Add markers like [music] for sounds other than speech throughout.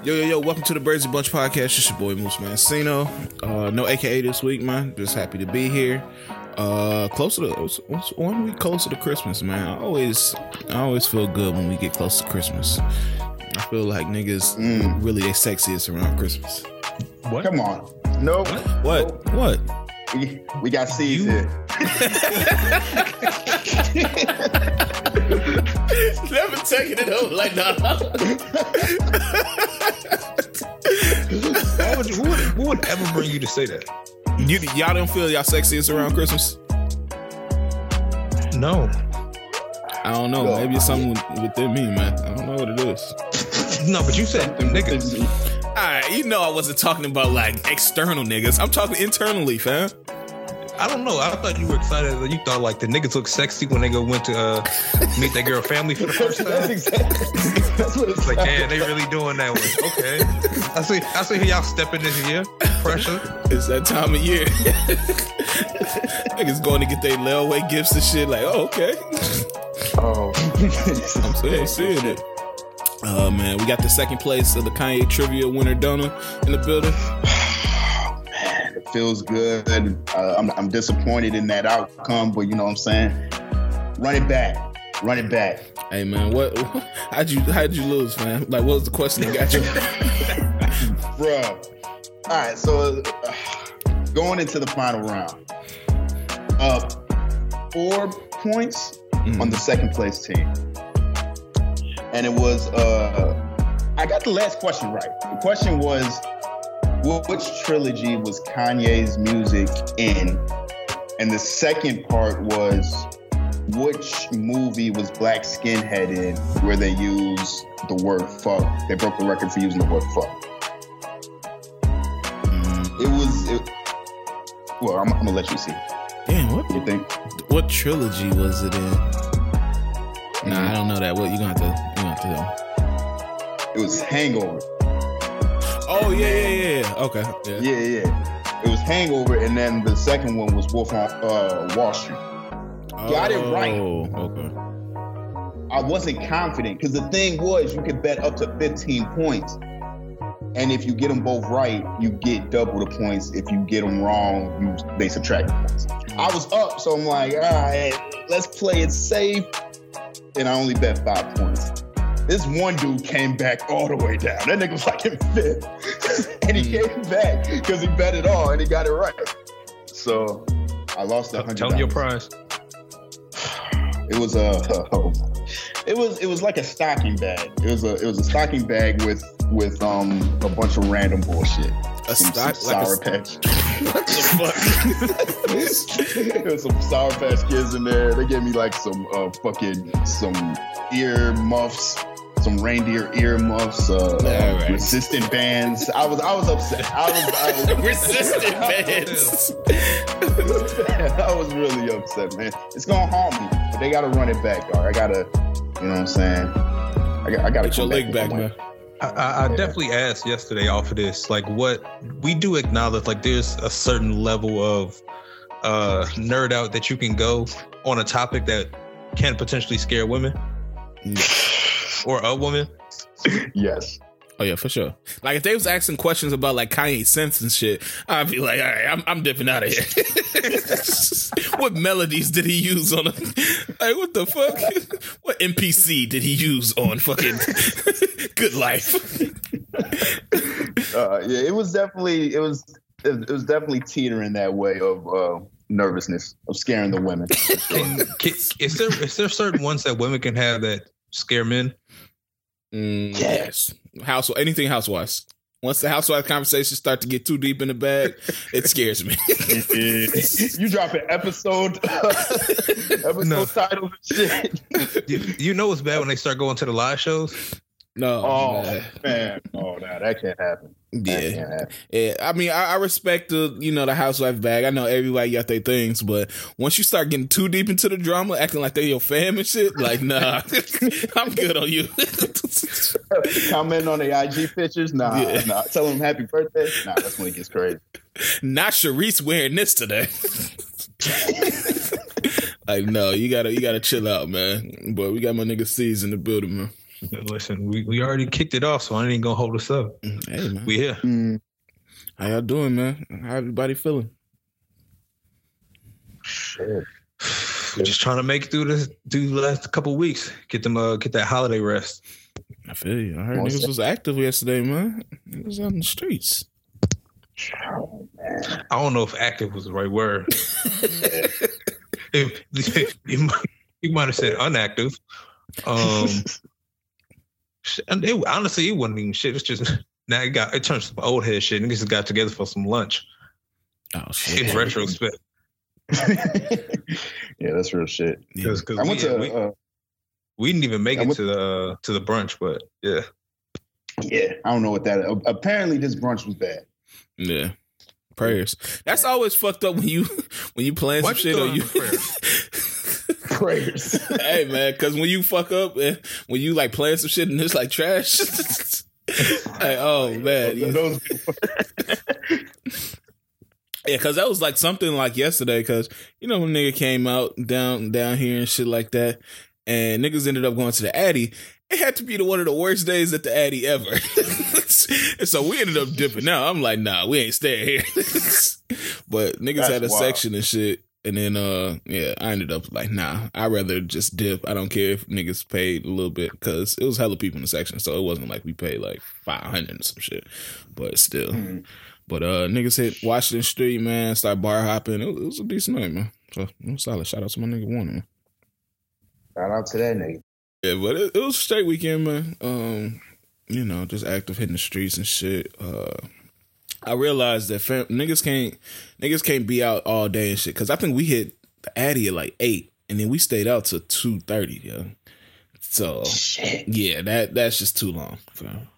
Yo, yo, yo, welcome to the Birds Bunch podcast. It's your boy Moose Mancino. Uh, no AKA this week, man. Just happy to be here. Uh, closer to it's, it's one week closer to Christmas, man. I always, I always feel good when we get close to Christmas. I feel like niggas Mm. really they sexiest around Christmas. What? Come on. Nope. What? What? We, we got seeds You- here. [laughs] [laughs] [laughs] Never taking it over like that. Why would who, would, who would ever bring you to say that? you, y'all don't feel y'all sexiest around Christmas? No. I don't know. No. Maybe it's something within me, man. I don't know what it is. No, but you said them niggas. All right, you know I wasn't talking about like external niggas. I'm talking internally, fam. I don't know. I thought you were excited. that You thought like the niggas look sexy when they go went to uh, meet their girl family for the first time. [laughs] That's time. exactly. That's what it's It's like, like. yeah, they really doing that one. Okay. I see. I see y'all stepping this year. Pressure. It's that time of year. [laughs] niggas going to get their layaway gifts and shit. Like, oh, okay. Oh. [laughs] I'm seeing, seeing it. Uh man, we got the second place of the Kanye Trivia winner Donna in the building. Feels good. Uh, I'm, I'm disappointed in that outcome, but you know what I'm saying? Run it back. Run it back. Hey man, what [laughs] how'd you how'd you lose, man? Like what was the question that got you? [laughs] bro? All right, so uh, going into the final round, uh, four points on the second place team. And it was, uh, I got the last question right. The question was, which trilogy was Kanye's music in? And the second part was, which movie was Black Skinhead in where they use the word fuck? They broke the record for using the word fuck. Mm, It was, it, well, I'm, I'm gonna let you see. damn, what You think? what trilogy was it in? Nah, I don't know that. What you gonna have to you gonna have to tell. It was Hangover. Oh yeah, yeah, yeah, yeah. Okay. Yeah. Yeah, yeah. It was Hangover, and then the second one was Wolf on uh, Wall Street. Got it right. Oh, okay. I wasn't confident because the thing was, you could bet up to 15 points, and if you get them both right, you get double the points. If you get them wrong, you they subtract the points. I was up, so I'm like, all right, let's play it safe, and I only bet five points. This one dude came back all the way down. That nigga was like in fifth, [laughs] and he came back because he bet it all and he got it right. So I lost a hundred. Tell me your dollars. prize. It was a, [laughs] it was it was like a stocking bag. It was a it was a stocking bag with with um a bunch of random bullshit. A Some, stock some like sour a, patch. [laughs] what the fuck? there was some sour patch kids in there. They gave me like some uh fucking some ear muffs, some reindeer ear muffs, uh, All right. resistant bands. I was I was upset. I was, I was [laughs] Resistant [laughs] bands. [laughs] I was really upset, man. It's gonna haunt me, but they gotta run it back, dog. I gotta, you know what I'm saying? I, got, I gotta Get your leg back, man. I, I, I definitely asked yesterday off of this, like what we do acknowledge, like there's a certain level of uh nerd out that you can go on a topic that can potentially scare women or a woman. Yes. Oh yeah, for sure. Like if they was asking questions about like Kanye sense and shit, I'd be like, all right, I'm, I'm dipping out of here. [laughs] what melodies did he use on? A, like what the fuck? What MPC did he use on fucking [laughs] Good Life? Uh, yeah, it was definitely it was it, it was definitely teetering that way of uh, nervousness of scaring the women. Can, can, is there is there certain ones that women can have that scare men? Mm, yes. House anything housewives. Once the housewife conversations start to get too deep in the bag, it scares me. [laughs] you drop an episode [laughs] episode No. titles and shit. You, you know it's bad when they start going to the live shows. no, Oh man. man, oh no, that can't happen. Yeah. Yeah, I mean, I, I respect the you know the housewife bag. I know everybody got their things, but once you start getting too deep into the drama, acting like they your fam and shit, like nah, [laughs] I'm good on you. [laughs] Comment on the IG pictures, nah, Yeah. nah. Tell them happy birthday, nah. That's when it gets crazy. Not Sharice wearing this today. [laughs] like no, you gotta you gotta chill out, man. But we got my nigga C's in the building, man. Listen, we, we already kicked it off, so I ain't gonna hold us up. Hey man, We here. Mm, how y'all doing, man? How everybody feeling? shit. We're just trying to make it through this through the last couple weeks. Get them uh get that holiday rest. I feel you. I heard Most niggas was active yesterday, man. Niggas out in the streets. Oh, man. I don't know if active was the right word. [laughs] [laughs] if, you, might, you might have said unactive. Um and it, honestly it wasn't even shit. It's just [laughs] now it got it turned some old head shit. Niggas just got together for some lunch. Oh shit! In shit. retrospect. [laughs] yeah, that's real shit. Yeah. Because I went we, to we, uh, we didn't even make I it went- to the to the brunch, but yeah. yeah, I don't know what that. Apparently, this brunch was bad. Yeah. Prayers. That's always fucked up when you [laughs] when you plan some Why'd you shit throw or in you. Prayers. [laughs] hey man, because when you fuck up and when you like plan some shit and it's like trash. [laughs] hey, oh man, yeah, because [laughs] that was like something like yesterday. Because you know when nigga came out down down here and shit like that, and niggas ended up going to the Addy. It had to be the one of the worst days at the Addy ever. and so we ended up dipping out. I'm like, nah, we ain't staying here. but niggas That's had a wild. section and shit. And then uh yeah, I ended up like, nah, I'd rather just dip. I don't care if niggas paid a little bit because it was hella people in the section. So it wasn't like we paid like five hundred or some shit. But still. Mhm. But uh niggas hit Washington Street, man, start bar hopping. It was, it was a decent night, man. So it was solid. Shout out to my nigga Warner. Shout out to that nigga. Yeah, but it, it was a straight weekend, man. Um, you know, just active hitting the streets and shit. Uh, I realized that fam- niggas can't niggas can't be out all day and shit. Cause I think we hit the Addy at like eight, and then we stayed out till two thirty. Yeah. So Shit. yeah, that that's just too long. fam.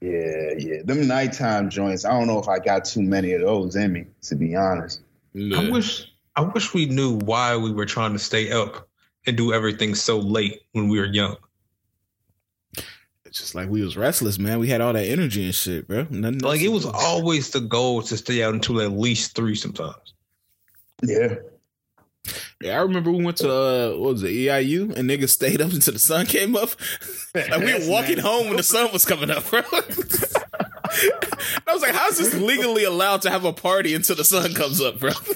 Yeah, yeah. Them nighttime joints. I don't know if I got too many of those in me, to be honest. Yeah. I wish I wish we knew why we were trying to stay up and do everything so late when we were young. It's just like we was restless, man. We had all that energy and shit, bro. Nothing Like it was do. always the goal to stay out until at least three sometimes. Yeah. Yeah, I remember we went to uh, what was it, EIU, and niggas stayed up until the sun came up. [laughs] like we were walking nasty. home when the sun was coming up, bro. [laughs] I was like, how's this legally allowed to have a party until the sun comes up, bro? [laughs]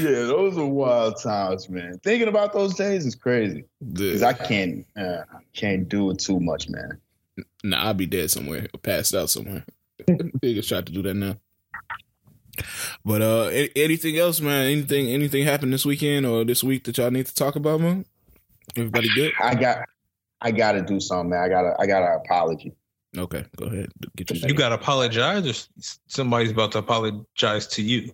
yeah, those are wild times, man. Thinking about those days is crazy. Cause I can't, uh, I can't do it too much, man. Nah, I'll be dead somewhere, passed out somewhere. [laughs] Niggas tried to do that now. But uh, anything else, man? Anything, anything happened this weekend or this week that y'all need to talk about, man? Everybody good? I got, I got to do something, man. I got to, I gotta apology. Okay, go ahead. Get your You got to apologize, or somebody's about to apologize to you.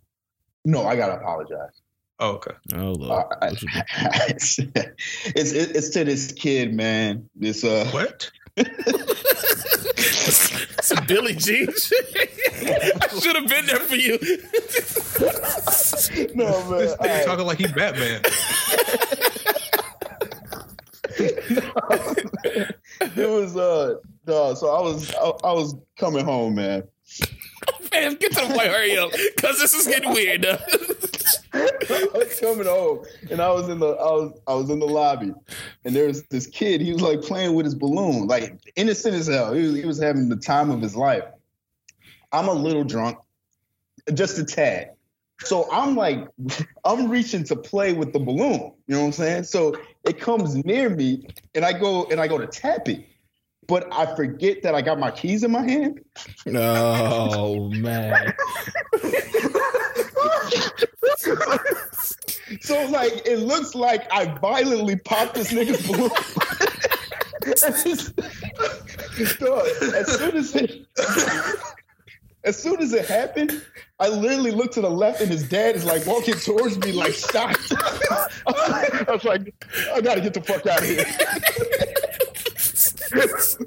No, I got to apologize. Oh, okay. Oh, Uh, Lord. I- What you [laughs] it's, it's it's to this kid, man. This uh, What? [laughs] Some Billy Jean. I [laughs] should have been there for you. no man. This nigga right. talking like he Batman. [laughs] it was uh no, so I was I, I was coming home, man. [laughs] Man, get to the point, hurry up, because this is getting weird. [laughs] I was coming home and I was in the I was I was in the lobby and there was this kid, he was like playing with his balloon, like innocent as hell. He was, he was having the time of his life. I'm a little drunk, just a tad. So I'm like, [laughs] I'm reaching to play with the balloon. You know what I'm saying? So it comes near me and I go and I go to tap it. But I forget that I got my keys in my hand. Oh man. So like it looks like I violently popped this nigga's balloon. [laughs] As soon as it as soon as it happened, I literally looked to the left and his dad is like walking towards me like shocked. [laughs] I was like, I gotta get the fuck out of here.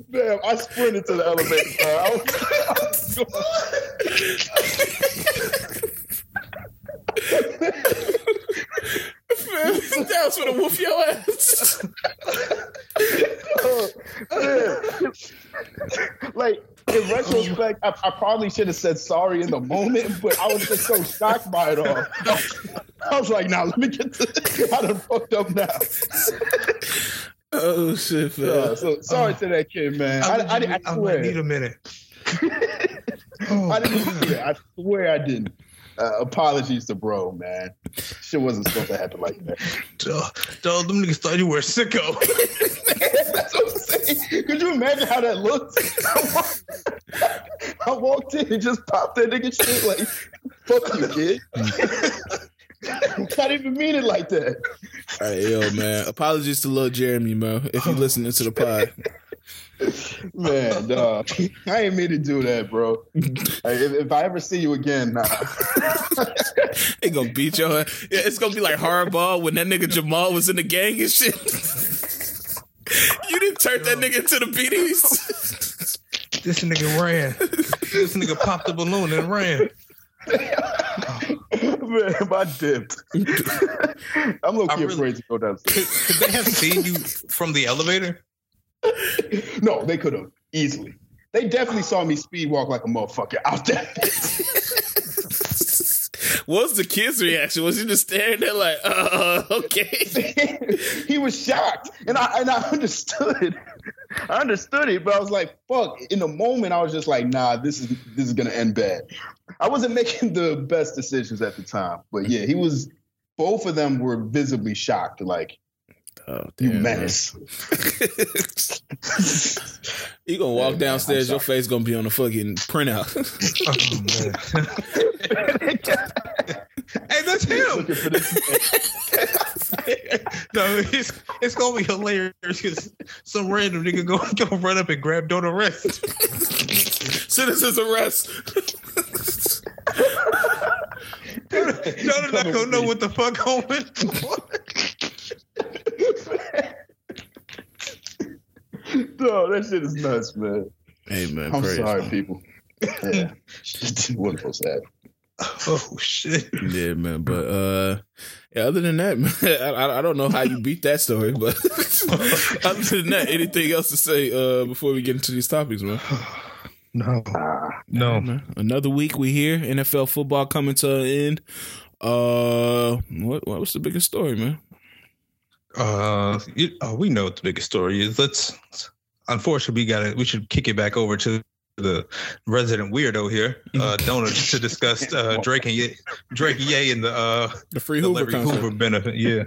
[laughs] Damn, I sprinted to the elevator. I was, Man, that was for the whoop your ass. [laughs] Oh, like in retrospect, I, I probably should have said sorry in the moment, but I was just so shocked by it all. I was like, "Now let me get to. I done fucked up now." Oh shit, man. Uh, so sorry to that kid, man. I, I, I, I swear. might need a minute. [laughs] I didn't. I swear I didn't. Uh, apologies to bro, man. Shit wasn't supposed to happen like that. Dog, dog, them niggas thought you were a sicko. [laughs] That's what I'm saying. Could you imagine how that looked? I walked, I walked in and just popped that nigga shit like, fuck you, kid. I didn't even mean it like that. All right, yo, man. Apologies to little Jeremy, man, if you're listening to the pod. Man, dog. [laughs] I ain't mean to do that, bro. Hey, if, if I ever see you again, nah. [laughs] They gonna beat your ass. Yeah, it's gonna be like hardball when that nigga Jamal was in the gang and shit. [laughs] you didn't turn that nigga into the BDs. this nigga ran. This nigga popped the balloon and ran. Man, my dipped. I'm low I key really- afraid to go downstairs. Could, could they have seen you from the elevator? [laughs] No, they could have easily. They definitely saw me speed walk like a motherfucker out there. [laughs] what was the kid's reaction? Was he just staring there like, uh, okay? [laughs] he was shocked, and I and I understood. I understood it, but I was like, "Fuck!" In the moment, I was just like, "Nah, this is this is gonna end bad." I wasn't making the best decisions at the time, but yeah, he was. Both of them were visibly shocked, like Oh, you mess. [laughs] You gonna walk man, downstairs, I'm your face gonna be on the fucking printout. [laughs] Oh, man. [laughs] hey, that's him. Looking for this man. no, it's it's gonna be hilarious because some random nigga go go run up and grab Don't Arrest. Citizens arrest. Don't not gonna know what the fuck I'm going. No, that shit is nuts, man. hey man, I'm praise. sorry, people. Yeah, [laughs] shit wasn't supposed to happen. Oh shit! Yeah, man. But uh, yeah, other than that, [laughs] man, I, I- I don't know how you beat that story, but [laughs] other than that, anything else to say uh before we get into these topics, man? [sighs] No, no. Man, Another week we here. NFL football coming to an end. Uh, what what was the biggest story, man? Uh, you, oh, we know what the biggest story is. Let's. Unfortunately, we got to We should kick it back over to the resident weirdo here, uh, [laughs] Donut, to discuss uh, Drake and Ye, Drake Ye and the uh, The Free the Hoover Larry. Hoover benefit. Yeah.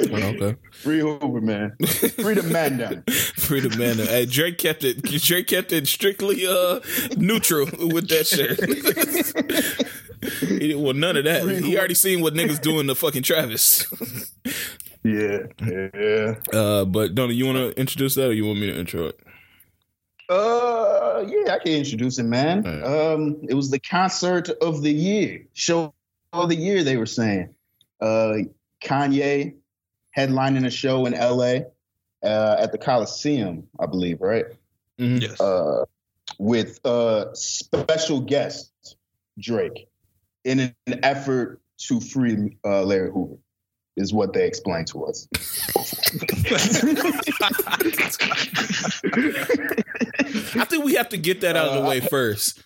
Oh, okay. free Hoover, man. Free the man down. [laughs] Free the man. Hey, Drake kept it. Drake kept it strictly uh neutral with that shit. [laughs] he didn't want none of that. He already seen what niggas doing to fucking Travis. Yeah, yeah. Uh, but Donnie, you want to introduce that, or you want me to intro it? Uh, yeah, I can introduce it, man. Alright. Um, it was the concert of the year, show of the year. They were saying, uh, Kanye headlining a show in L.A. Uh, at the Coliseum, I believe, right? Mhm. Yes. Uh, with uh special guest Drake in an effort to free uh, Larry Hoover. Is what they explained to us. I think we have to get that out of the way uh, first.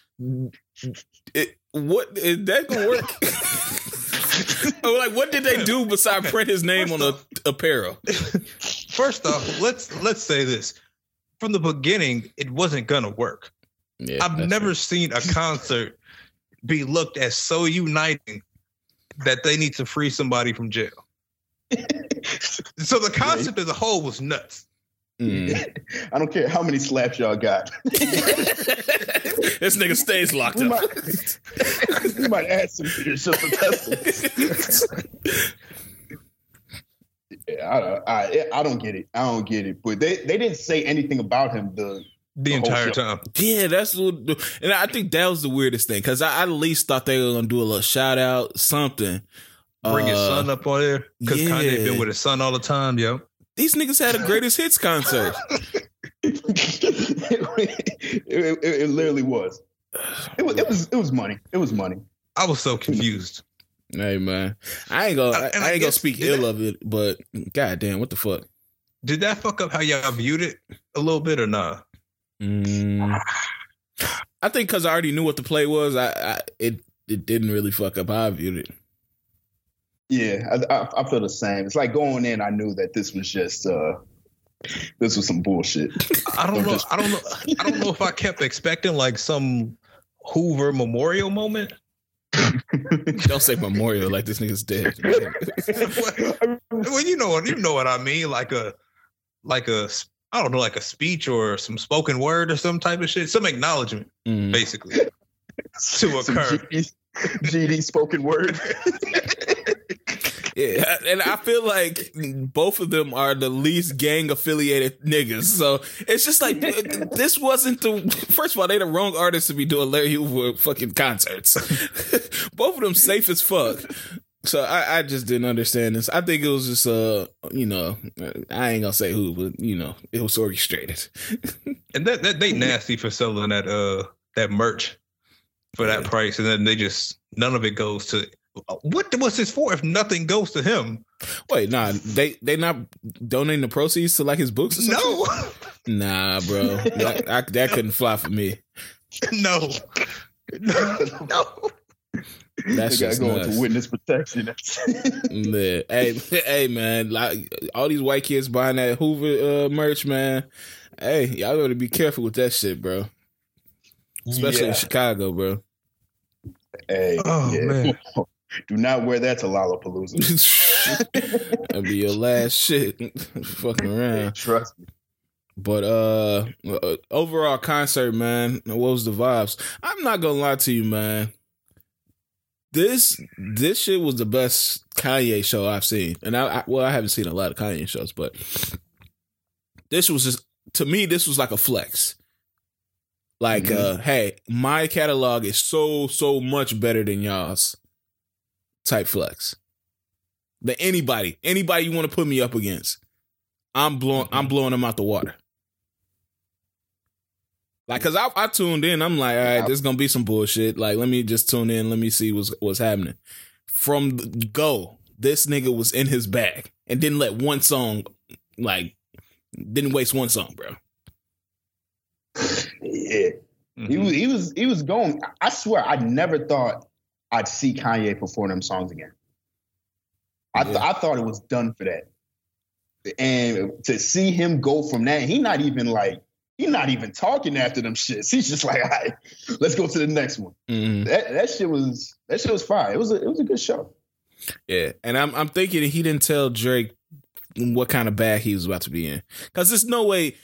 It, what is that gonna work? [laughs] Like, what did they do besides print his name on a apparel? First off, let's let's say this. From the beginning, it wasn't gonna work. Yeah, I've never true. seen a concert be looked at so uniting that they need to free somebody from jail. [laughs] So the concept as a whole was nuts. Mm. I don't care how many slaps y'all got. [laughs] this nigga stays locked We up. might, [laughs] we might add some beers just to. Yeah, I, don't- I, I don't get it. I don't get it. But they, they didn't say anything about him. The The The entire time. Yeah, that's what, and I think that was the weirdest thing because I, I at least thought they were gonna do a little shout out, something. Bring his Uh, son up on there. Because Kanye been with his son all the time, yo. These niggas had a greatest hits concert. [laughs] it, it, it literally was. It was. It was. It was money. It was money. I was so confused. hey man, I ain't gonna, I, And I I ain't gonna speak ill that- of it, but goddamn, what the fuck? Did that fuck up how y'all viewed it a little bit or not? Mm, I think because I already knew what the play was, I, I it it didn't really fuck up how I viewed it. Yeah, I, I, I feel the same. It's like going in. I knew that this was just uh, this was some bullshit. I don't know. I don't know. I don't know if I kept expecting like some Hoover memorial moment. [laughs] Don't say memorial like this nigga's dead. [laughs] [laughs] well, you know what you know what I mean. Like a like a I don't know, like a speech or some spoken word or some type of shit, some acknowledgement, Mm. basically, to Some occur. GD, GD spoken word. Yeah, and I feel like both of them are the least gang affiliated niggas. So it's just like [laughs] this wasn't the first of all, they the wrong artists to be doing Larry Hoover fucking concerts. [laughs] both of them safe as fuck. So I, I just didn't understand this. I think it was just uh you know I ain't gonna say who, but you know it was orchestrated. [laughs] And that, that they nasty for selling that uh that merch for that Yeah. price, and then they just none of it goes to. What was this for? If nothing goes to him, Wait, nah, they they not donating the proceeds to like his books or something? no, Nah, bro, that, I, that couldn't fly for me. no, [laughs] no, no. That's they gotta just go nuts. into witness protection. Yeah. Hey, [laughs] hey, man! Like all these white kids buying that Hoover uh, merch, man. Hey, y'all gotta be careful with that shit, bro. Especially in Chicago, bro. Hey, Oh, yeah. man. [laughs] Do not wear that to Lollapalooza. [laughs] That'll be your last shit. [laughs] Fucking around. Trust me. But uh, uh, overall concert, man. What was the vibes? I'm not gonna lie to you, man. This this shit was the best Kanye show I've seen, and I, I well, I haven't seen a lot of Kanye shows, but this was just to me. This was like a flex. Like, uh, hey, my catalog is so so much better than y'all's. Type flex. Than anybody, anybody you want to put me up against, I'm blowing, I'm blowing them out the water. Like, cause I, I tuned in, I'm like, all right, there's gonna be some bullshit. Like, let me just tune in, let me see what's what's happening. From the go, this nigga was in his bag and didn't let one song, like, didn't waste one song, bro. Yeah. Mm-hmm. He was he was he was going. I swear, I never thought I'd see Kanye perform them songs again. I th- Yeah. I thought it was done for that, and to see him go from that, he not even like he not even talking after them shits. [laughs] He's just like, all right, let's go to the next one. Mhm. That that shit was that shit was fire. It was a it was a good show. Yeah, and I'm I'm thinking he didn't tell Drake what kind of bag he was about to be in, because there's no way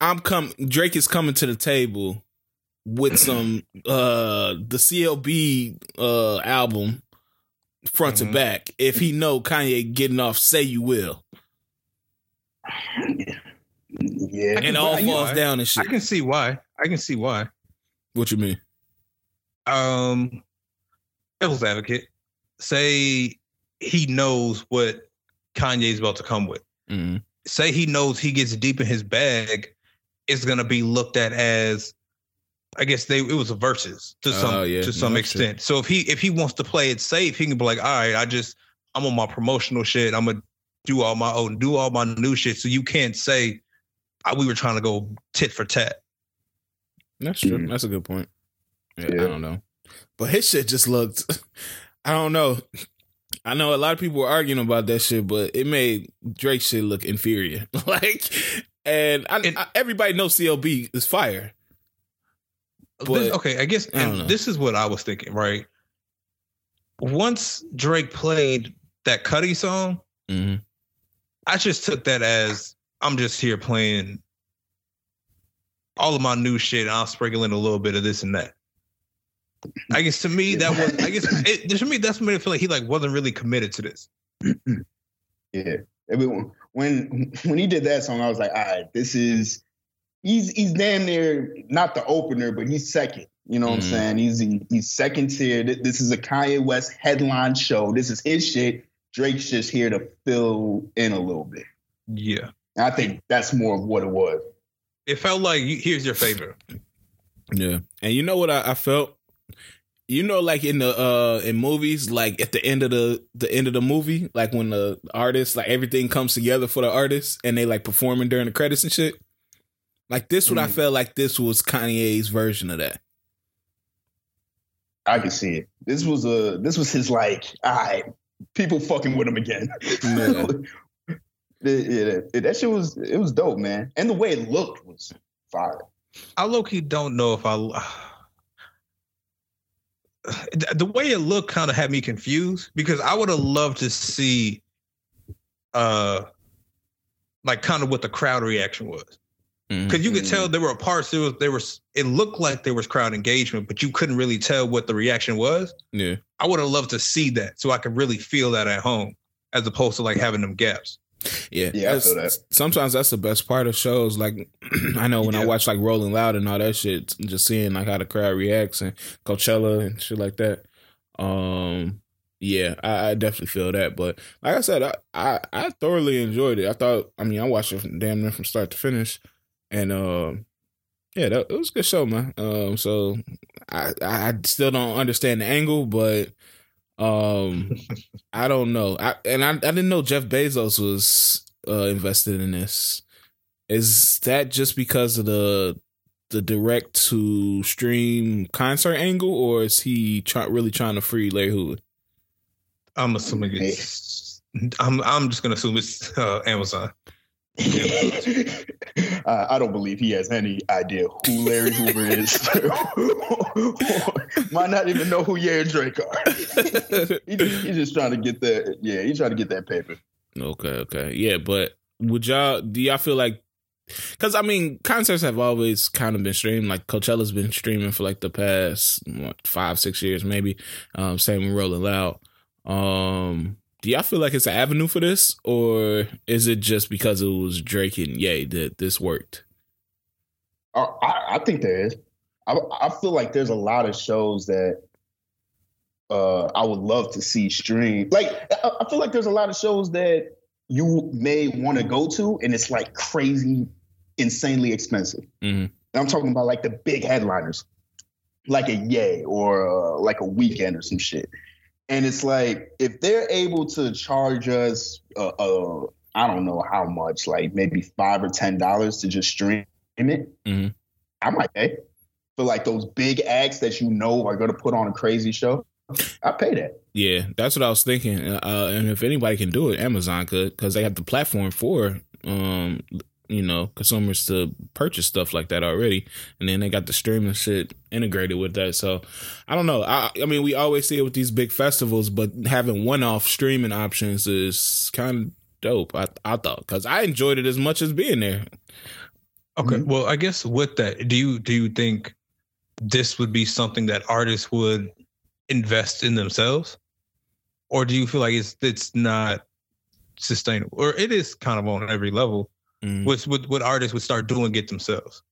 I'm come Drake is coming to the table with some uh the CLB uh album front Mhm. to back if he know Kanye getting off "Say You Will" Yeah, and all falls I- down and shit. I can see why. I can see why. What you mean? Um, devil's advocate. Say he knows what Kanye's about to come with. hmm Say he knows he gets deep in his bag, it's gonna be looked at as, I guess they it was a versus to some Oh, yeah. to some No, that's true. extent. So if he if he wants to play it safe, he can be like, all right, I just I'm on my promotional shit. I'm gonna do all my own, do all my new shit. So you can't say "Ah, we were trying to go tit for tat. That's true. Mhm. That's a good point. Yeah, Yeah. I don't know, but his shit just looked. [laughs] I don't know. I know a lot of people were arguing about that shit, but it made Drake shit look inferior. [laughs] like, and I, It- I- everybody knows CLB is fire. This- okay, I guess I and this is what I was thinking, right? Once Drake played that Cuddy song, Mm-hmm. I just took that as I'm just here playing all of my new shit. And I'll sprinkle in a little bit of this and that. I guess to me that was I guess it, to me that's made it feel like he like wasn't really committed to this. [clears throat] Yeah. I mean, when when he did that song, I was like, all right, this is he's he's damn near not the opener, but he's second. You know what. I'm saying? He's he's second tier. This is a Kanye West headline show. This is his shit. Drake's just here to fill in a little bit. Yeah, And I think that's more of what it was. it felt like here's your favor. Yeah, and you know what I, I felt? You know, like in the uh in movies, like at the end of the the end of the movie, like when the artist, like everything comes together for the artist, and they like performing during the credits and shit. Like this, what I Mhm. felt like this was Kanye's version of that. I can see it. This was a this was his like, all right, people fucking with him again. Yeah. [laughs] Yeah, that, that shit was it was dope, man, and the way it looked was fire. I low key don't know if I. [sighs] The way it looked kind of had me confused because I would have loved to see, uh, like kind of what the crowd reaction was. Because you could tell there were parts there was there was it looked like there was crowd engagement, but you couldn't really tell what the reaction was. Yeah. I would have loved to see that so I could really feel that at home, as opposed to like having them gaps. Yeah, Yeah, I that's- feel that. Sometimes that's the best part of shows. Like [clears throat] I know when I watch like Rolling Loud and all that shit, just seeing like how the crowd reacts and Coachella and shit like that. Um, yeah, I, I definitely feel that. But like I said, I, I I thoroughly enjoyed it. I thought, I mean, I watched it from damn near from start to finish, and um, yeah, that, it was a good show, man. Um, so I I still don't understand the angle, but um, [laughs] I don't know. I and I, I didn't know Jeff Bezos was uh, invested in this. Is that just because of the the direct to stream concert angle, or is he try, really trying to free Larry Hoover? I'm assuming it's. I'm I'm just gonna assume it's uh, Amazon. Uh, [laughs] I don't believe he has any idea who Larry Hoover is. [laughs] Might not even know who Ye and Drake are. [laughs] he just, he's just trying to get that. Yeah, he's trying to get that paper. Okay, okay, yeah, but would y'all do y'all feel like? Because I mean, concerts have always kind of been streamed. Like Coachella's been streaming for like the past what, five, six years, maybe. Um, same with Rolling Loud. Um, do y'all feel like it's an avenue for this, or is it just because it was Drake and Ye that this worked? I, I, think there is. I, I feel like there's a lot of shows that uh, I would love to see stream. Like I, I feel like there's a lot of shows that you may want to go to, and it's like crazy, insanely expensive. Mhm. And I'm talking about like the big headliners, like a Ye or uh, like a Weeknd or some shit. And it's like if they're able to charge us, uh, uh, I don't know how much, like maybe five or ten dollars to just stream it, Mhm. I might pay for like those big acts that you know are going to put on a crazy show. I pay that. Yeah, that's what I was thinking. Uh, and if anybody can do it, Amazon could because they have the platform for um, you know, consumers to purchase stuff like that already, and then they got the streaming shit integrated with that. So I don't know. I, I mean, we always see it with these big festivals, but having one-off streaming options is kind of dope. I I thought because I enjoyed it as much as being there. Okay. Mhm. Well, I guess with that, do you do you think this would be something that artists would invest in themselves, or do you feel like it's it's not sustainable, or it is kind of on every level? Mm. Which what what artists would start doing it themselves?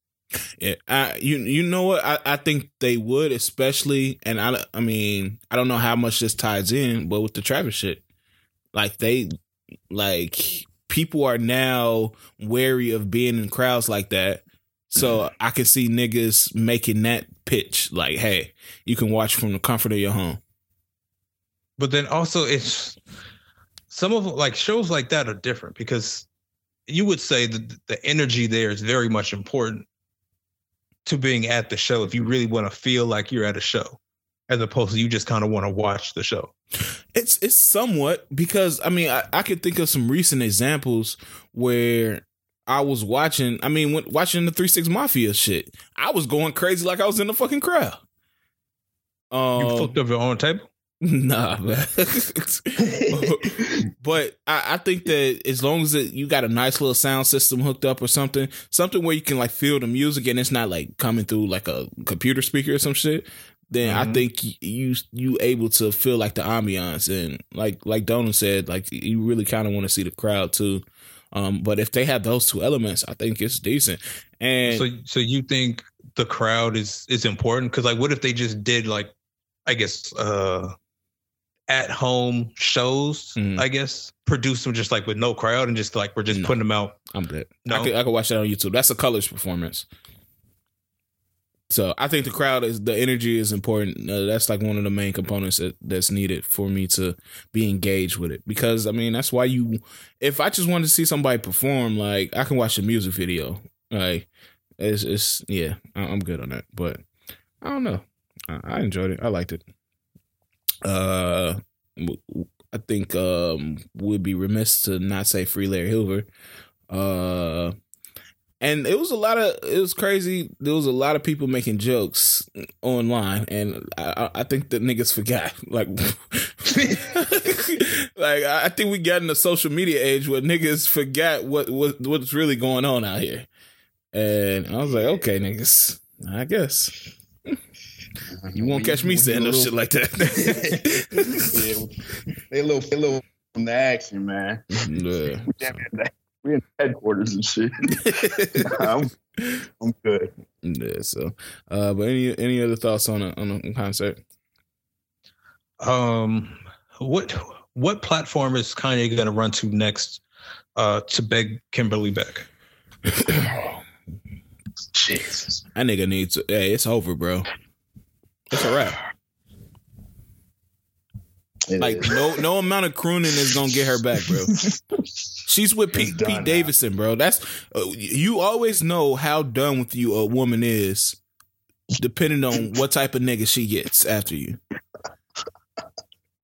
Yeah, I, you you know what? I, I think they would, especially, and I I mean I don't know how much this ties in, but with the Travis shit, like they like people are now wary of being in crowds like that. So I can see niggas making that pitch, like, "Hey, you can watch from the comfort of your home." But then also it's some of like shows like that are different because you would say that the energy there is very much important to being at the show if you really want to feel like you're at a show as opposed to you just kind of want to watch the show. It's it's somewhat because I mean I, I could think of some recent examples where I was watching. I mean, when, watching the Three Six Mafia shit, I was going crazy like I was in the fucking crowd. You Um, flipped up your own table? [laughs] nah, man. [laughs] but I, I think that as long as it, you got a nice little sound system hooked up or something, something where you can like feel the music and it's not like coming through like a computer speaker or some shit, then I Mhm. think you you able to feel like the ambiance and like like Donald said, like you really kind of want to see the crowd too. Um, but if they have those two elements, I think it's decent. And So so you think the crowd is is important cuz like what if they just did like I guess uh at home shows, Mhm. I guess, produce them just like with no crowd and just like we're just No. putting them out. I'm good. No. I could I could watch that on YouTube. That's a colors performance. So I think the crowd is the energy is important. Uh, that's like one of the main components that, that's needed for me to be engaged with it. Because I mean, that's why you. If I just wanted to see somebody perform, like I can watch a music video. Like it's it's yeah, I'm good on that. But I don't know. I, I enjoyed it. I liked it. Uh, I think um would be remiss to not say free Larry Hoover. Uh and it was a lot of it was crazy. There was a lot of people making jokes online, and I, I think the niggas forgot. [laughs] Like, [laughs] like I think we got in the social media age where niggas forgot what what what's really going on out here. And I was like, okay, niggas, I guess. You won't catch me saying no shit like that. [laughs] yeah, they a little, they a little from the action, man. Yeah. We in headquarters and shit. [laughs] I'm, I'm good. Yeah. So, uh, but any any other thoughts on a, on a concert? Um, what what platform is Kanye going to run to next? Uh, to beg Kimberly back. [coughs] Jesus, that nigga needs. To, hey, it's over, bro. It's a wrap. It like is. no no amount of crooning is gonna get her back, bro. [laughs] She's with Pete, Pete Davidson, bro. That's uh, you always know how done with you a woman is, depending on what type of nigga she gets after you.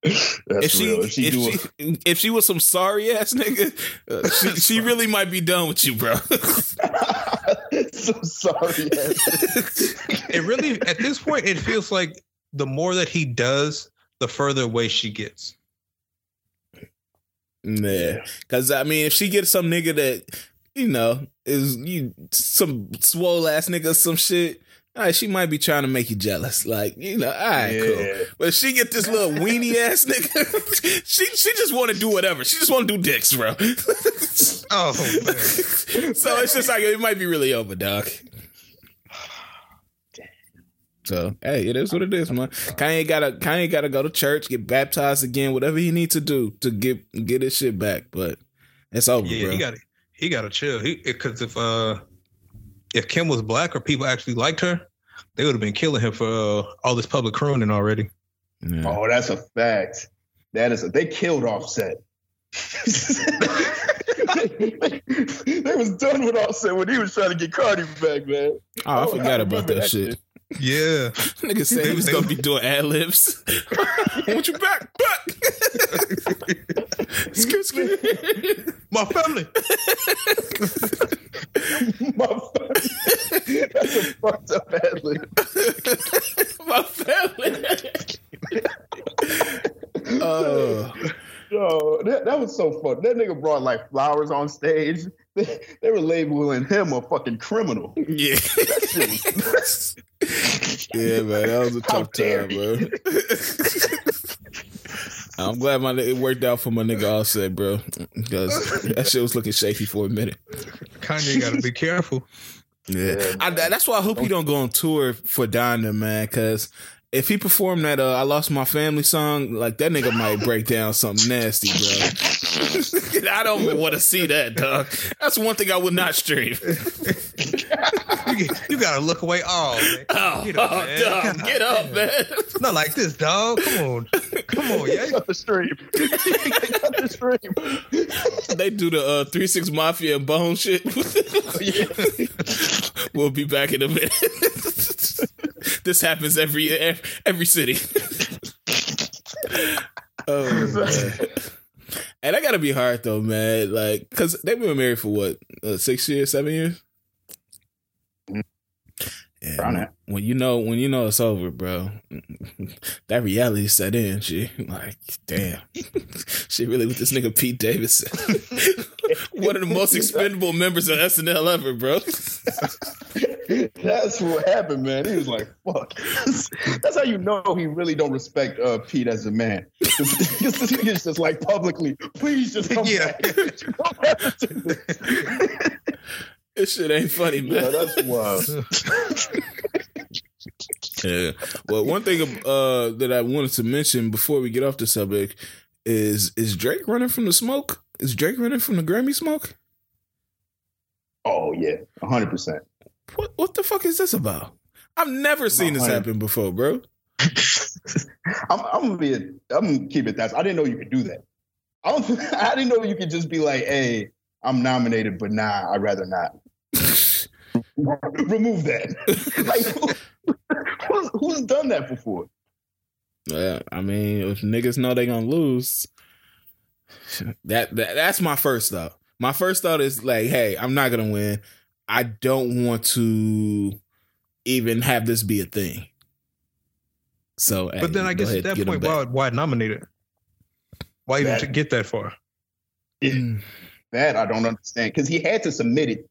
if she, if she, if she, [laughs] if she was some sorry ass nigga, uh, she she [laughs] really might be done with you, bro. [laughs] so sorry. it really at this point it feels like the more that he does, the further away she gets. Yeah, because I mean, if she gets some nigga that you know is you some swole ass nigga, some shit. All right, she might be trying to make you jealous, like you know. All right, yeah. cool. But she get this little weenie ass nigga. [laughs] she she just want to do whatever. She just want to do dicks, bro. [laughs] oh [laughs] man. so it's just like it might be really over, dog. So hey, it is what it is, man. Kanye gotta Kanye gotta go to church, get baptized again, whatever he needs to do to get get his shit back. But it's over, yeah, bro. He got it. he got to chill. He because if uh if Kim was black or people actually liked her, they would have been killing him for uh, all this public crooning already. Yeah. Oh, that's a fact. That is a, they killed Offset. [laughs] [laughs] they, was done with Offset when he was trying to get Cardi back, man. Oh, I, oh, forgot I about that, that shit. shit. Yeah. [laughs] Nigga said he was gonna be doing ad libs. I [laughs] want you back, back. excuse me, My family. My family. That's a fucked up ad lib. My family. Oh. Yo, that, that was so fun. That nigga brought like flowers on stage. [laughs] They, they were labeling him a fucking criminal. Yeah. [laughs] yeah, man, that was a tough time, bro. [laughs] I'm glad my it worked out for my nigga Offset, bro, because that shit was looking shaky for a minute. Kanye got to be careful. Yeah, yeah I, that's why I hope he don't go on tour for Donda, man, because if he performed that uh, I Lost My Family song, like that nigga might break down something nasty, bro. [laughs] I don't want to see that, dog. That's one thing I would not stream. you, [laughs] you, gotta look away. Oh, man. [laughs] oh, get up, oh, man. Dog, get up, man. Not like this, dog. Come on, come on, yeah. Cut the stream. cut the stream. They do the uh, three six mafia and bone shit. we'll be back in a minute [laughs] this happens every every city. [laughs] oh. And I gotta be hard though, man. Like, cause they've been married for what, uh, six years, seven years. Yeah, when you know when you know it's over, bro, that reality set in. She like, damn, [laughs] she really with this nigga Pete Davidson, one of the most expendable members of SNL ever, bro. [laughs] That's what happened, man. He was like, "Fuck." [laughs] That's how you know he really don't respect uh, Pete as a man. Because [laughs] this nigga's just like publicly, please just come yeah. back. this shit ain't funny, man. Yeah, that's wild. yeah. Well, one thing uh, that I wanted to mention before we get off the subject is is Drake running from the smoke? Is Drake running from the Grammy smoke? Oh yeah, hundred percent. What what the fuck is this about? I've never seen this happen before, bro. [laughs] I'm, I'm, gonna be. A, I'm gonna keep it that. I didn't know you could do that. I don't. [laughs] I didn't know you could just be like, "Hey, I'm nominated, but nah, I'd rather not." [laughs] Remove that. like, who's, who's done that before? Yeah, I mean, if niggas know they gonna lose, [sighs] That, that that's my first thought. My first thought is like, hey, I'm not gonna win. I don't want to even have this be a thing. So, but then I guess at that point, why why nominate it? Why even that, get that far? It, hmm. that I don't understand because he had to submit it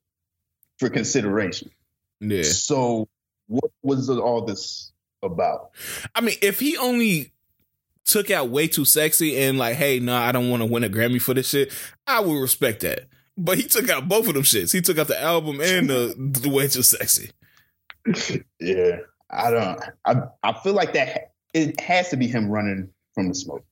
for consideration. Yeah. So what was all this about? I mean, if he only took out way too sexy and like, hey, no, nah, I don't want to win a Grammy for this shit, I would respect that. But he took out both of them shits. He took out the album and the, the way too sexy. [laughs] Yeah, I don't. I I feel like that it has to be him running from the smoke.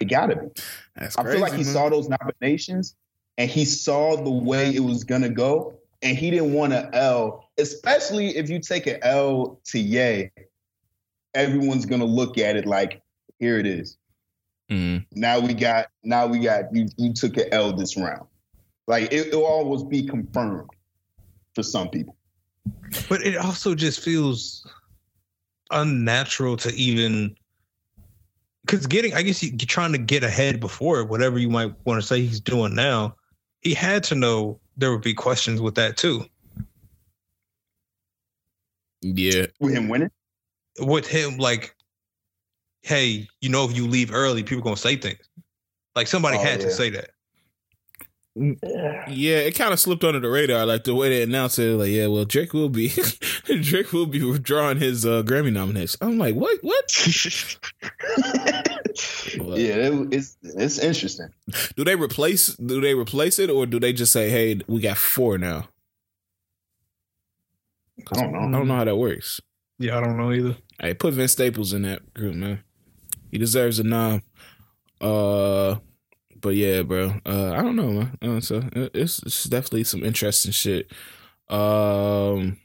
It gotta be. That's I feel like he man. saw those nominations and he saw the way it was gonna go, and he didn't want to L, especially if you take an L to Ye. Everyone's gonna look at it like, here it is. Mm. Now we got, now we got you. You took an L this round. Like it, will always be confirmed for some people. But it also just feels unnatural to even because getting, I guess, you're trying to get ahead before whatever you might want to say he's doing now. He had to know there would be questions with that too. Yeah, with him winning, with him like, hey, you know, if you leave early, people gonna say things. Like somebody oh, had yeah. to say that. Yeah, it kind of slipped under the radar, like the way they announced it. Like, yeah, well, Drake will be [laughs] Drake will be withdrawing his uh, Grammy nomination. I'm like, what? What? [laughs] yeah, it, it's it's interesting. Do they replace? Do they replace it, or do they just say, "Hey, we got four now"? I don't know. I don't know how that works. Yeah, I don't know either. Hey, put Vince Staples in that group, man. He deserves a nom. Uh, but yeah, bro. Uh, I don't know, man. Uh, so it's, it's definitely some interesting shit. Um,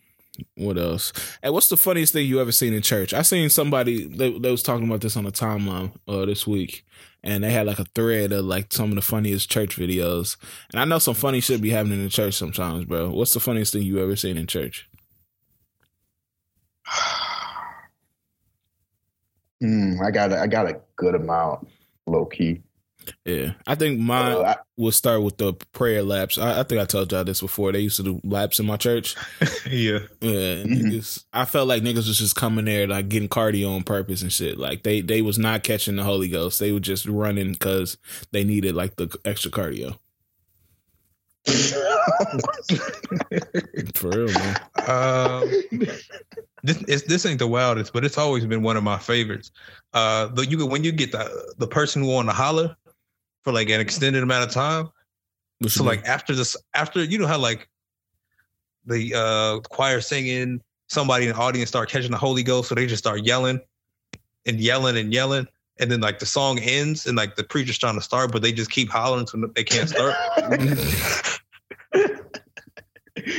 what else? Hey, what's the funniest thing you ever seen in church? I seen somebody they, they was talking about this on the timeline uh this week, and they had like a thread of like some of the funniest church videos. And I know some funny shit be happening in church sometimes, bro. What's the funniest thing you ever seen in church? [sighs] mm, I got a, I got a good amount, low key. Yeah, I think mine uh, I, will start with the prayer laps. I, I, think I told y'all this before. They used to do laps in my church. [laughs] yeah, yeah. Mm-hmm. I felt like niggas was just coming there like getting cardio on purpose and shit. Like they they was not catching the Holy Ghost. They were just running because they needed like the extra cardio. [laughs] For real, man. Um, this this ain't the wildest, but it's always been one of my favorites. Uh, the, you when you get the the person who want to holler, for like an extended amount of time. What so like after this, after you know how like the uh choir singing, somebody in the audience start catching the Holy Ghost, so they just start yelling and yelling and yelling, and then like the song ends and like the preacher's trying to start, but they just keep hollering so they can't start. [laughs]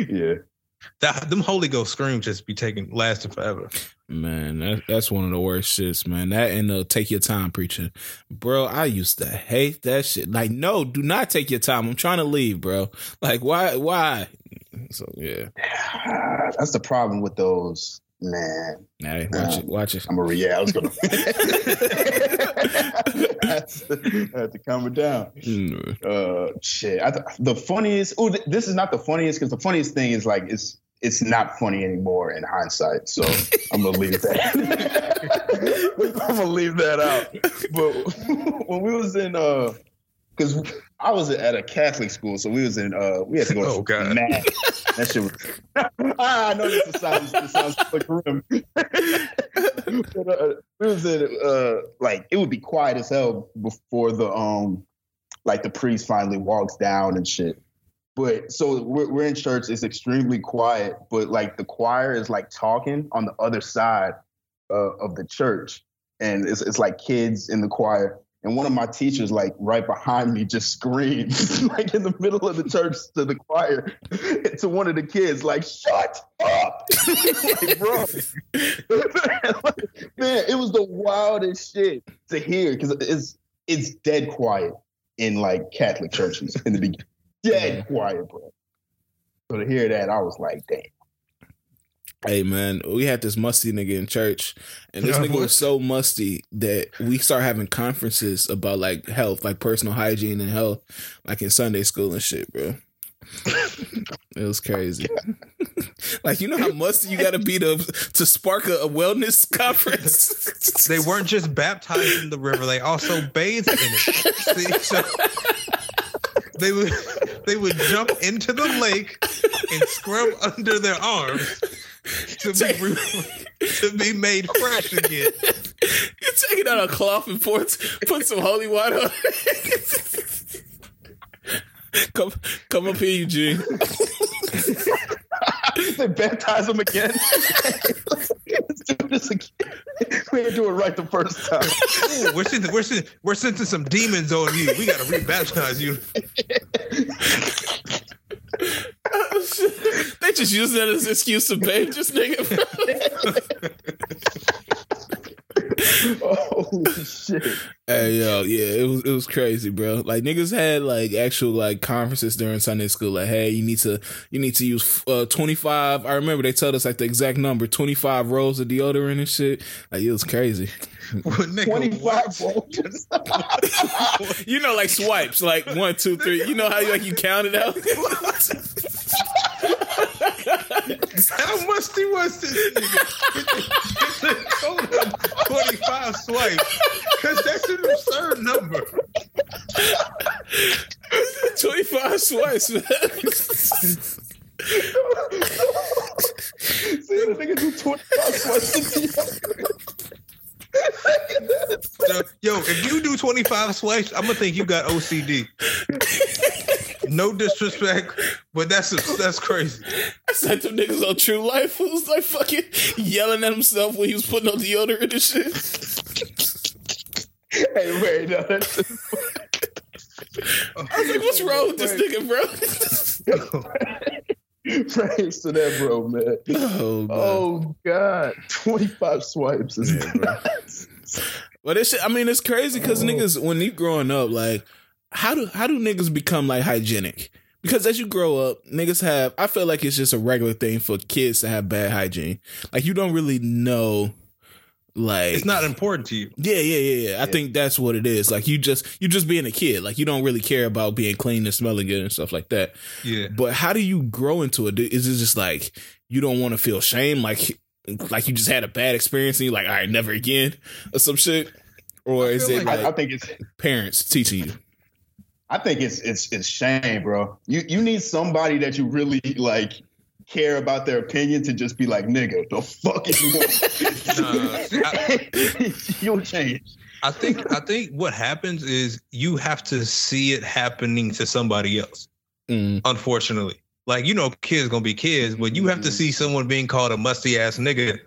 yeah. That them Holy Ghost screams just be taking lasting forever. Man, that, that's one of the worst shits, man. That and uh, take your time preaching, bro. I used to hate that shit. Like, no, do not take your time. I'm trying to leave, bro. Like, why? Why? So yeah, [sighs] that's the problem with those. Man, hey, watch um, it, watch it. I'm a yeah. I was gonna. [laughs] [laughs] I had to calm it down. Mm. Uh, shit. I th- the funniest. Oh, th- this is not the funniest because the funniest thing is like it's it's not funny anymore in hindsight. So [laughs] I'm gonna leave that. [laughs] [laughs] I'm gonna leave that out. But when we was in uh because I was at a Catholic school, so we was in uh we had to go oh, God. math. That shit was I know this sounds this sounds like grim. but, uh, we was in uh like it would be quiet as hell before the um like the priest finally walks down and shit. But so we're, we're in church. It's extremely quiet, but like the choir is like talking on the other side uh, of the church, and it's it's like kids in the choir. And one of my teachers, like right behind me, just screams [laughs] like in the middle of the church to the choir, [laughs] to one of the kids, like, shut up. [laughs] like, bro. Man, it was the wildest shit to hear because it's it's dead quiet in like Catholic churches in the beginning dead quiet, bro. So to hear that, I was like, damn. Hey man, we had this musty nigga in church, and this nigga was [laughs] so musty that we start having conferences about like health, like personal hygiene and health, like in Sunday school and shit, bro. [laughs] it was crazy. [laughs] like you know how musty you got to be to to spark a, a wellness conference. They weren't just baptized in the river; they also bathed in it. See, so they would [laughs] they would jump into the lake and scrub under their arms to be re- to be made fresh again. you take it out a cloth and pour, put some holy water. on it. come, come up here, Eugene. [laughs] they baptize him again. [laughs] Let's do this again. We didn't do it right the first time. Ooh, we're sending we're sending we're sending some demons on you. We got to rebaptize you. [laughs] they just use that as an excuse to pay this nigga. [laughs] [laughs] Holy shit. hey yo, yeah, it was it was crazy, bro. Like niggas had like actual like conferences during Sunday school. Like, hey, you need to you need to use uh, twenty five. I remember they told us like the exact number, twenty five rolls of deodorant and shit. Like it was crazy. Nigga, 25 what? [laughs] volts. You know, like swipes, like one, two, three. You know how like you count it out. [laughs] How much musty was this nigga? They told him 25 swipes. Because that's an absurd number. Twenty five swipes, man. See the nigga do 25 swipes. So, yo, if you do 25 swipes, I'm going to think you got OCD. No disrespect, but that's that's crazy. I said them niggas on True Life who was like fucking yelling at himself when he was putting on deodorant and shit. hey, wait, no, that's I was like, what's oh, wrong with this nigga, bro? [laughs] praise to that, bro, man. oh, man. Oh, God. 25 swipes is Yeah, [laughs] nuts. But it's I mean it's crazy because niggas when you growing up like how do how do niggas become like hygienic? Because as you grow up, niggas have I feel like it's just a regular thing for kids to have bad hygiene. Like you don't really know like It's not important to you. Yeah, yeah, yeah, yeah. I think that's what it is. Like you just you just being a kid. Like you don't really care about being clean and smelling good and stuff like that. Yeah. But how do you grow into it? Is it just like you don't want to feel shame, like like you just had a bad experience and you're like, all right, never again, or some shit? Or I is it like- like I, I think it's parents teaching you? I think it's it's it's shame, bro. You you need somebody that you really like care about their opinion to just be like, nigga, the fuck is you want? [laughs] [laughs] You'll change. I think I think what happens is you have to see it happening to somebody else. Mm. Unfortunately, like you know, kids gonna be kids, but you have to Mhm. see someone being called a musty ass nigga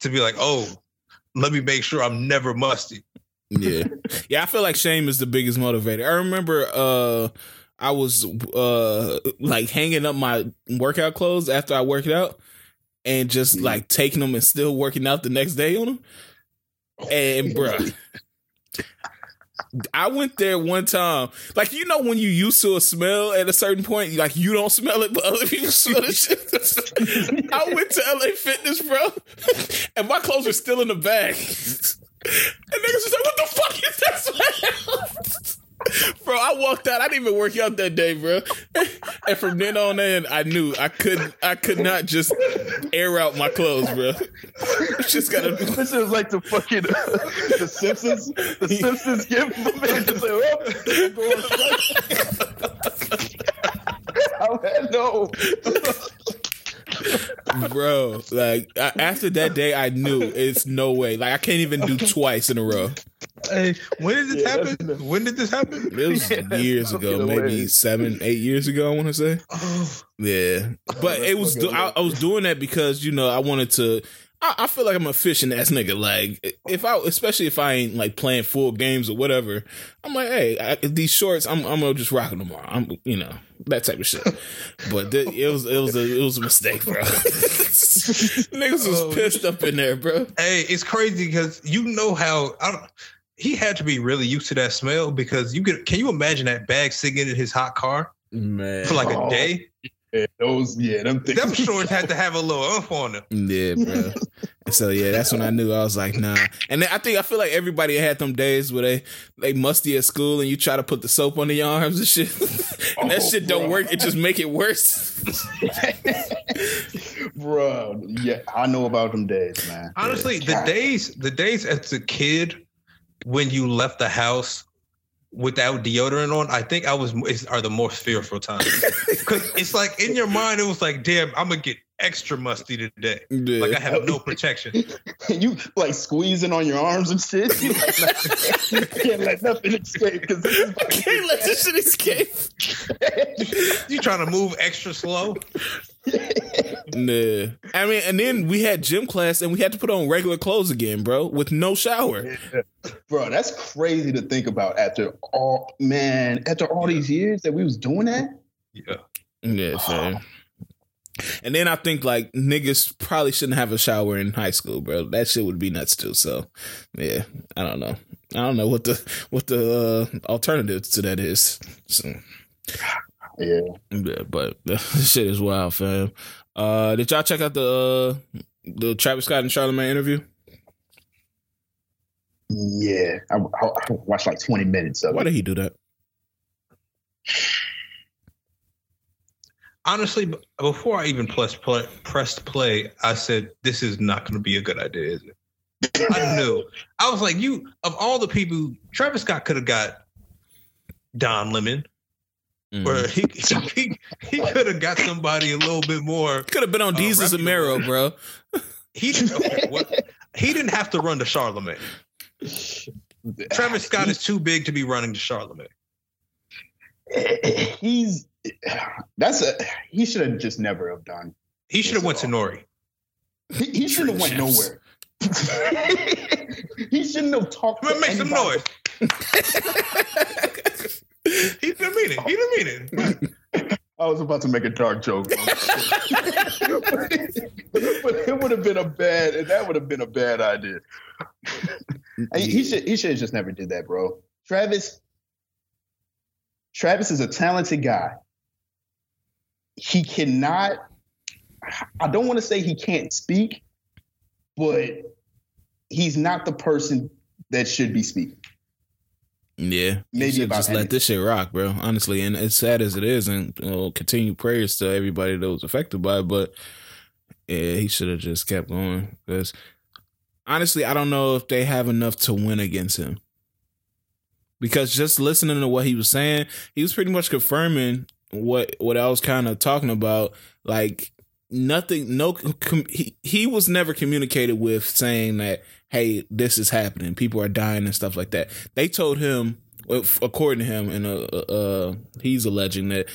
to be like, oh, let me make sure I'm never musty. Yeah, [laughs] yeah. I feel like shame is the biggest motivator. I remember uh I was uh like hanging up my workout clothes after I worked out, and just Mhm. like taking them and still working out the next day on them. And bruh, [laughs] I went there one time. Like you know when you used to a smell at a certain point, like you don't smell it, but other people smell shit. [laughs] I went to LA Fitness, bro, and my clothes were still in the bag. [laughs] And niggas was like, "What the fuck is that smell?" [laughs] Bro, I walked out. I didn't even work out that day, bro. And from then on in, I knew I couldn't. I could not just air out my clothes, bro. It's just gotta. be This is like the fucking uh, the Simpsons. The Simpsons give [laughs] the man just like, oh, I no. Bro. Like I, after that day, I knew it's no way. Like I can't even do [laughs] twice in a row. Hey, when did this Yeah, happen? enough. When did this happen? It was [laughs] Yeah, years ago, maybe hilarious. seven, eight years ago. I want to say, Oh, [sighs] yeah. But that's it was. I, I was doing that because you know I wanted to. I, I feel like I'm a fishing ass nigga. Like if I, especially if I ain't like playing full games or whatever, I'm like, hey, I, these shorts, I'm, I'm gonna just rock them tomorrow. I'm, you know, that type of shit. But th- it was, it was, a, it was a mistake, bro. [laughs] Niggas was Oh, pissed up in there, bro. hey, it's crazy because you know how I don't, he had to be really used to that smell because you could. Can you imagine that bag sitting in his hot car Man, for like a Oh. day? Yeah, those, yeah, them things. Them shorts had to [laughs] have a little umph on them. Yeah, bro. so yeah, that's when I knew I was like, nah. And then I think I feel like everybody had them days where they they musty at school and you try to put the soap on your arms and shit. [laughs] and that Oh, shit don't work. It just make it worse. [laughs] Bro, yeah, I know about them days, man. Honestly, the God. days the days as a kid when you left the house without deodorant on, I think I was are the most fearful times because it's like in your mind it was like, damn, I'm gonna get extra musty today. Yeah. Like I have no protection. [laughs] you like squeezing on your arms and shit. [laughs] You like, [laughs] can't let nothing escape because this is about Can't let this shit escape. You trying to move extra slow? Nah. I mean, and then we had gym class and we had to put on regular clothes again, bro, with no shower. Bro, that's crazy to think about after all man, after all these years that we was doing that. Yeah. Yeah, fair. [sighs] And then I think like niggas probably shouldn't have a shower in high school, bro. That shit would be nuts too. So, yeah, I don't know. I don't know what the what the uh, alternative to that is. So, Yeah. yeah, but [laughs] this shit is wild, fam. Uh, did y'all check out the uh, the Travis Scott and Charlamagne interview? Yeah. I, I, I watched like 20 minutes of Why it. did he do that? Honestly, before I even press play, pressed play, I said this is not going to be a good idea, is it? I [laughs] knew. I was like, you of all the people, Travis Scott could have got Don Lemon, Mm. or he [laughs] he, he could have got somebody a little bit more. Could have been on Uh, Desus reputable. Zamero, bro. He didn't. Okay, what, he didn't have to run to Charlamagne. Travis Scott is too big to be running to Charlamagne. he's [sighs] that's a he should have just never have done. He should have went to Nori. He, he shouldn't have went nowhere. [laughs] he shouldn't have talked. Come to make some noise. He didn't mean it. He didn't mean it. I was about to make a dark joke, [laughs] but it would have been a bad. That would have been a bad idea. He- he should. He should have just never did that, bro. Travis. Travis is a talented guy. He cannot. I don't want to say he can't speak, but he's not the person that should be speaking. Yeah, Maybe just let this shit rock, bro. Honestly, and as sad as it is, and you know, continue prayers to everybody that was affected by it. But yeah, he should have just kept going because honestly, I don't know if they have enough to win against him. Because just listening to what he was saying, he was pretty much confirming what what I was kind of talking about. Like nothing, no, com- he he was never communicated with saying that hey, this is happening. People are dying and stuff like that. They told him, according to him, and uh, uh, he's alleging that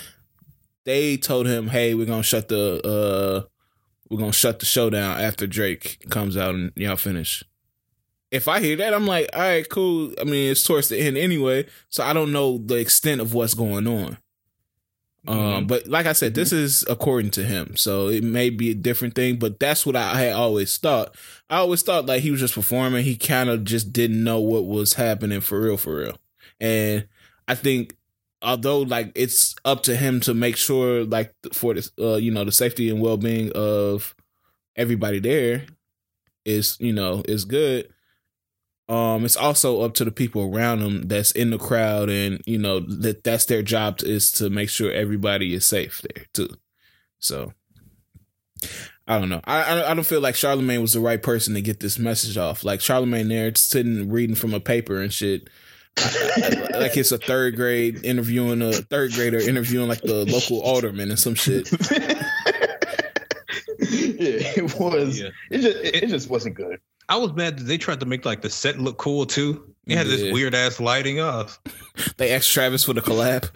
they told him, "Hey, we're gonna shut the uh, we're gonna shut the show down after Drake comes out and y'all finish." If I hear that, I'm like, "All right, cool." I mean, it's towards the end anyway, so I don't know the extent of what's going on. Um, but like I said, this is according to him, so it may be a different thing. But that's what I had always thought. I always thought like he was just performing. He kind of just didn't know what was happening for real, for real. And I think although like it's up to him to make sure like for the uh, you know the safety and well being of everybody there is you know is good. Um, it's also up to the people around them that's in the crowd, and you know that that's their job to, is to make sure everybody is safe there too. So I don't know. I I, I don't feel like Charlamagne was the right person to get this message off. Like Charlamagne there sitting reading from a paper and shit. I- I- like it's a third grade interviewing a third grader interviewing like the local alderman and some shit. [laughs] yeah, it was. Yeah. It just. It, it just wasn't good. I was mad that they tried to make like the set look cool too. They had Yeah. this weird ass lighting off. Uh, [laughs] they asked Travis for the collab.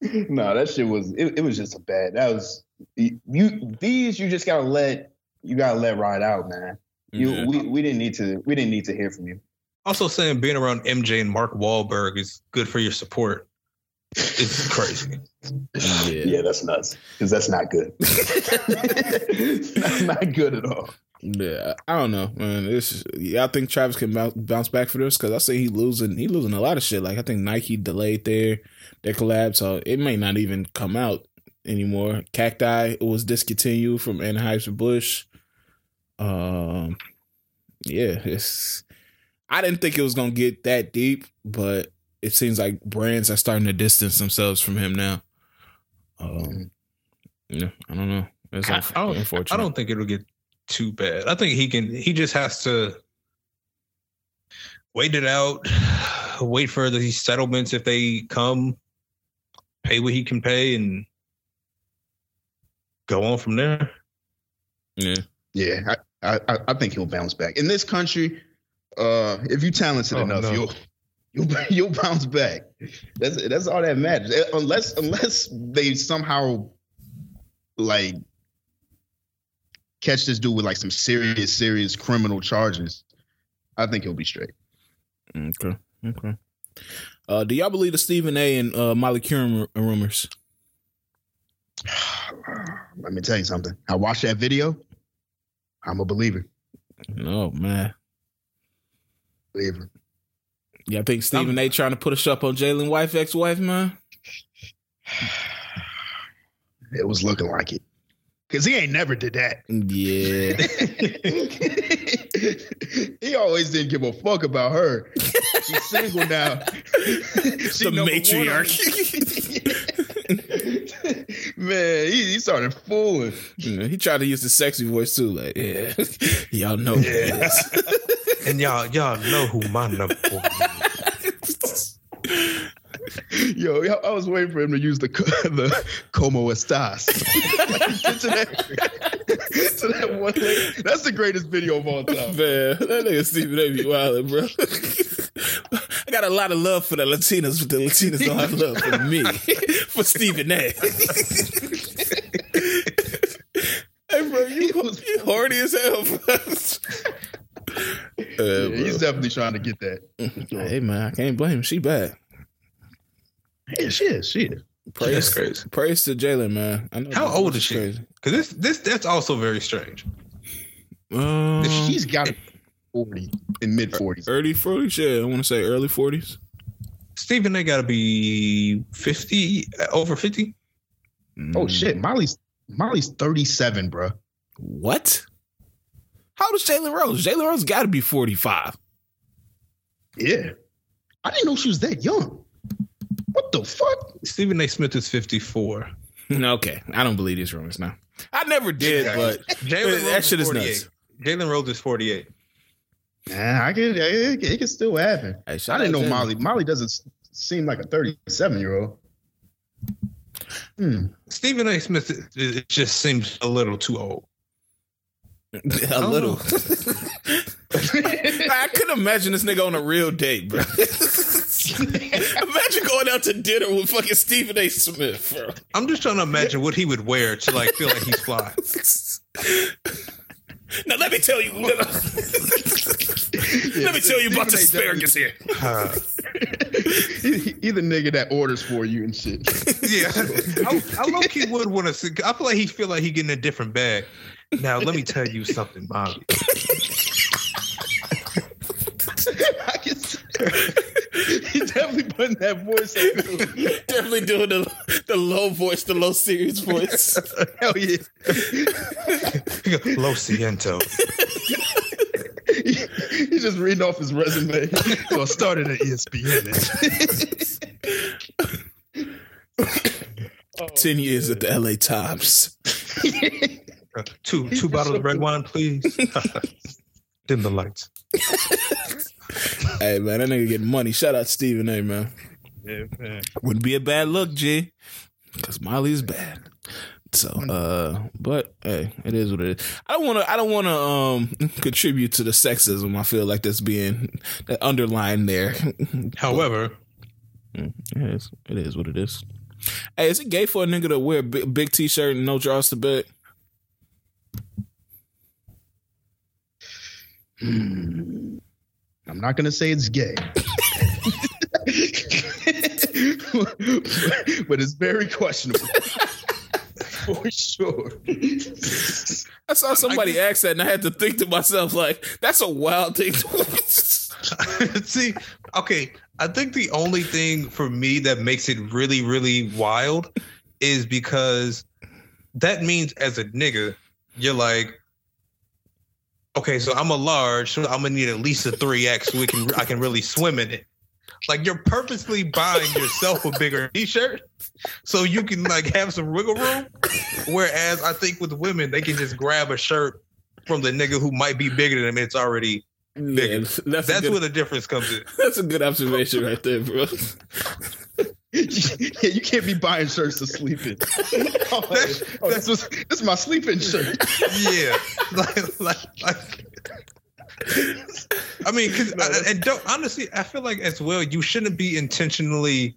[laughs] no, that shit was. It, it was just a bad. That was you. These you just gotta let. You gotta let ride out, man. You. Yeah. We, we didn't need to. We didn't need to hear from you. Also saying being around MJ and Mark Wahlberg is good for your support. It's crazy. Yeah. that's nuts. Because that's not good. [laughs] that's not good at all. Yeah, I don't know, man. This, yeah, I think Travis can bounce, bounce back for this because I say he losing, he losing a lot of shit. Like I think Nike delayed their their collab, so it may not even come out anymore. Cacti was discontinued from Anheuser Busch. Um, yeah, it's. I didn't think it was gonna get that deep, but it seems like brands are starting to distance themselves from him now. Um, yeah, I don't know. It's I, unf- I don't, unfortunate. I don't think it'll get too bad. I think he can. He just has to wait it out, wait for these settlements if they come, pay what he can pay, and go on from there. Yeah. Yeah, I, I I think he'll bounce back. In this country, uh, if you're talented Oh, enough, no. you'll you'll [laughs] you'll bounce back. That's that's all that matters. Eh, Unless unless they somehow like catch this dude with like some serious serious criminal charges, I think he'll be straight. Okay. Okay. Uh, do y'all believe the Stephen A. and uh, Molly Qerim ru- rumors? [sighs] Let me tell you something. I watched that video. I'm a believer. No, man. Believer. Yeah, I think Stephen A. trying to put a shop on Jalen wife, ex wife, man. It was looking like it. Cause he ain't never did that. Yeah. [laughs] he always didn't give a fuck about her. She's single now. [laughs] [laughs] She the number one on- matriarch. [laughs] Man, he, he started fooling. You know, he tried to use the sexy voice too. Like, yeah, [laughs] y'all know who it is. And y'all, y'all know who my number one is. [laughs] Yo, I was waiting for him to use the [laughs] the como estás. [laughs] to, that, to that one. That's the greatest video of all time. Man, that nigga Stephen A. be wildin', bro. [laughs] I got a lot of love for the Latinas, but the Latinas don't have love for me, for Stephen A. hey, bro, you, you horny as hell, bro. Uh, Yeah, he's definitely trying to get that. Hey, man, I can't blame him. She bad. Yeah, she is. She is. Praise, That's crazy. praise to Jalen, man. I know How old is she? Because this, this, that's also very strange. Um, She's got to 40 in mid 40s. early 40s. Yeah, I want to say early 40s. Stephen, they got to be fifty, over fifty. Oh shit, Molly's Molly's 37, bro. What? How old is Jalen Rose? Jalen Rose got to be 45. Yeah. I didn't know she was that young. What the fuck? Stephen A. Smith is fifty-four. okay, I don't believe these rumors now. I never did, but Jalen that Rose shit is 48. nuts. Jalen Rose is forty-eight. Nah, I can it, it can still happen. Hey, I didn't out know Jalen. Molly. Molly doesn't seem like a 37 year old. Hmm. Stephen A. Smith it, it just seems a little too old. [laughs] a little. [laughs] I couldn't imagine this nigga on a real date, bro. [laughs] imagine going out to dinner with fucking Stephen A. Smith, bro. I'm just trying to imagine what he would wear to like feel like he's fly. [laughs] Now let me tell you. [laughs] let me tell you about the asparagus here. Uh, [laughs] He- he the nigga that orders for you and shit. yeah, I, I low key would want to. see I feel like he feel like he getting a different bag. Now let me tell you something, Bobby. I can see- He's definitely putting that voice on. [laughs] Definitely doing the the low voice, the low serious voice. [laughs] Hell yeah. Lo siento. He- [laughs] He's just reading off his resume. So I started at ESPN. Ten years at the LA Times. Uh, two two bottles of red wine, please. Dim the lights. Hey man, that nigga getting money. Shout out Stephen A. Man. Yeah, man. Wouldn't be a bad look, G. Because Molly's bad. So, uh, but hey, it is what it is. I don't want to. I don't want to um contribute to the sexism. I feel like that's being that underlined there. [laughs] However, it is. It is what it is. Hey, is it gay for a nigga to wear a big, big t-shirt and no drawers to bed? Hmm. I'm not gonna say it's gay. [laughs] but it's very questionable. [laughs] for sure. I saw somebody ask that, and I had to think to myself, like, that's a wild thing. To [laughs] See, okay, I think the only thing for me that makes it really, really wild is because that means as a nigga, you're like, okay, so I'm a large, so I'm gonna need at least a three X so we can I can really swim in it. Like you're purposely buying yourself a bigger t-shirt so you can like have some wiggle room. Whereas I think with women, they can just grab a shirt from the nigga who might be bigger than them. It's already Yeah, that's that's good, where the difference comes in. [laughs] that's a good observation right there, bro. Yeah, you can't be buying shirts to sleep in. [laughs] oh, oh, this was this is my sleeping shirt. Yeah, like, like, like I mean, 'cause I- and don't honestly, I feel like as well, you shouldn't be intentionally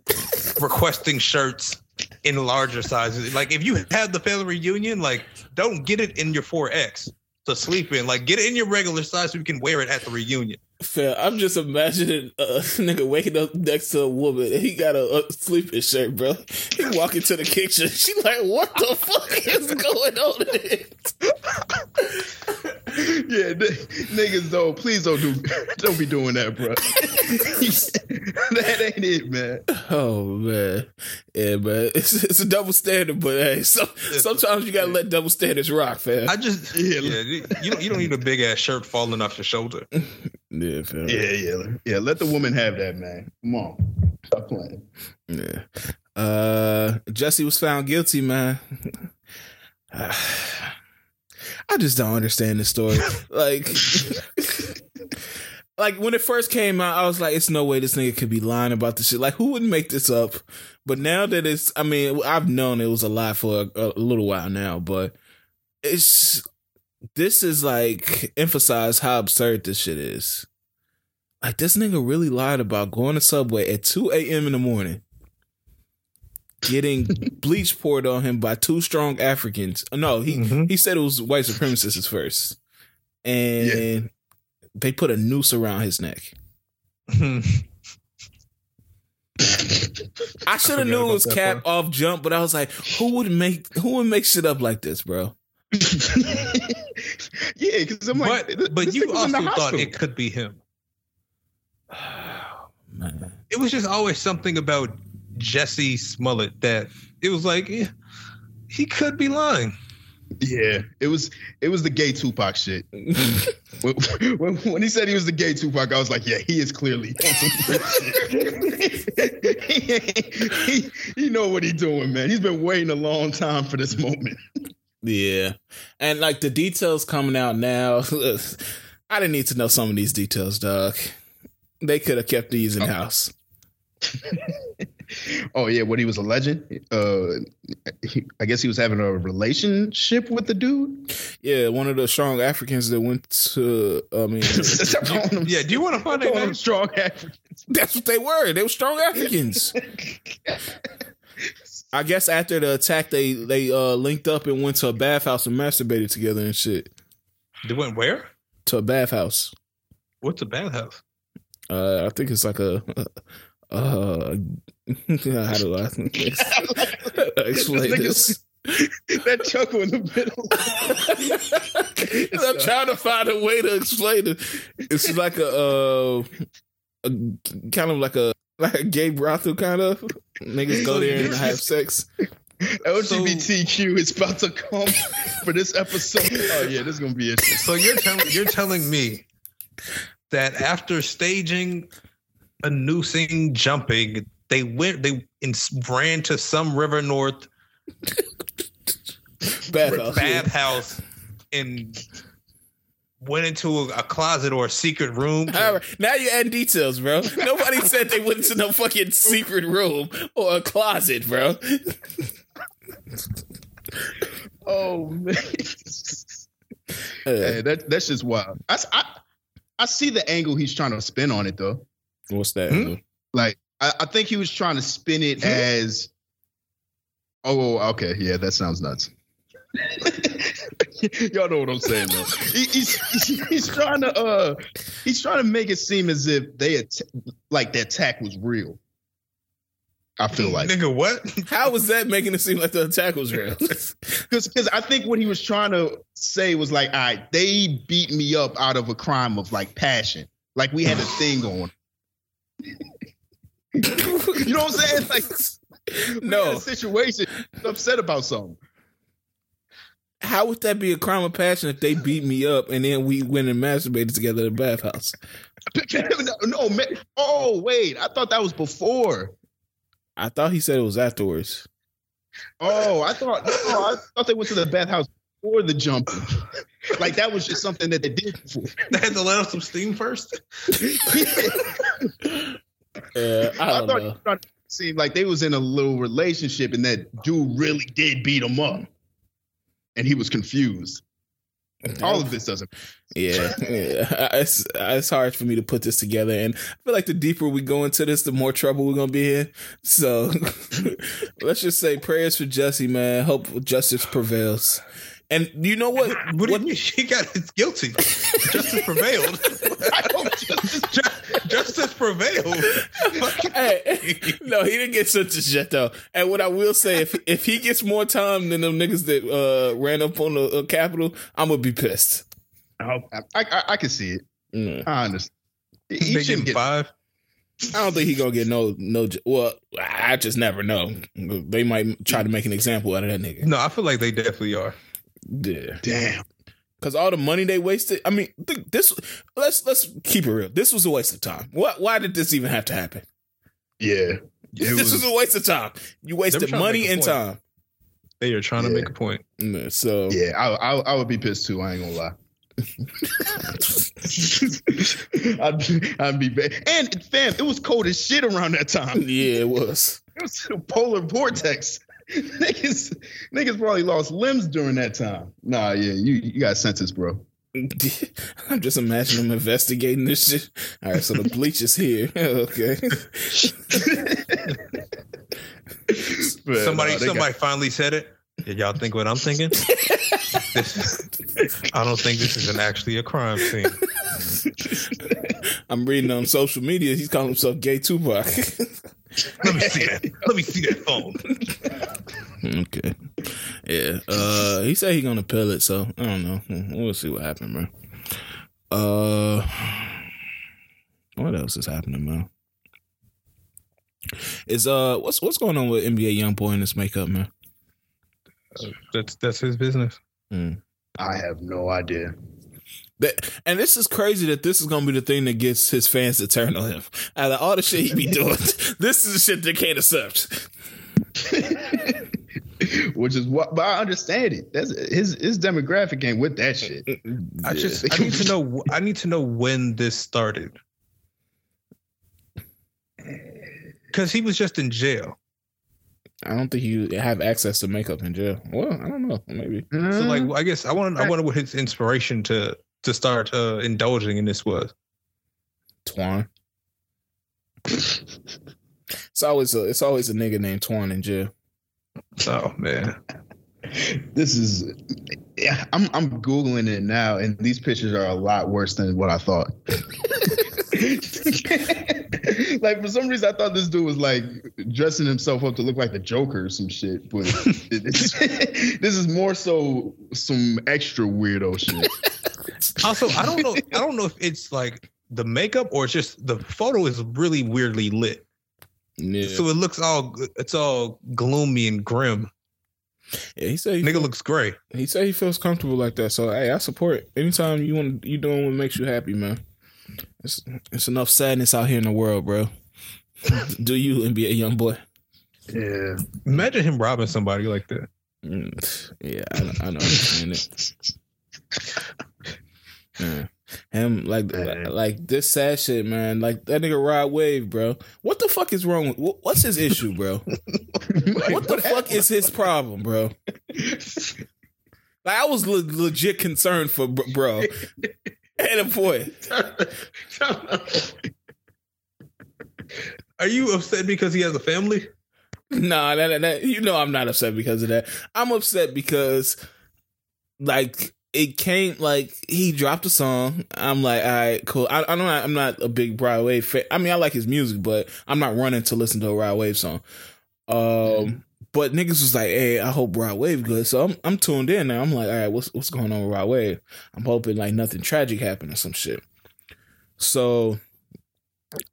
requesting shirts in larger sizes. Like if you have the family reunion, like don't get it in your 4X to sleep in. Like get it in your regular size so you can wear it at the reunion. Fair. I'm just imagining a nigga waking up next to a woman and he got a, a sleeping shirt, bro. He walk into the kitchen. [laughs] She like, what the fuck is going on? Yeah, n- niggas though, please don't do [laughs] don't be doing that, bro. [laughs] that ain't it, man. Oh man, yeah, man. [laughs] It's, it's a double standard, but hey, so, sometimes you gotta let double standards rock, fam. I just Yeah. yeah, you don't you don't need a big ass shirt falling off your shoulder. yeah, fam. Yeah, yeah, yeah. Let the woman have that, man. Come on, stop playing. Yeah. Uh, Jussie was found guilty, man. [sighs] I just don't understand the story. [laughs] like, like when it first came out, I was like, "It's no way this nigga could be lying about this shit." Like, who would make this up? But now that it's, I mean, I've known it was a lie for a, a little while now, but it's this is like emphasize how absurd this shit is. Like, this nigga really lied about going to Subway at two a.m. in the morning getting [laughs] bleach poured on him by two strong Africans. No, he Mhm. he said it was white supremacists first, and they put a noose around his neck. [laughs] I should have forgot knew it was that cap off jump, but I was like, who would make who would make shit up like this, bro? [laughs] yeah, because I'm like, but but you nigga was in the also thought it could be him. [sighs] Man. It was just always something about Jussie Smollett that it was like yeah, he could be lying. Yeah, it was it was the gay Tupac shit. [laughs] When, when, when he said he was the gay Tupac, I was like, yeah, he is clearly [laughs] on some weird shit. he, [laughs] he, he know what he's doing, man. He's been waiting a long time for this moment. Yeah. And like the details coming out now, I didn't need to know some of these details, dog. They could have kept these in oh. house. Oh yeah, what he was alleging? Uh, he, I guess he was having a relationship with the dude. Yeah, one of the strong Africans that went to I mean [laughs] Stop calling him- Yeah, do you want to find calling that him name? strong Africans. that's what they were. They were strong Africans. I guess after the attack they they uh linked up and went to a bathhouse and masturbated together and shit. They went where? To a bathhouse. What's a bathhouse? Uh I think it's like a [laughs] uh [laughs] how do I [laughs] explain this? that chuckle in the middle. I'm trying to find a way to explain it. It's like a, uh, a kind of like a like a gay brothel kind of. Niggas go there and have sex. LGBTQ is about to come for this episode. Oh yeah, this is gonna be interesting. So you're telling you're telling me that after staging a noosing jumping, they went they in, ran to some river north [laughs] Bathhouse. yeah. bathhouse and went into a, a closet or a secret room. to- All right, now you're adding details, bro. Nobody [laughs] said they went to no fucking secret room or a closet, bro. [laughs] Oh man, Uh, hey, that that's just wild. I see the angle he's trying to spin on it though. What's that? Hmm? Like I, I think he was trying to spin it as. Oh, okay, yeah, that sounds nuts. [laughs] Y'all know what I'm saying though. He, he's, he's he's trying to uh he's trying to make it seem as if they att- like the attack was real. I feel like nigga, what? How was that making it seem like the attack was real? [laughs] because because I think what he was trying to say was like, all right, they beat me up out of a crime of like passion, like we had a thing going. You know what I'm saying? Like, no. a situation, upset about something. How would that be a crime of passion if they beat me up and then we went and masturbated together in the bathhouse? [laughs] no, man. Oh wait, I thought that was before. I thought he said it was afterwards. Oh, I thought no, I thought they went to the bathhouse before the jumping. Like that was just something that they did before. [laughs] They had to let off some steam first. [laughs] Yeah, I I don't thought know. it started to seem like they was in a little relationship and that dude really did beat him up. And he was confused. All of this doesn't. Yeah, yeah. It's it's hard for me to put this together, and I feel like the deeper we go into this, the more trouble we're gonna be in. So [laughs] let's just say prayers for Jussie, man. Hope justice prevails. And you know what? What, do you mean? She got it's guilty. Justice prevailed. I don't just, Ju- Justice prevailed. Hey, [laughs] no, he didn't get sentenced yet though. And what I will say, if if he gets more time than them niggas that uh, ran up on the uh, Capitol, I'm gonna be pissed. I, I, I can see it. Mm. I understand. He They shouldn't get five. I don't think he gonna get no no. Well, I just never know. They might try to make an example out of that nigga. No, I feel like they definitely are. Yeah, damn. because all the money they wasted. I mean, th- this. Let's let's keep it real. This was a waste of time. Why why did this even have to happen? Yeah. [laughs] It this was, was a waste of time. You wasted money and point. time. They are trying to make a point. So yeah, I, I I would be pissed too. I ain't gonna lie. [laughs] [laughs] I'd be, I'd be bad. And fam, it was cold as shit around that time. yeah, it was. It was a polar vortex. [laughs] niggas, niggas probably lost limbs during that time. Nah, yeah, you you got sentenced, bro. [laughs] I'm just imagining them investigating this shit. All right, so the bleach is here. [laughs] okay. Man, somebody, nah, they somebody finally said it. Did y'all think what I'm thinking? This- I don't think this is an actually a crime scene. I'm reading on social media. He's calling himself Gay Tupac. Let me see that. Let me see that phone. okay. Yeah. Uh, he said he's gonna appeal it, so I don't know. We'll see what happens, bro. Uh, what else is happening, man? Is uh, what's what's going on with NBA YoungBoy and his makeup, man? That's that's his business. Mm. I have no idea. That, and this is crazy that this is gonna be the thing that gets his fans to turn on him. Out of all the shit he be [laughs] doing, this is the shit they can't accept. [laughs] Which is what, but I understand it. That's his his demographic ain't with that shit. I just I need to know I need to know when this started. Cause he was just in jail. I don't think you have access to makeup in jail. Well, I don't know. Maybe. So like I guess I want I wonder what his inspiration to to start uh, indulging in this was. Twan. It's always a it's always a nigga named Twan in jail. Oh man. this is yeah, I'm I'm googling it now, and these pictures are a lot worse than what I thought. [laughs] [laughs] [laughs] like for some reason, I thought this dude was like dressing himself up to look like the Joker or some shit, but [laughs] [laughs] this is more so some extra weirdo shit. Also, I don't know I don't know if it's like the makeup or it's just the photo is really weirdly lit. Yeah. So it looks all it's all gloomy and grim. yeah he said he, Nigga looks great. he said he feels comfortable like that. So hey, I support anytime you want you doing what makes you happy, man. It's it's enough sadness out here in the world, bro. Do you NBA YoungBoy? Yeah, Imagine him robbing somebody like that. Mm, yeah, I, don't- I don't understand it. Yeah. Him like Man. like this sad shit, man. Like that nigga Rod Wave, bro. What the fuck is wrong? With, what's his issue, bro? [laughs] what the fuck is his problem, bro? [laughs] Like I was le- legit concerned for bro. And a boy, [laughs] Are you upset because he has a family? nah, that, that, you know I'm not upset because of that. I'm upset because, like, it came like he dropped a song. I'm like, all right, cool. I, I don't. I'm not a big Rod Wave fan. I mean, I like his music, but I'm not running to listen to a Rod Wave song. Um. But niggas was like, hey, I hope Rod Wave good. So I'm I'm tuned in now. I'm like, all right, what's what's going on with Rod Wave? I'm hoping like nothing tragic happened or some shit. So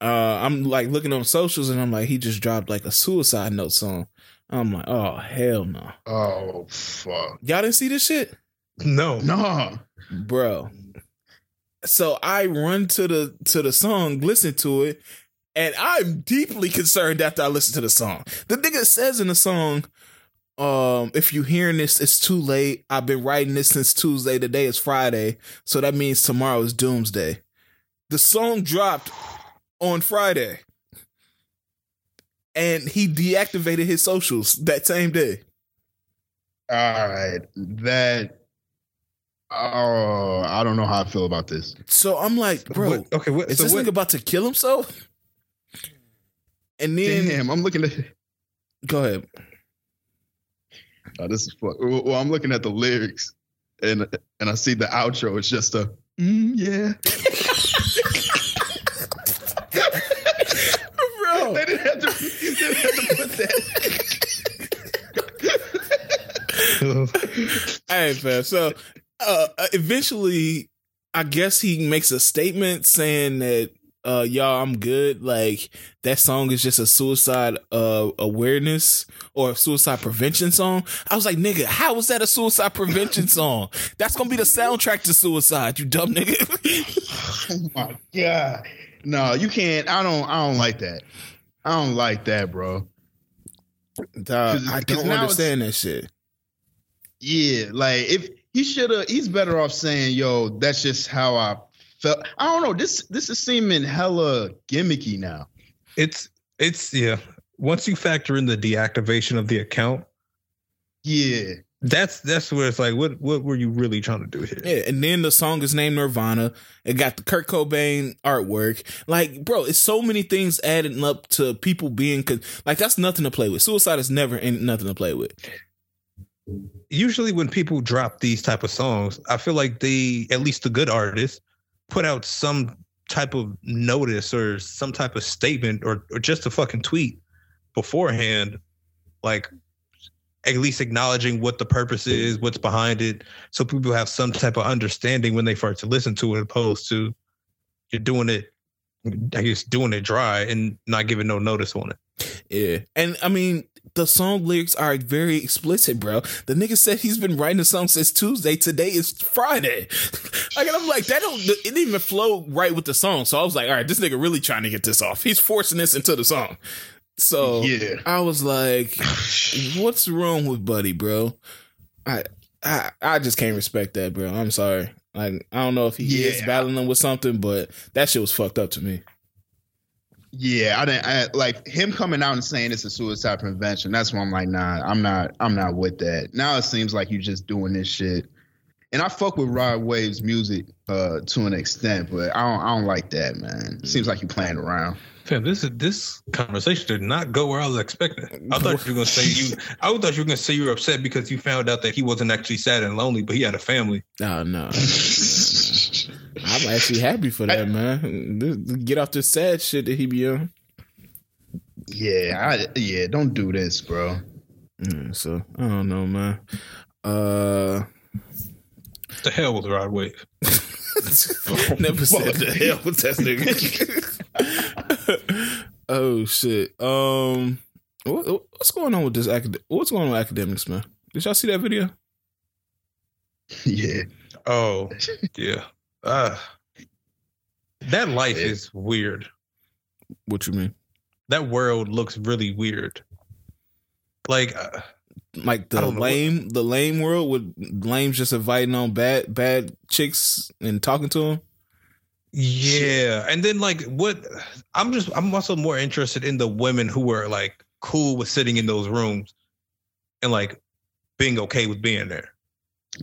uh I'm like looking on socials and I'm like, he just dropped like a suicide note song. I'm like, oh hell no. Oh fuck. Y'all didn't see this shit? No. No. Bro. So I run to the to the song, listen to it, and I'm deeply concerned after I listen to the song. The nigga says in the song, um, if you hearing this, it's too late. I've been writing this since Tuesday. Today is Friday. So that means tomorrow is doomsday. The song dropped on Friday. And he deactivated his socials that same day. All right. That Oh, I don't know how I feel about this. So I'm like, bro, what, okay, what, is so this what, nigga about to kill himself? And then, damn, I'm looking at. Go ahead. Oh, this is fun. Well, I'm looking at the lyrics, and and I see the outro. It's just a mm, yeah. [laughs] bro, they didn't have to. [laughs] They didn't have to put that. [laughs] hey, man. So uh, eventually, I guess he makes a statement saying that uh y'all i'm good. Like that song is just a suicide uh awareness or suicide prevention song. I was like nigga how is that a suicide prevention [laughs] song? That's gonna be the soundtrack to suicide you dumb nigga. Oh [laughs] my god. No you can't i don't i don't like that. I don't like that bro. I don't understand that shit. Yeah like if he should have. He's better off saying, "Yo, that's just how I felt." I don't know. This this is seeming hella gimmicky now. It's it's yeah. Once you factor in the deactivation of the account, yeah, that's that's where it's like, what what were you really trying to do here? Yeah, and then the song is named Nirvana. It got the Kurt Cobain artwork. Like, bro, it's so many things adding up to people being like that's nothing to play with. Suicide is never nothing to play with usually when people drop these type of songs, I feel like they, at least the good artists, put out some type of notice or some type of statement or or just a fucking tweet beforehand, like at least acknowledging what the purpose is, what's behind it, so people have some type of understanding when they start to listen to it, opposed to you're doing it, I guess, doing it dry and not giving no notice on it. Yeah, and I mean, the song lyrics are very explicit, bro. The nigga said he's been writing the song since Tuesday. Today is Friday. [laughs] like, I'm like, that don't, it didn't even flow right with the song. So I was like, all right, this nigga really trying to get this off. He's forcing this into the song. So yeah. I was like, [sighs] what's wrong with Buddy, bro? I, I, I just can't respect that, bro. I'm sorry. Like, I don't know if he yeah. is battling with something, but that shit was fucked up to me. Yeah, I didn't I, like him coming out and saying it's a suicide prevention. That's why I'm like, nah, I'm not, I'm not with that. Now it seems like you're just doing this shit. And I fuck with Rod Wave's music uh, to an extent, but I don't, I don't like that, man. It seems like you're playing around. Fam, this is this conversation did not go where I was expecting. I thought you were gonna say you. I thought you were gonna say you were upset because you found out that he wasn't actually sad and lonely, but he had a family. No, no. [laughs] I'm actually happy for that, man. Get off the sad shit that he be on. Yeah, I, yeah. Don't do this, bro. Mm, so I don't know, man. Uh, the hell with Rod Wave. [laughs] Never said the hell with that nigga. [laughs] oh shit. Um, what, what's going on with this acad- What's going on with Akademiks, man? Did y'all see that video? [laughs] Yeah. Oh, yeah. Uh, that life is weird. What you mean? That world looks really weird. Like, uh, like the lame, what, the lame world with lames just inviting on bad, bad chicks and talking to them. Yeah, and then like what? I'm just, I'm also more interested in the women who were like cool with sitting in those rooms and like being okay with being there.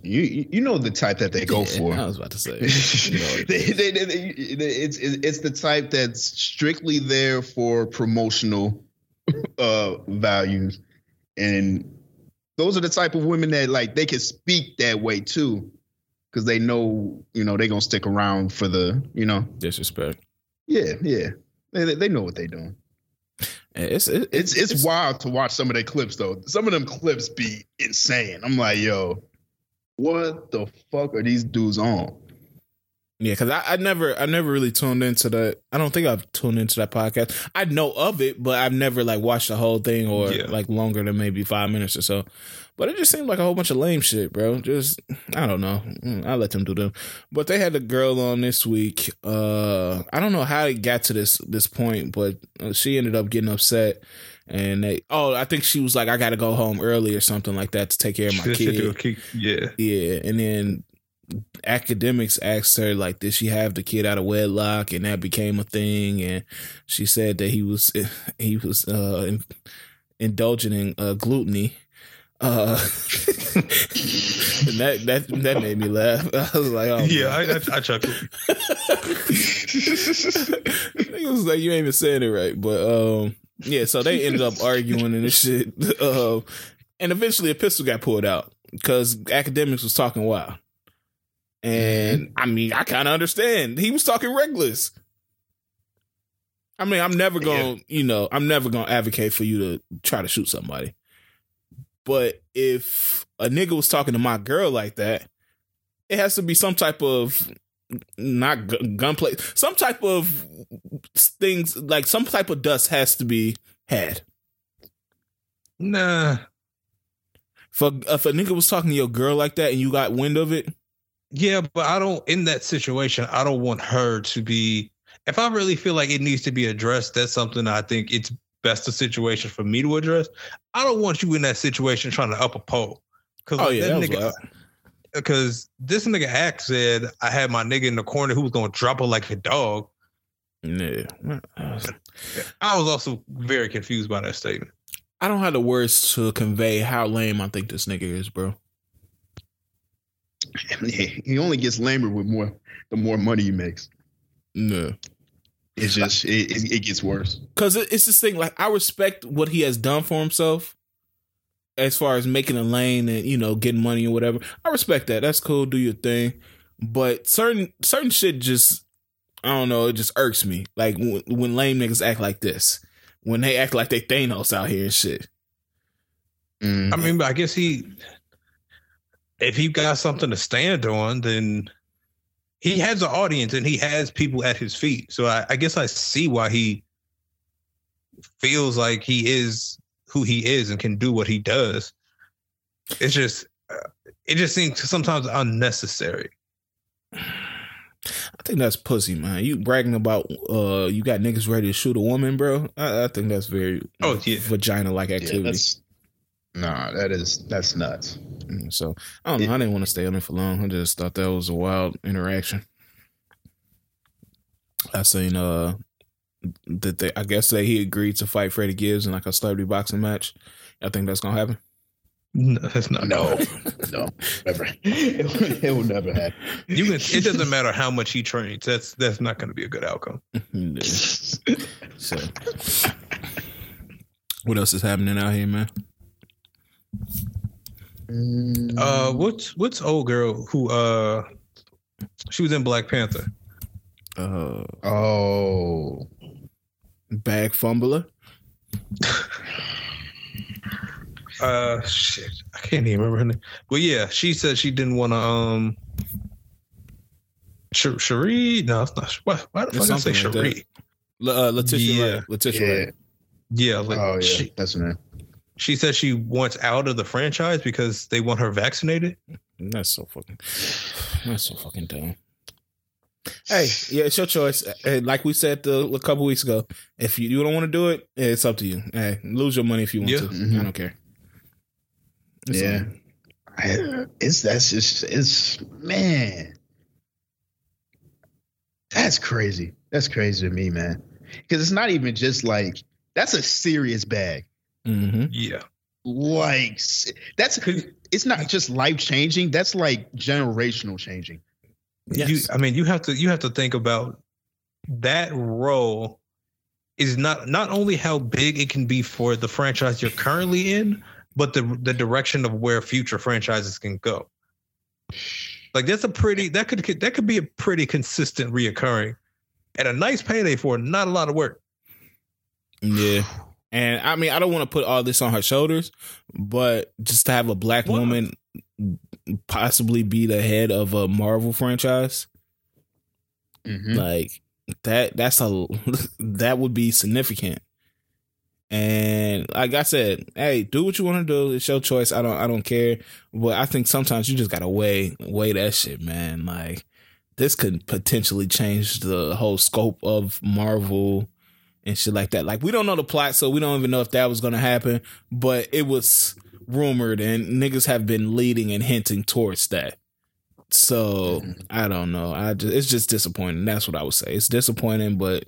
You you know the type that they go yeah, for. I was about to say. [laughs] they, they, they, it's it's the type that's strictly there for promotional [laughs] uh, values, and those are the type of women that like they can speak that way too. because they know you know they're gonna stick around for the you know Disrespect. yeah yeah they they- know what they're doing. It's it, It's it's wild to watch some of their clips though. Some of them clips be insane. I'm like, yo, what the fuck are these dudes on? Yeah, because I, I never I never really tuned into that. I don't think I've tuned into that podcast. I know of it, but I've never like watched the whole thing or Yeah. like longer than maybe five minutes or so. But it just seemed like a whole bunch of lame shit, bro. Just I don't know. Mm, I let them do them. But they had a girl on this week. Uh I don't know how it got to this this point, but uh, she ended up getting upset. And they, oh, I think she was like, I got to go home early or something like that to take care of my kid. kick- Yeah. Yeah, and then Akademiks asked her like, did she have the kid out of wedlock, and that became a thing, and she said that he was [laughs] he was uh, in, indulging in uh, gluttony. Uh, [laughs] and that that that made me laugh. [laughs] I was like, oh yeah, I, I, I chuckled. He was like, you ain't even saying it right. But um, yeah, so they ended up arguing and this shit. [laughs] Uh, and eventually a pistol got pulled out because Akademiks was talking wild. And I mean, I kind of understand. He was talking reckless. I mean, I'm never going, to you know, I'm never going to advocate for you to try to shoot somebody. But if a nigga was talking to my girl like that, it has to be some type of not gu- gunplay, some type of things like some type of dust has to be had. Nah. If a, uh, if a nigga was talking to your girl like that and you got wind of it, Yeah, but I don't in that situation, I don't want her to be if I really feel like it needs to be addressed, that's something I think it's best a situation for me to address. I don't want you in that situation trying to up a pole. Cause oh like, yeah, that was wild. Because this nigga Act said I had my nigga in the corner who was gonna drop her like a dog. Yeah. I was also very confused by that statement. I don't have the words to convey how lame I think this nigga is, bro. [laughs] he only gets lamer with more the more money he makes. No. It's just it, it, it gets worse. Because it's this thing, like, I respect what he has done for himself as far as making a lane and, you know, getting money or whatever. I respect that. That's cool. Do your thing. But certain certain shit just, I don't know, it just irks me. Like, when, when lame niggas act like this, when they act like they Thanos out here and shit. Mm. I mean, but I guess he if he got something to stand on, then he has an audience and he has people at his feet. So I, I guess I see why he feels like he is who he is and can do what he does. It's just, uh, it just seems sometimes unnecessary. I think that's pussy, man. You bragging about uh you got niggas ready to shoot a woman, bro. I, I think that's very Oh, yeah. vagina like activity. that's nah, that is that's nuts. Mm, so I don't know. I didn't want to stay on it for long. I just thought that was a wild interaction. I seen uh that they I guess that he agreed to fight Freddie Gibbs in like a celebrity boxing match. I think that's gonna happen. No, that's not. No, [laughs] no, never. It, will- it will never happen. You can, it doesn't matter how much he trains. That's that's not going to be a good outcome. Yeah. [laughs] So what else is happening out here, man? Uh, what's what's old girl who uh she was in Black Panther? Uh oh, bag fumbler. Uh, shit, I can't even remember her name. But yeah, she said she didn't want to um. Sh- Shuri? No, it's not. Why, why the It's fuck I say something like Shuri? La- uh, Letitia Yeah. Wright. Letitia yeah. Wright. Yeah, like oh yeah, she, that's right. she said she wants out of the franchise because they want her vaccinated. That's so fucking. That's so fucking dumb. Hey, yeah, it's your choice. Hey, like we said the, a couple weeks ago, if you, you don't want to do it, it's up to you. Hey, lose your money if you want Yeah. to. Mhm. I don't care. It's Yeah. I, it's that's just it's man. That's crazy. That's crazy to me, man. Because it's not even just like that's a serious bag. Mhm. Yeah, Like that's it's not just life changing. That's like generational changing. You. Yes. I mean, you have to you have to think about that role is not not only how big it can be for the franchise you're currently in, but the the direction of where future franchises can go. Like that's a pretty that could that could be a pretty consistent reoccurring, and a nice payday for not a lot of work. Yeah. And I mean, I don't want to put all this on her shoulders, but just to have a black Why? woman possibly be the head of a Marvel franchise, Mhm. like that that's a [laughs] that would be significant. And like I said, hey, do what you want to do. It's your choice. I don't I don't care. But I think sometimes you just gotta weigh weigh that shit, man. Like this could potentially change the whole scope of Marvel and shit like that. Like we don't know the plot, so we don't even know if that was gonna happen. But it was rumored, and niggas have been leading and hinting towards that. So mm-hmm. I don't know. I just it's just disappointing. That's what I would say. It's disappointing, but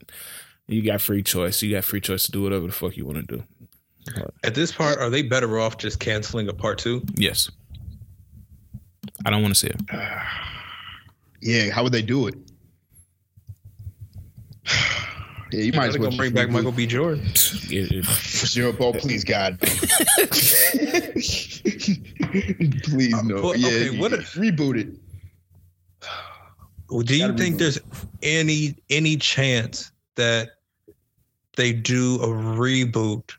you got free choice. You got free choice to do whatever the fuck you want to do. At this part, are they better off just canceling a part two? Yes. I don't want to see it. [sighs] Yeah, how would they do it? [sighs] [sighs] Yeah, you might as They're well gonna bring back reboot. Michael B. Jordan. It- it- Sure, Paul, please, God. [laughs] please, no. well, yeah, okay, what if- reboot it? Do you think reboot. there's any any chance that they do a reboot,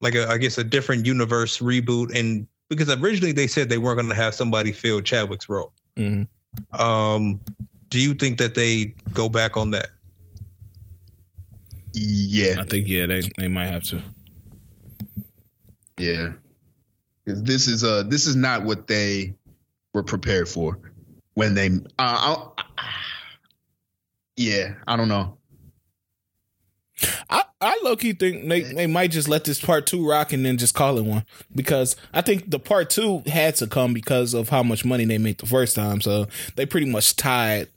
like a, I guess a different universe reboot? And because originally they said they weren't going to have somebody fill Chadwick's role. mhm. Um, do you think that they go back on that? Yeah, I think yeah, they they might have to. yeah. Because this is uh this is not what they were prepared for when they. Uh, I, yeah, I don't know. I, I low key think they, they might just let this part two rock and then just call it one because I think the part two had to come because of how much money they made the first time. So they pretty much tied.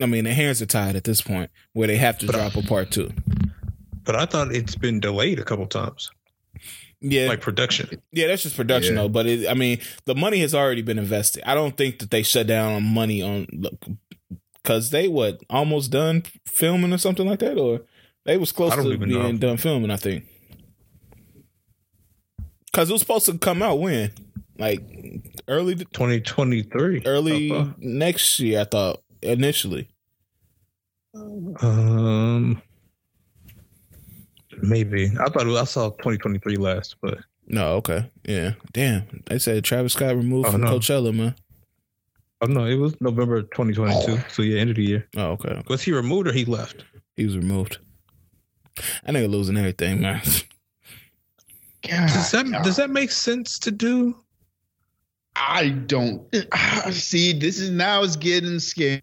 I mean, their hands are tied at this point where they have to But, uh, drop a part two. But I thought it's been delayed a couple times, Yeah, like production. yeah, that's just production Yeah. though. But it, I mean, the money has already been invested. I don't think that they shut down on money on because they what almost done filming or something like that, or they was close to being know. done filming. I think because it was supposed to come out when like early 2023. early next year. I thought initially. Um, maybe I thought was, I saw 2023 last, but No, okay, yeah, damn. They said Travis Scott removed Oh, from no. Coachella, man. oh no, it was November 2022. So yeah, end of the year. Oh, okay. Was he removed or he left? He was removed. I nigga losing everything, man. God, Does that God. does that make sense to do? I don't [sighs] see. This is now it's getting scary.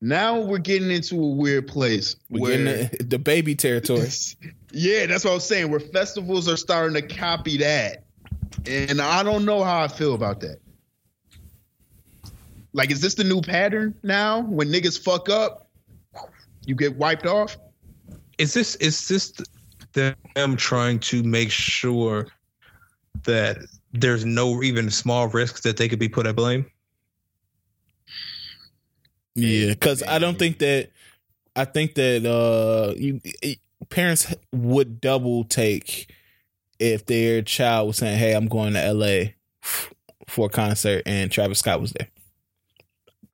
Now we're getting into a weird place We where getting the, DaBaby territory. [laughs] yeah, that's what I'm saying. Where festivals are starting to copy that, and I don't know how I feel about that. Like, is this the new pattern now? When niggas fuck up, you get wiped off. Is this is this them trying to make sure that there's no even small risks that they could be put at blame? Yeah, because I don't think that. I think that uh, you parents would double take if their child was saying, "Hey, I'm going to L.A. for a concert," and Travis Scott was there.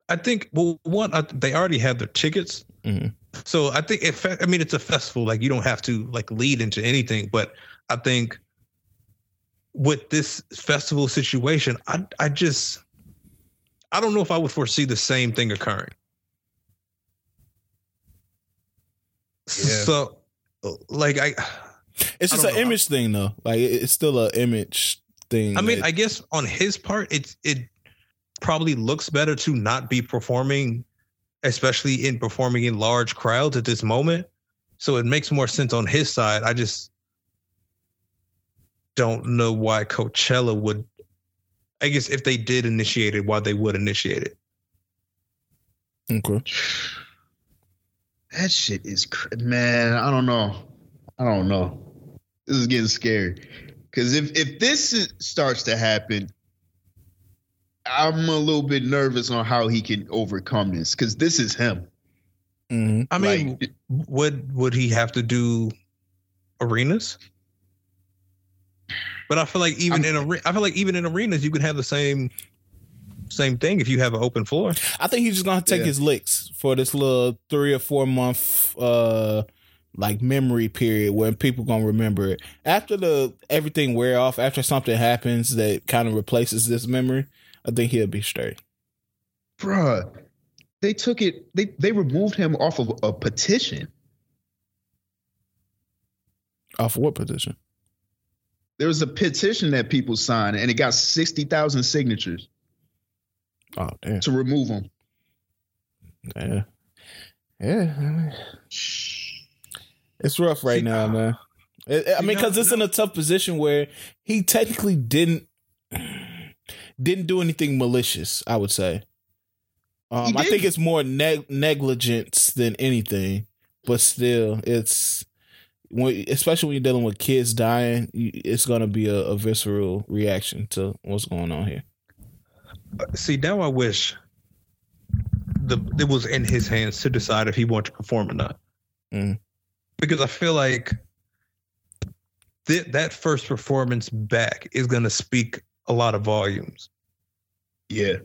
I think well, one I, they already have their tickets, Mhm. so I think if I mean it's a festival, like you don't have to like lead into anything, but I think with this festival situation, I I just I don't know if I would foresee the same thing occurring. Yeah. So, like I, It's I just an know. image thing, though. Like it's still an image thing. I mean, that- I guess on his part, it's it probably looks better to not be performing, especially in performing in large crowds at this moment. So it makes more sense on his side. I just don't know why Coachella would. I guess if they did initiate it, why they would initiate it. okay. That shit is cr- man. I don't know. I don't know. This is getting scary. Because if if this is, starts to happen, I'm a little bit nervous on how he can overcome this. Because this is him. hmm I mean, Like, would would he have to do arenas? But I feel like even in are- I feel like even in arenas you could have the same same thing if you have an open floor. I think he's just gonna take Yeah. his licks for this little three or four month uh like memory period when people gonna remember it. After the everything wear off, after something happens that kind of replaces this memory, I think he'll be straight. Bruh, they took it. They they removed him off of a petition. Off what position? There was a petition that people signed, and it got sixty thousand signatures Oh damn. to remove him. Yeah. Yeah. I mean, It's rough right See, now, man. It- I mean, because it's in a tough position where he technically didn't didn't do anything malicious. I would say. Um, I think it's more neg- negligence than anything, but still, it's when, especially when you're dealing with kids dying, it's gonna be a, a visceral reaction to what's going on here. See, now I wish the it was in his hands to decide if he wanted to perform or not. Mm. Because I feel like th- that first performance back is going to speak a lot of volumes. Yeah.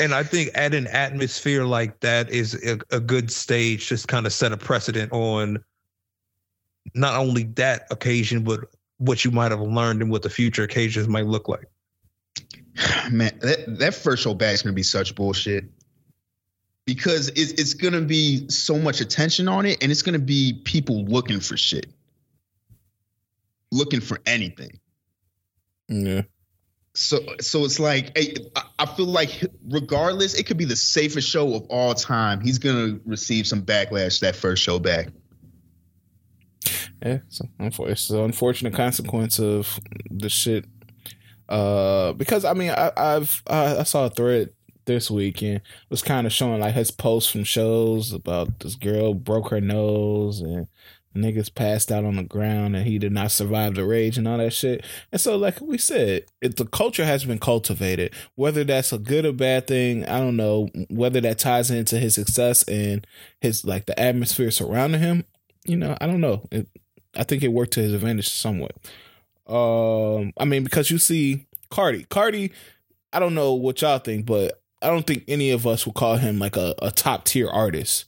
And I think at an atmosphere like that is a, a good stage, just kind of set a precedent on not only that occasion, but what you might have learned and what the future occasions might look like. Man, that, that first show back is gonna be such bullshit. Because it's it's gonna be so much attention on it, and it's gonna be people looking for shit. Looking for anything. Yeah. So so it's like I- feel like regardless, it could be the safest show of all time. He's gonna receive some backlash that first show back. Yeah, it's, it's an unfortunate consequence of the shit. Uh, because I mean, I, I've I, I saw a thread this weekend was kind of showing like his posts from shows about this girl broke her nose and niggas passed out on the ground and he did not survive the rage and all that shit. And so, like we said, it, the culture has been cultivated. Whether that's a good or bad thing, I don't know. Whether that ties into his success and his like the atmosphere surrounding him, you know, I don't know. It, I think it worked to his advantage somewhat. Um, I mean, because you see Carti, Carti, I don't know what y'all think, but I don't think any of us would call him like a, a top tier artist.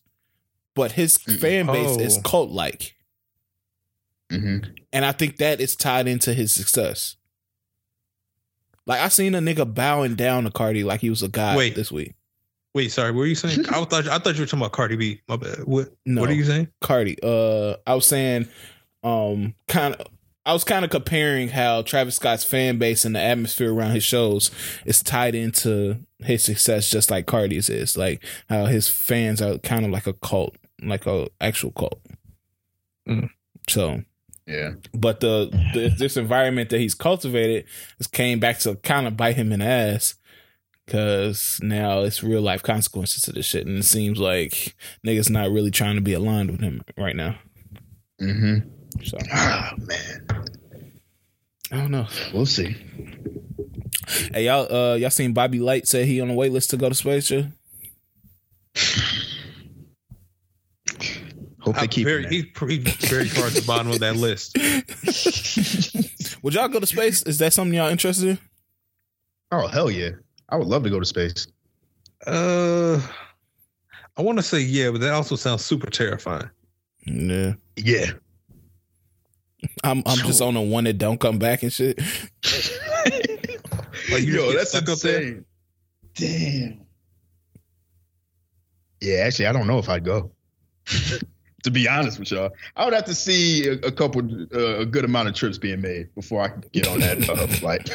But his fan base is Oh. cult like. Mm-hmm. And I think that is tied into his success. Like I seen a nigga bowing down to Carti like he was a god Wait. this week. Wait, sorry, what were you saying? I thought I thought you were talking about Cardi B. My bad. What No. what are you saying? Carti. Uh, I was saying, um, kind of. I was kind of comparing how Travis Scott's fan base and the atmosphere around his shows is tied into his success, just like Carti's is. Like how his fans are kind of like a cult, like a actual cult. Mm. So, Yeah. but the, the [sighs] this environment that he's cultivated has came back to kind of bite him in the ass. Cause now it's real life consequences to this shit, and it seems like niggas not really trying to be aligned with him right now. Mm-hmm. So oh [sighs] man. I don't know. We'll see. Hey y'all, uh, y'all seen Bobby Light say he on the wait list to go to space? Yeah? [sighs] [laughs] Hope they I'm keep very, him he's pretty very far at the bottom of that list. [laughs] Would y'all go to space? Is that something y'all interested in? Oh hell yeah. I would love to go to space. Uh, I want to say yeah, but that also sounds super terrifying. Yeah, Yeah. I'm. I'm just on the one that don't come back and shit. Like, you Yo, that's stuck up there? insane. Damn. Yeah, actually, I don't know if I'd go. [laughs] to be honest with y'all, I would have to see a, a couple, uh, a good amount of trips being made before I can get on that uh, [laughs] flight.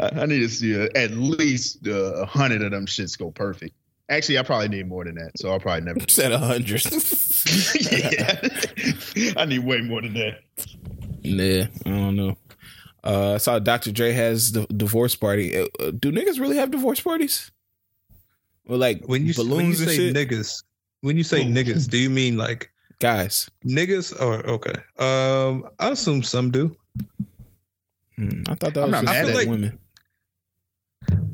I, I need to see uh at least uh, a hundred of them shits go perfect. Actually, I probably need more than that, so I'll probably never. Said a hundred. [laughs] yeah, [laughs] I need way more than that. Yeah, I don't know. Uh, I saw Dr. Dre has the divorce party. Uh, uh, do niggas really have divorce parties? Or like When you balloons when you and say shit? niggas, when you say Oh. niggas, do you mean like Guys, niggas or okay? Um, I assume some do. Hmm, I thought that I'm was not just mad at it. women.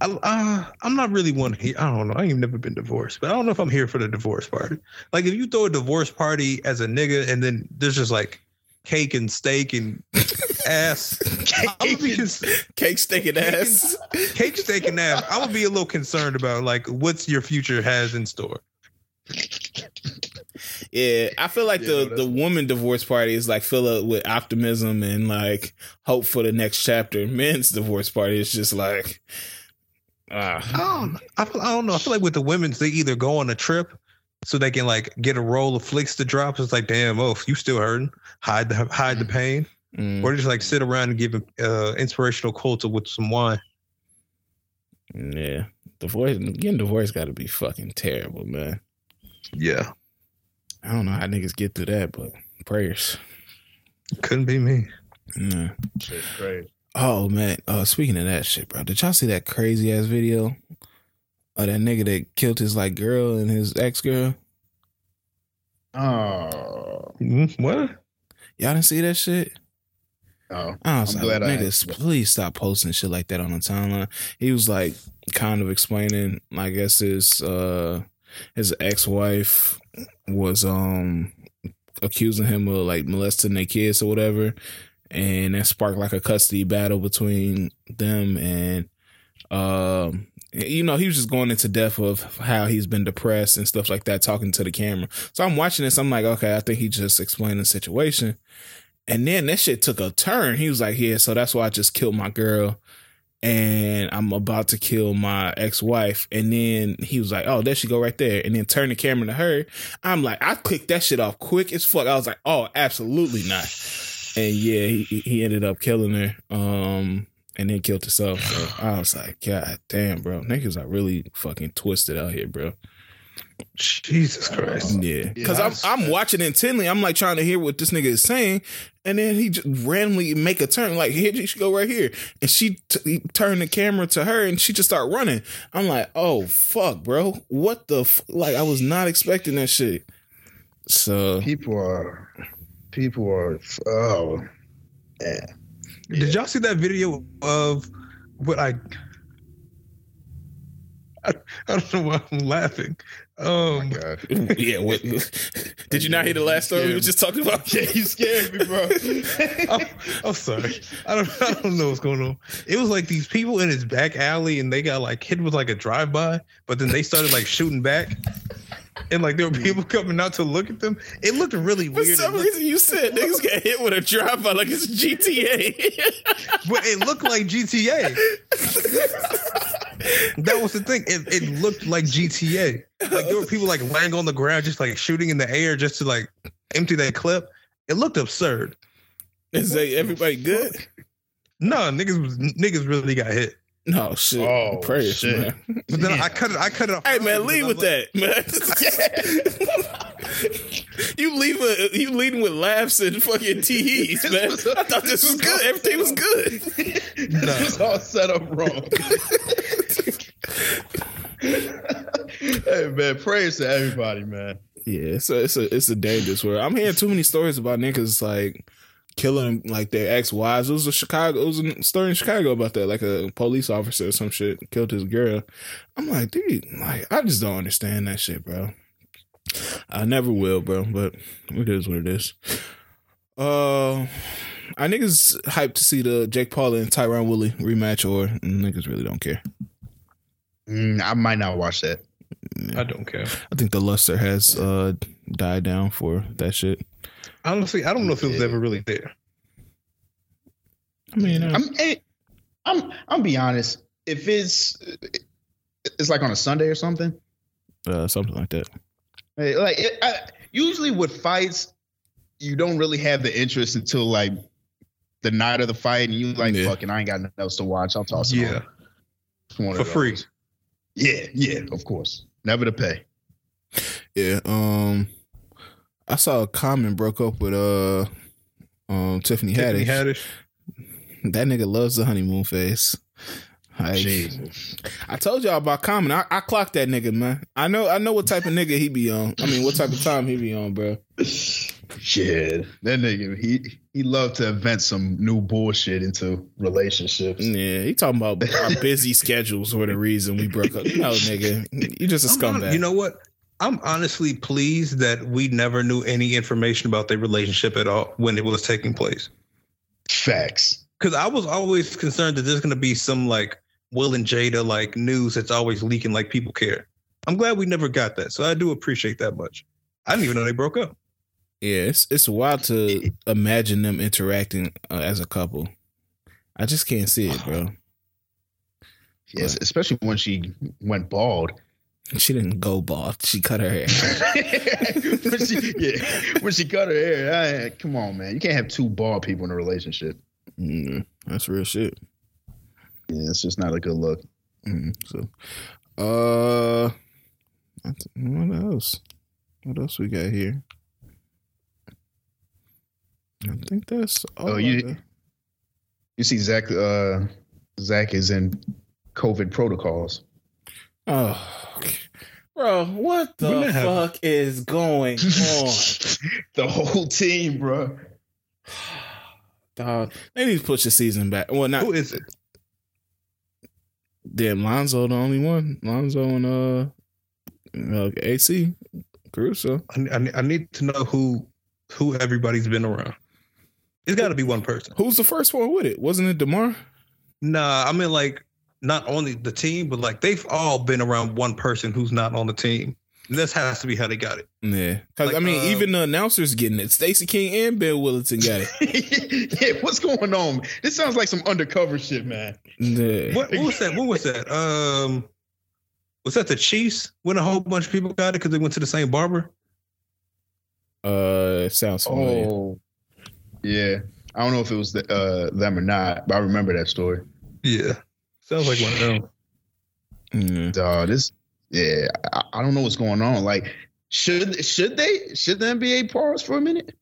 I, uh, I'm not really one. He, I don't know. I ain't never been divorced, but I don't know if I'm here for the divorce party. Like, if you throw a divorce party as a nigga, and then there's just like cake and steak and [laughs] ass. I'm gonna be cons- Cake sticking ass. cake steak and ass. I would be a little concerned about like what's your future has in store. Yeah, I feel like Yeah, the no, the that's- woman divorce party is like fill up with optimism and like hope for the next chapter. Men's divorce party is just like ah. I don't, I, feel, I don't know. I feel like with the women's, they either go on a trip so they can like get a roll of flicks to drop. It's like, damn, oh, you still hurting? Hide the hide the pain, Mm, or just like sit around and give uh, inspirational quotes with some wine. yeah, divorce getting divorced got to be fucking terrible, man. Yeah, I don't know how niggas get through that, but prayers. couldn't be me. Yeah. Shit, crazy. Oh man, uh speaking of that shit, bro. Did y'all see that crazy ass video of that nigga that killed his like girl and his ex girl? Oh, Mm, What? Y'all didn't see that shit? oh, I was I'm like, glad I- niggas, please stop posting shit like that on the timeline. He was like kind of explaining, I guess his uh his ex wife was um accusing him of like molesting their kids or whatever. And that sparked like a custody battle between them and um you know, he was just going into depth of how he's been depressed and stuff like that, talking to the camera. So I'm watching this, I'm like, okay, I think he just explained the situation. And then that shit took a turn. He was like, Yeah, so that's why I just killed my girl and I'm about to kill my ex wife. And then he was like, Oh, there she go right there. And then turn the camera to her. I'm like, I clicked that shit off quick as fuck. I was like, Oh, absolutely not. And yeah, he, he ended up killing her. Um, and then killed himself. So I was like, God damn, bro. Niggas are really fucking twisted out here, bro. Jesus Christ! Yeah, Yeah, because that's- I'm I'm watching intently. I'm like trying to hear what this nigga is saying, and then he just randomly make a turn. Like here, you should go right here, and she t- he turned the camera to her, and she just start running. I'm like, oh fuck, bro, what the f-? like? I was not expecting that shit. So people are, people are. Oh, yeah. Did y'all see that video of what I? I, [laughs] I don't know why I'm laughing. Oh Um, my god. [laughs] yeah, what, [laughs] did you not hear the last story we were just talking about? Yeah, you scared me, bro. [laughs] I'm, I'm sorry. I don't. I don't know what's going on. It was like these people in his back alley, and they got like hit with like a drive by, but then they started like shooting back, and like there were people coming out to look at them. It looked really For weird. For some looked- reason, you said niggas get hit with a drive by like it's GTA. but it looked like GTA. That was the thing. It, it looked like GTA. Like there were people like laying on the ground, just like shooting in the air, just to like empty that clip. It looked absurd. Is that everybody good? No, niggas was niggas really got hit. No shit. Oh, Prayers, shit. man. But then I cut it. I cut it off. Hey man, leave with was that, man. [laughs] you leave a, you leading with laughs and fucking tees, man. I thought this was good. Everything was good. This was all set up wrong. hey man, praise to everybody, man. Yeah, so it's a it's a dangerous world. I'm hearing too many stories about niggas like killing like their ex wives. It was a Chicago. It was a story in Chicago about that. Like a police officer or some shit killed his girl. I'm like, dude, like I just don't understand that shit, bro. I never will, bro. But it is what it is. Uh, I niggas hyped to see the Jake Paul and Tyron Woodley rematch, or niggas really don't care. Mm, I might not watch that. I don't care. I think the luster has uh died down for that shit. Honestly, I don't know if it was ever really there. I mean, uh, I'm, eh, I'm, I'm be honest. If it's, it's like on a Sunday or something. uh, something like that. Hey, Like it, I, usually with fights, you don't really have the interest until like the night of the fight, and you like, Yeah. fucking, I ain't got nothing else to watch. I'll toss it Yeah, on. It's one of for free. those. Yeah, yeah, of course. Never to pay. Yeah. Um, I saw a Common broke up with uh, um Tiffany Tiffany Haddish. Haddish. That nigga loves the honeymoon phase. Like, Jesus. I told y'all about Common. I, I clocked that nigga, man. I know I know what type of nigga he be on. I mean, what type of time he be on, bro. Shit. That nigga, he he loved to invent some new bullshit into relationships. Yeah, he talking about our [laughs] busy schedules were the reason we broke up. No, nigga, you just a I'm hon- scumbag. you know what? I'm honestly pleased that we never knew any information about their relationship at all when it was taking place. Facts. Because I was always concerned that there's gonna be some like Will and Jada like news that's always leaking like people care. I'm glad we never got that. So I do appreciate that much. I didn't even know they broke up. Yeah, it's it's wild to [laughs] imagine them interacting uh, as a couple. I just can't see it, bro. Yes, especially when she went bald. She didn't go bald. She cut her hair. [laughs] when she, [laughs] yeah, when she cut her hair, I, come on, man. You can't have two bald people in a relationship. Mm, that's real shit. Yeah, it's just not a good look. Mm, so, uh, what else? What else we got here? I think that's all. Oh, you you see Zach uh Zach is in COVID protocols. Oh, bro, what the fuck is going on? [laughs] the whole team, bro. [sighs] Dog, they need to push the season back. Well, not Who is it? Damn Lonzo, the only one. Lonzo and uh, uh AC Caruso. I, I, I need to know who who everybody's been around. It's got to be one person. Who's the first one with it? Wasn't it Demar? Nah, I mean like not only the team, but like they've all been around one person who's not on the team. And this has to be how they got it. Yeah, because Like, I mean, uh, even the announcers getting it. Stacey King and Bill Wennington got it. [laughs] yeah, what's going on? This sounds like some undercover shit, man. Yeah. What, what was that? What was that? Um, was that the Chiefs when a whole bunch of people got it because they went to the same barber? Uh, it sounds familiar. Oh, yeah. I don't know if it was the, uh, them or not, but I remember that story. Yeah, sounds like one of them. Mm. Dog, this, yeah, I, I don't know what's going on. Like, should should they should the NBA pause for a minute?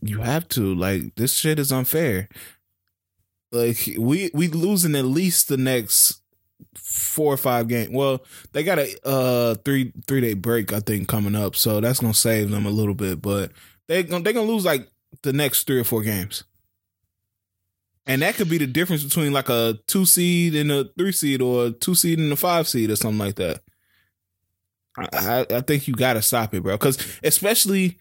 You have to like this shit is unfair. Like we we losing at least the next four or five games. Well, they got a uh three three day break I think coming up, so that's gonna save them a little bit. But they gonna they gonna lose like the next three or four games, and that could be the difference between like a two seed and a three seed, or a two seed and a five seed, or something like that. I I, think you gotta stop it, bro, because especially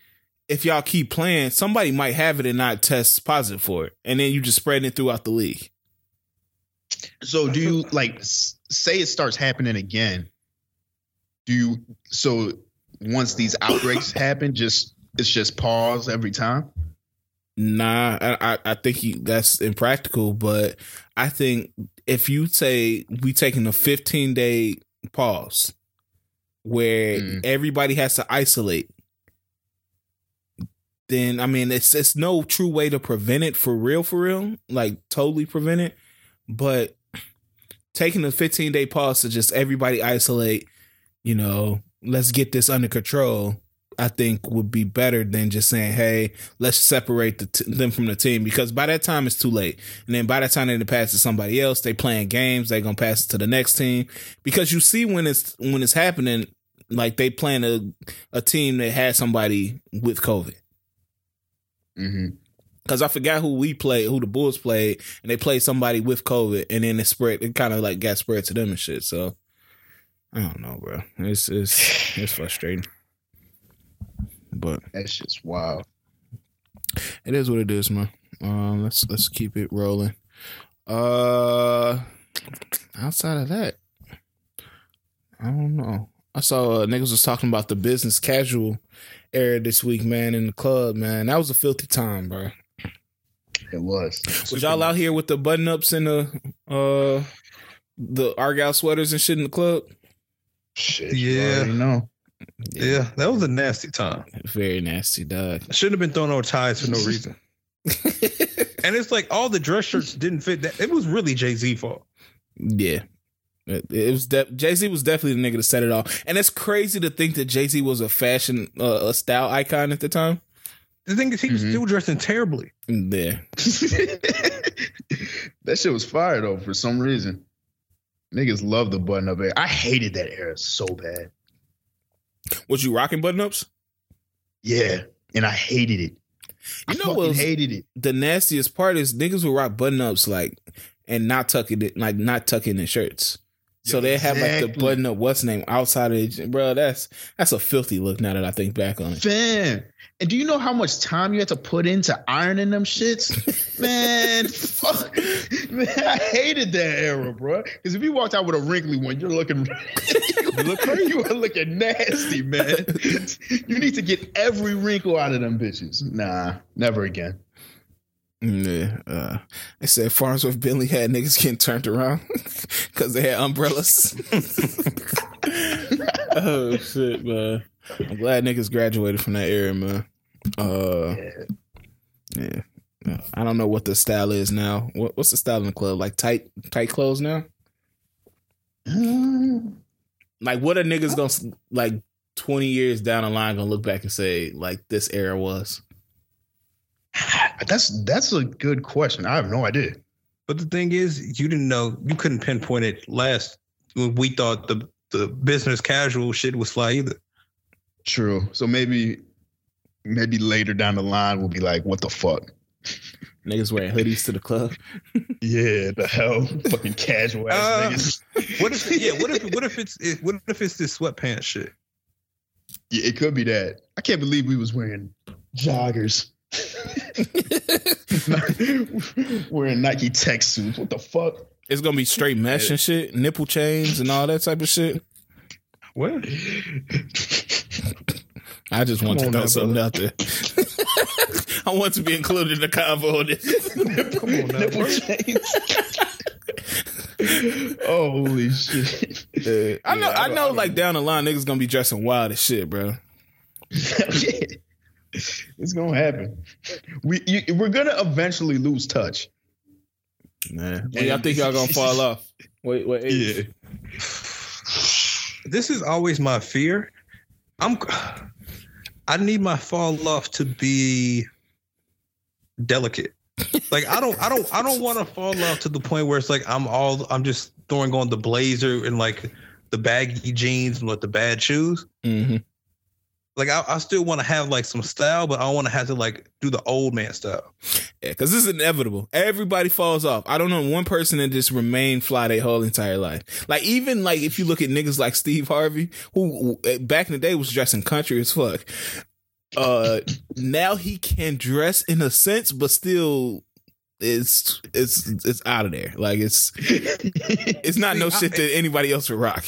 if y'all keep playing, somebody might have it and not test positive for it, and then you just spread it throughout the league. So do you like say it starts happening again? Do you so once these outbreaks [laughs] happen, just it's just pause every time? Nah, I I, think you, that's impractical. But I think if you say we taking a 15 day pause where Mm. everybody has to isolate, then I mean it's it's no true way to prevent it for real, for real, like totally prevent it. But taking a 15 day pause to just everybody isolate, you know, let's get this under control. I think would be better than just saying, "Hey, let's separate the t- them from the team," because by that time it's too late. And then by that time they pass to somebody else, they playing games. They gonna pass it to the next team because you see when it's when it's happening, like they playing a a team that had somebody with COVID. Mm-hmm. Because I forgot who we played, who the Bulls played, and they played somebody with COVID, and then it spread. It kind of like got spread to them and shit. So I don't know, bro. It's it's it's frustrating, but That's just wild. it is what it is, man. Um, let's let's keep it rolling. Uh, outside of that, I don't know. I saw uh, niggas was talking about the business casual era this week, man, in the club, man. That was a filthy time, bro. It was. Was y'all out here with the button ups and the uh the Argyle sweaters and shit in the club? Shit, you Yeah. already know. Yeah, that was a nasty time. Very nasty, dog. I shouldn't have been throwing on ties for no reason. [laughs] and it's like all the dress shirts didn't fit. That it was really Jay Z fault. yeah. It, it was de- Jay Z was definitely the nigga to set it off, and it's crazy to think that Jay Z was a fashion, uh, a style icon at the time. The thing is, he was Mhm. still dressing terribly. Yeah, [laughs] that shit was fire though for some reason. Niggas love the button up era. I hated that era so bad. was you rocking button ups? Yeah, and I hated it. I You know fucking what hated it. The nastiest part is niggas will rock button ups like and not tucking it, like not tucking in shirts. So they have like the button up what's name outside of it. Bro, that's that's a filthy look now that I think back on it. Fam. And do you know how much time you had to put into ironing them shits? [laughs] Man, fuck. Man, I hated that era, bro. Because if you walked out with a wrinkly one, you're looking [laughs] you look you are [laughs] looking nasty, man. You need to get every wrinkle out of them bitches. Nah, never again. Yeah, uh, they said Fonzworth Bentley had niggas getting turned around [laughs] because they had umbrellas. [laughs] oh shit, man! I'm glad niggas graduated from that era, man. Uh, yeah. Yeah. I don't know what the style is now. What, what's the style in the club? Like tight, tight clothes now. Um, Like, what are niggas gonna like twenty years down the line gonna look back and say like this era was? [sighs] That's that's a good question. I have no idea. But the thing is, you didn't know you couldn't pinpoint it last when we thought the the business casual shit was fly either. True. So maybe maybe later down the line we'll be like, what the fuck? Niggas wearing hoodies to the club. [laughs] Yeah, the hell, fucking casual ass Uh, niggas. [laughs] What if yeah? What if what if it's it, what if it's this sweatpants shit? Yeah, it could be that. I can't believe we was wearing joggers, [laughs] wearing Nike tech suits. What the fuck? It's gonna be straight mesh and shit, nipple chains and all that type of shit. What? I just want Come to on throw now, something out there. [laughs] I want to be included in the convo. on this. Come on now, Nipple bro. chains. oh, [laughs] holy shit! I know. Yeah, I don't- know. don't like down the line, niggas gonna be dressing wild as shit, bro. [laughs] it's gonna happen. We you, we're gonna eventually lose touch. Man, when y'all think y'all gonna fall off? Wait, wait. [laughs] Yeah. This is always my fear. I'm. I need my fall off to be delicate. Like I don't, I don't, I don't want to fall off to the point where it's like I'm all, I'm just throwing on the blazer and like the baggy jeans and like the bad shoes. hmm Like I, I still want to have like some style, but I don't want to have to like do the old man style. Yeah, because this is inevitable. Everybody falls off. I don't know one person that just remained fly their whole entire life. Like even like if you look at niggas like Steve Harvey, who who, uh, back in the day was dressing country as fuck. Uh, [laughs] now he can dress in a sense, but still, it's it's it's out of there. Like it's it's not [laughs] See, no I- shit that anybody else would rock.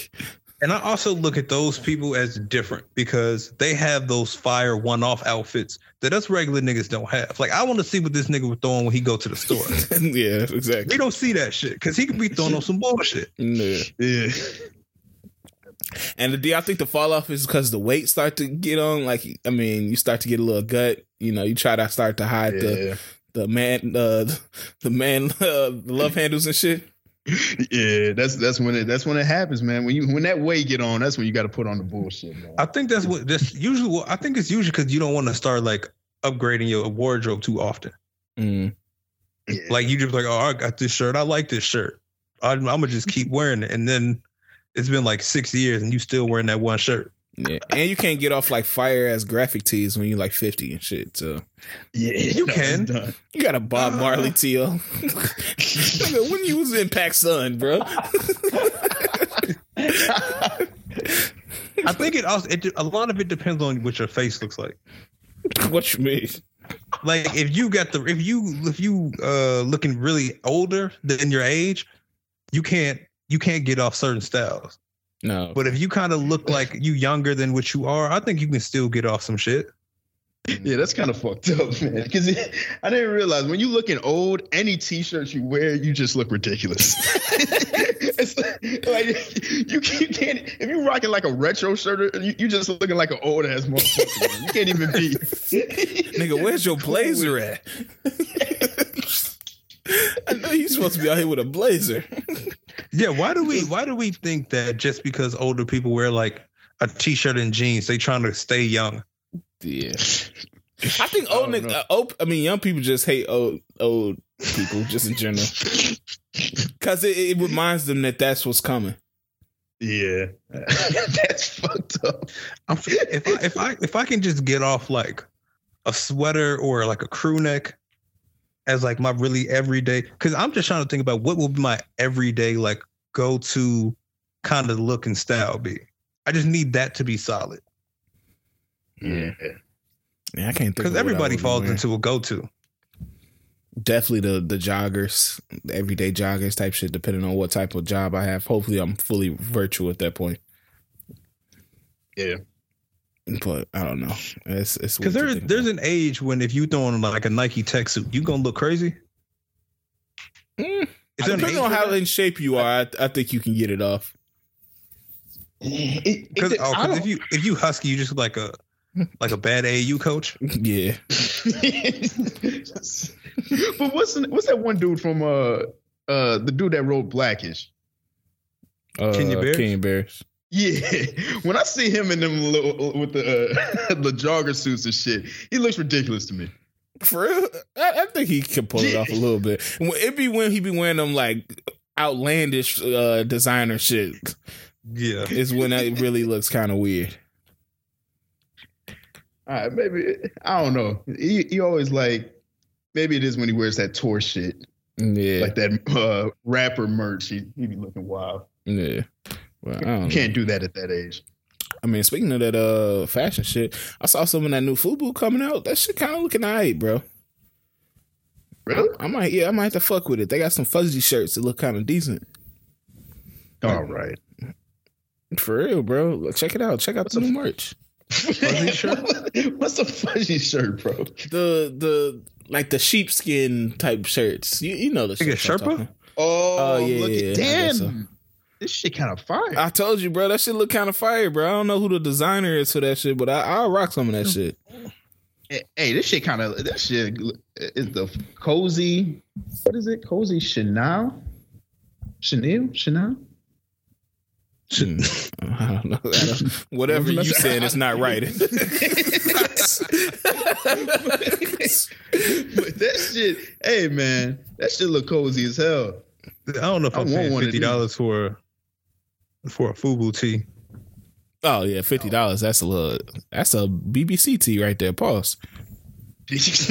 And I also look at those people as different because they have those fire one-off outfits that us regular niggas don't have. Like I want to see what this nigga was throwing when he go to the store. [laughs] yeah, exactly. we don't see that shit because he could be throwing on some bullshit. [laughs] Yeah. yeah. And the I think the fall off is because the weight start to get on. Like, I mean, you start to get a little gut. You know, you try to start to hide the Yeah. the man, uh, [laughs] the man, uh, the love handles and shit. Yeah, that's that's when it that's when it happens, man. When you when that weight get on, that's when you got to put on the bullshit, man. I think that's what this usually. what- I think it's usually because you don't want to start like upgrading your wardrobe too often. Mm. Yeah. Like you just like, oh, I got this shirt. I like this shirt. I'm, I'm gonna just keep wearing it, and then it's been like six years, and you still wearing that one shirt. Yeah, and you can't get off like fire ass graphic tees when you're like 50 and shit. So yeah, [laughs] You can. done. you got a Bob Marley [laughs] teal. [laughs] Nigga, when you was in Pac Sun, bro. I think it also it, a lot of it depends on what your face looks like. what you mean? Like if you got the if you if you uh looking really older than your age, you can't you can't get off certain styles. No, But if you kind of look like you younger than what you are, I think you can still get off some shit. Yeah, that's kind of fucked up, man. Because I didn't realize when you looking old, any t-shirt you wear, you just look ridiculous. [laughs] it's like you, you can't if you rocking like a retro shirt, you, you just looking like an old ass motherfucker. Man. You can't even be. [laughs] nigga, where's your blazer at? [laughs] I know you're supposed to be out here with a blazer. [laughs] Yeah, why do we why do we think that just because older people wear like a t-shirt and jeans, they trying to stay young? Yeah. [laughs] I think old I don't niggas, uh, old, I mean, young people just hate old old people just in general [laughs] because it, it reminds them that that's what's coming. Yeah, that's fucked up. I'm, if I if I if I can just get off like a sweater or like a crew neck as like my really everyday, because I'm just trying to think about what will be my everyday like go to kind of look and style be. I just need that to be solid Yeah. Yeah, I can't think because of what I everybody falls wear. into a go to. definitely the the joggers, the everyday joggers type shit. Depending on what type of job I have, hopefully I'm fully virtual at that point. Yeah. But I don't know. It's it's Because weird to there, think there's about. an age when if you throwing like a Nike tech suit, you gonna look crazy. Mm, Is there depending on how that? in shape you are, I, I think you can get it off. It, it, Because oh, if you if you husky, you just like a like a bad AU coach. [laughs] Yeah, [laughs] but what's what's that one dude from uh uh the dude that wrote Blackish? uh, Kenya Barris? Kenya Barris. Yeah, [laughs] when I see him in them little with the uh, [laughs] the jogger suits and shit, he looks ridiculous to me. For real, I, I think he can pull it off a little bit. It be when he be wearing them like outlandish uh, designer shit. Yeah, Is when it [laughs] really looks kind of weird. All right, maybe I don't know. He, he always like maybe it is when he wears that tour shit, Yeah, like that uh, rapper merch. He he be looking wild. yeah. Well, I don't You can't do that at that age. I mean, speaking of that uh fashion shit, I saw some of that new Fubu coming out. That shit kind of looking alright, bro. Really? I might, yeah, I might have to fuck with it. They got some fuzzy shirts that look kind of decent. All right. For real, bro. Check it out. Check out the new merch. [laughs] Fuzzy shirt? What's a fuzzy shirt, bro? The the like the sheepskin type shirts. You you know the Like a shirts I'm Sherpa? Oh, Oh, yeah, look yeah, at I guess damn. This shit kind of fire. I told you, bro. That shit look kind of fire, bro. I don't know who the designer is for that shit, but I, I'll rock some of that shit. Hey, hey, this shit kind of that shit is the cozy. What is it? Cozy Chanel, Chanel, Chanel. Hmm. [laughs] I don't know. I [laughs] don't- whatever you saying is not right. but [laughs] that shit, hey man, that shit look cozy as hell. I don't know if I I'm want paying fifty dollars for for a Fubu tee. oh yeah, fifty dollars. That's a little. That's a BBC tee right there. Pause. [laughs] it's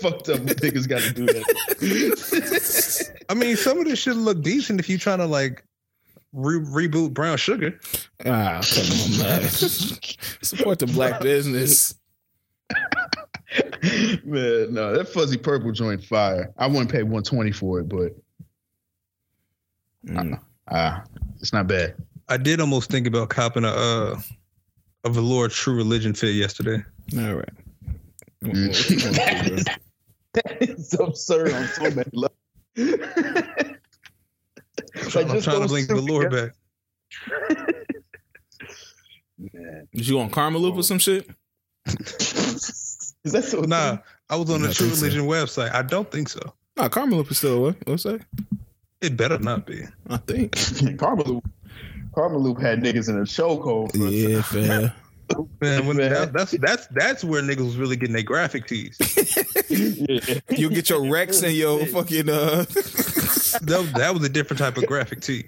fucked up. when Niggas got to do that. [laughs] I mean, some of this should look decent if you're trying to like re- reboot Brown Sugar. Ah, come on, man. [laughs] Support the black business. man, no, that fuzzy purple joint fire. I wouldn't pay one twenty for it, but Mm. ah, it's not bad. I did almost think about copping a uh, a velour True Religion fit yesterday. All right. [laughs] that is absurd on so many levels. I'm trying, I'm just trying to those bring velour back. Man. [laughs] Did you on Karma Loop or some shit? [laughs] Is that so? Nah, I was on the True think so. Religion website. I don't think so. No, Karma Loop is still away. What's that? It better not be. I think. Karma Loop. Karma Loop had niggas in a chokehold. for- Yeah, fair. [laughs] Man, when Man. that, that's that's that's where niggas was really getting their graphic tees. yeah. [laughs] You'll get your Rex and your fucking uh [laughs] that, that was a different type of graphic tee.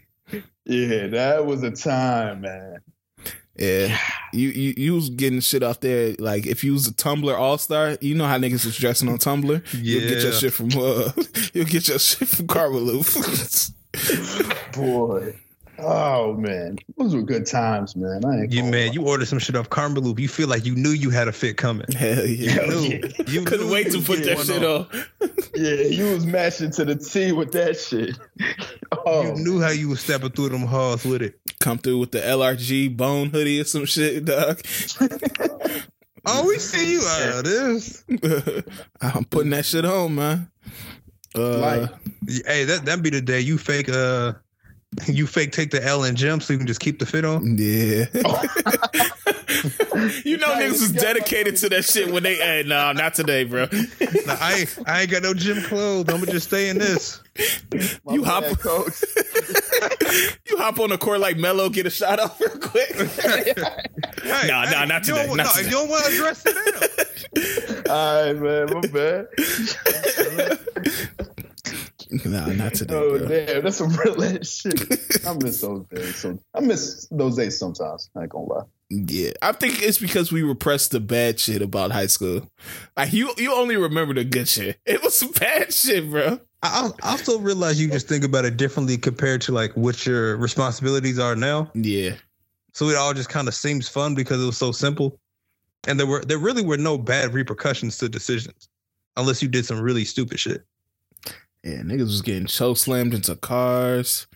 Yeah, that was a time, man. Yeah. You, you you was getting shit off there. Like if you was a Tumblr all star, you know how niggas was dressing on Tumblr. Yeah. You'll get your shit from uh [laughs] you'll get your shit from Karma [laughs] Boy. Oh man. Those were good times, man. I ain't You man, you ordered some shit off Karma Loop. You feel like you knew you had a fit coming. Hell yeah. Hell knew. yeah. You Couldn't knew wait to put that shit on. [laughs] Yeah, you was matching to the T with that shit. [laughs] Oh, You knew how you was stepping through them halls with it. Come through with the LRG bone hoodie or some shit, dog. [laughs] Oh, we see you out of this. I'm putting that shit on, man. Uh, Like- Hey, that that be the day you fake uh [laughs] you fake take the L and gym so you can just keep the fit on. Yeah. [laughs] [laughs] you know niggas you is dedicated to that shit when they hey, nah, not today, bro. Now, I ain't, I ain't got no gym clothes. I'm gonna just stay in this. my you bad, hop coach. you hop on the court like Melo, get a shot off real quick. Hey, Nah, nah, not you today, don't- not no, today. If you don't want to dress it down. All right, man. My bad. [laughs] nah, not today, Oh bro. damn, that's some real ass shit. [laughs] I miss those days. So I miss those days sometimes. I ain't gonna lie. Yeah, I think it's because we repressed the bad shit about high school. Like you, you only remember the good shit. [laughs] It was some bad shit, bro. I I also realize you just think about it differently compared to like what your responsibilities are now. Yeah. So it all just kind of seems fun because it was so simple, and there were there really were no bad repercussions to decisions, unless you did some really stupid shit. Yeah, niggas was getting choke slammed into cars.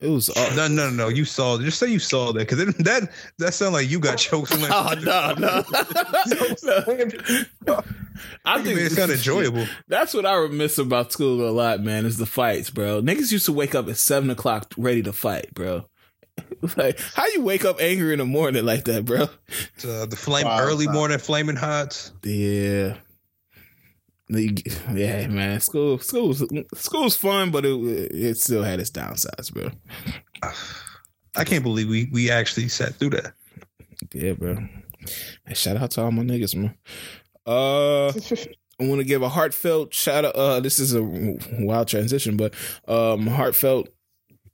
It was all, No, no, no. You saw. Just say you saw that because that that sounded like you got [laughs] choked. Oh no, no. [laughs] I think it's kind of enjoyable. That's what I miss about school a lot, man. Is the fights, bro. Niggas used to wake up at seven o'clock ready to fight, bro. [laughs] Like, how you wake up angry in the morning like that, bro? Uh, the flame Wow, early wow. morning flaming hots. Yeah. Yeah, man. School, school's school's fun, but it it still had its downsides, bro. I can't believe we we actually sat through that. Yeah, bro. And shout out to all my niggas, man. Uh, I want to give a heartfelt shout out. Uh, this is a wild transition, but um, heartfelt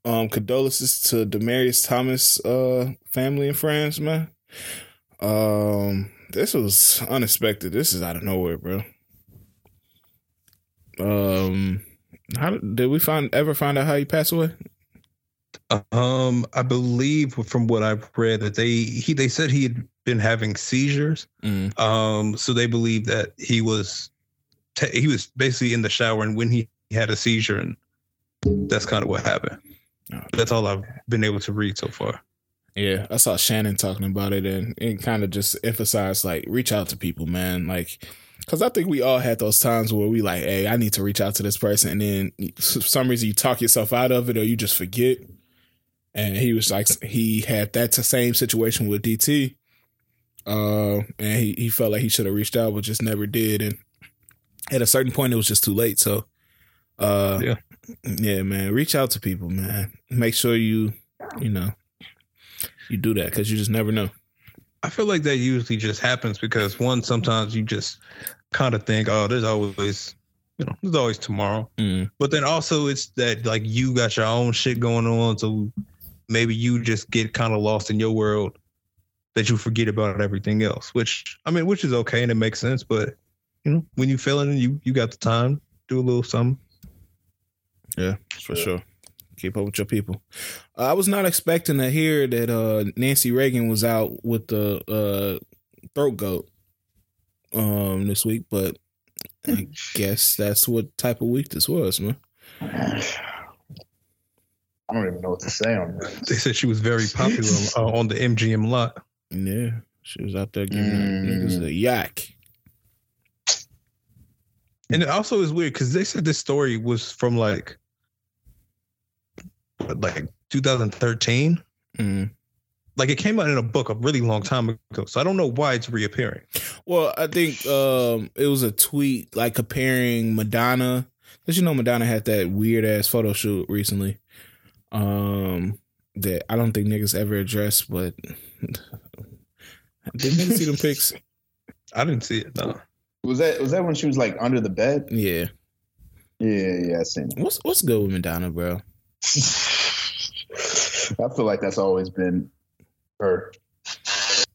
um condolences to Demaryius Thomas uh family and friends, man. Um, this was unexpected. This is out of nowhere, bro. Um, how did, we find ever find out how he passed away? Um, I believe from what I've read that they he they said he had been having seizures. Mm. Um, so they believe that he was te- he was basically in the shower and when he had a seizure and that's kind of what happened. Oh. That's all I've been able to read so far. Yeah, I saw Shannon talking about it, and it kind of just emphasized like reach out to people, man. Like, because I think we all had those times where we like, hey, I need to reach out to this person, and then for some reason you talk yourself out of it, or you just forget. And he was like, he had that same situation with DT, uh, and he he felt like he should have reached out, but just never did. And at a certain point, it was just too late. So, uh, Yeah. yeah, man, reach out to people, man. Make sure you, you know you do that because you just never know. I feel like that usually just happens because one, sometimes you just kind of think, oh, there's always, you know, there's always tomorrow. Mm. But then also it's that like you got your own shit going on, so maybe you just get kind of lost in your world that you forget about everything else. Which I mean, which is okay and it makes sense. But you know, when you feeling it, you you got the time, do a little something. Yeah, for sure. Keep up with your people. Uh, I was not expecting to hear that uh, Nancy Reagan was out with the uh, throat goat um, this week, but I guess that's what type of week this was, man. I don't even know what to say on that. They said she was very [laughs] popular uh, on the MGM lot. Yeah, she was out there giving Mm. niggas a yak. And it also is weird because they said this story was from like, what, like 2013. Mm. Like it came out in a book a really long time ago. So I don't know why it's reappearing. Well, I think um, it was a tweet like comparing Madonna, because you know Madonna had that weird ass photo shoot recently. Um, that I don't think niggas ever addressed, but [laughs] did niggas see them pics? I didn't see it. No. Was that was that when she was like under the bed? Yeah. Yeah, yeah, I seen it. What's what's good with Madonna, bro? [laughs] I feel like that's always been her.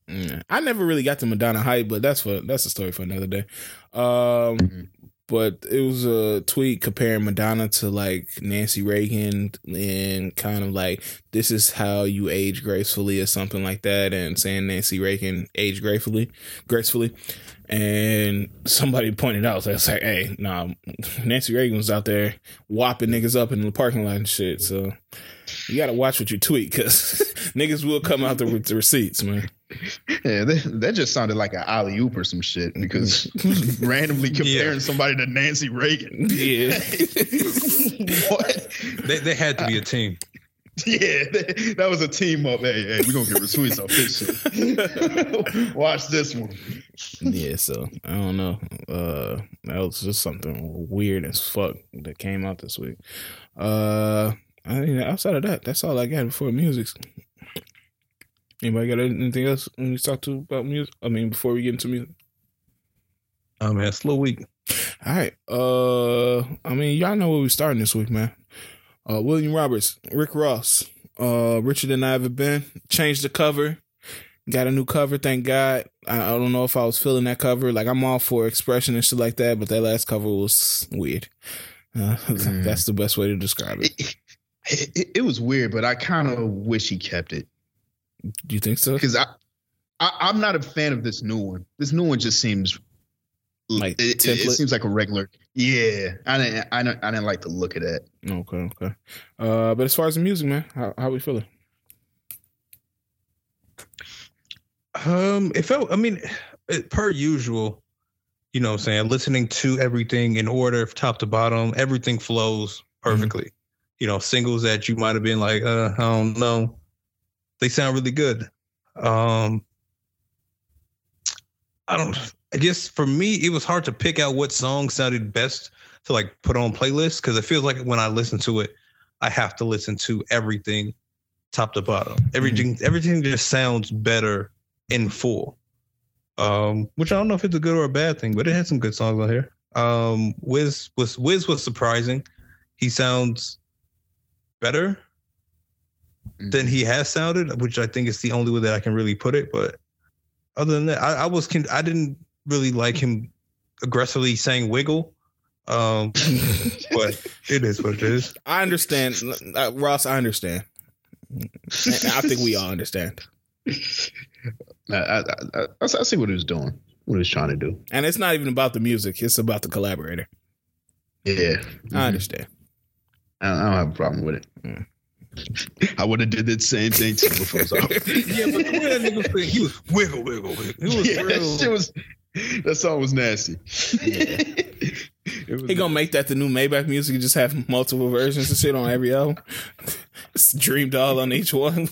Yeah. I never really got to Madonna hype, but that's for that's a story for another day. Um, Mhm. but it was a tweet comparing Madonna to like Nancy Reagan and kind of like this is how you age gracefully or something like that, and saying Nancy Reagan aged gracefully, gracefully. And somebody [laughs] pointed out, that's like, hey, nah, Nancy Reagan was out there whopping niggas up in the parking lot and shit. So you got to watch what you tweet because [laughs] niggas will come out there with the receipts, man. Yeah, that, that just sounded like an alley oop or some shit because [laughs] randomly comparing somebody to Nancy Reagan. Yeah. [laughs] what? They, they had to be a team. Yeah, that, that was a team up. Hey, hey, we're gonna get retweets off this shit. Watch this one. yeah, so I don't know. Uh that was just something weird as fuck that came out this week. Uh I mean outside of that, that's all I got before music. Anybody got anything else when we talk to about music? I mean before we get into music. Oh man, slow week. All right. Uh I mean y'all know where we starting this week, man. Uh William Roberts, Rick Ross, uh Richer Than I Ever Been, changed the cover. Got a new cover, thank God. I, I don't know if I was feeling that cover. Like I'm all for expression and shit like that, but that last cover was weird. Uh, [laughs] That's the best way to describe it. [laughs] It, it, it was weird, but I kind of wish he kept it Do you think so? because I, I I'm not a fan of this new one. This new one just seems Like it, it, it seems like a regular. Yeah, I didn't I didn't I didn't like the look of that. Okay, okay. Uh, but as far as the music, man, how how we feeling? Um, it felt. I mean, it, per usual, you know, what I'm saying listening to everything in order, top to bottom, everything flows perfectly. You know, singles that you might have been like, uh, I don't know, they sound really good. Um, I don't. I guess for me, it was hard to pick out what song sounded best to like put on playlists because it feels like when I listen to it, I have to listen to everything top to bottom. Everything, everything just sounds better in full. Um, which I don't know if it's a good or a bad thing, but it had some good songs on here. Um, Wiz was Wiz was surprising. He sounds better than he has sounded, which I think is the only way that I can really put it. But other than that, I, I was con- I didn't really like him aggressively saying "wiggle," um, [laughs] but it is what it is. I understand, uh, Ross. I understand. I think we all understand. I, I, I, I see what he was doing, what he was trying to do. And it's not even about the music; it's about the collaborator. Yeah, I understand. I don't, I don't have a problem with it. Mm. I would have did the same thing too before. So. [laughs] yeah, but the way that nigga was saying, he was wiggle, wiggle, wiggle. It was yeah, real. that shit was. That song was nasty. [laughs] It was He gonna make that the new Maybach music. Just have multiple versions of shit on every album. [laughs] It's Dream Doll on each one.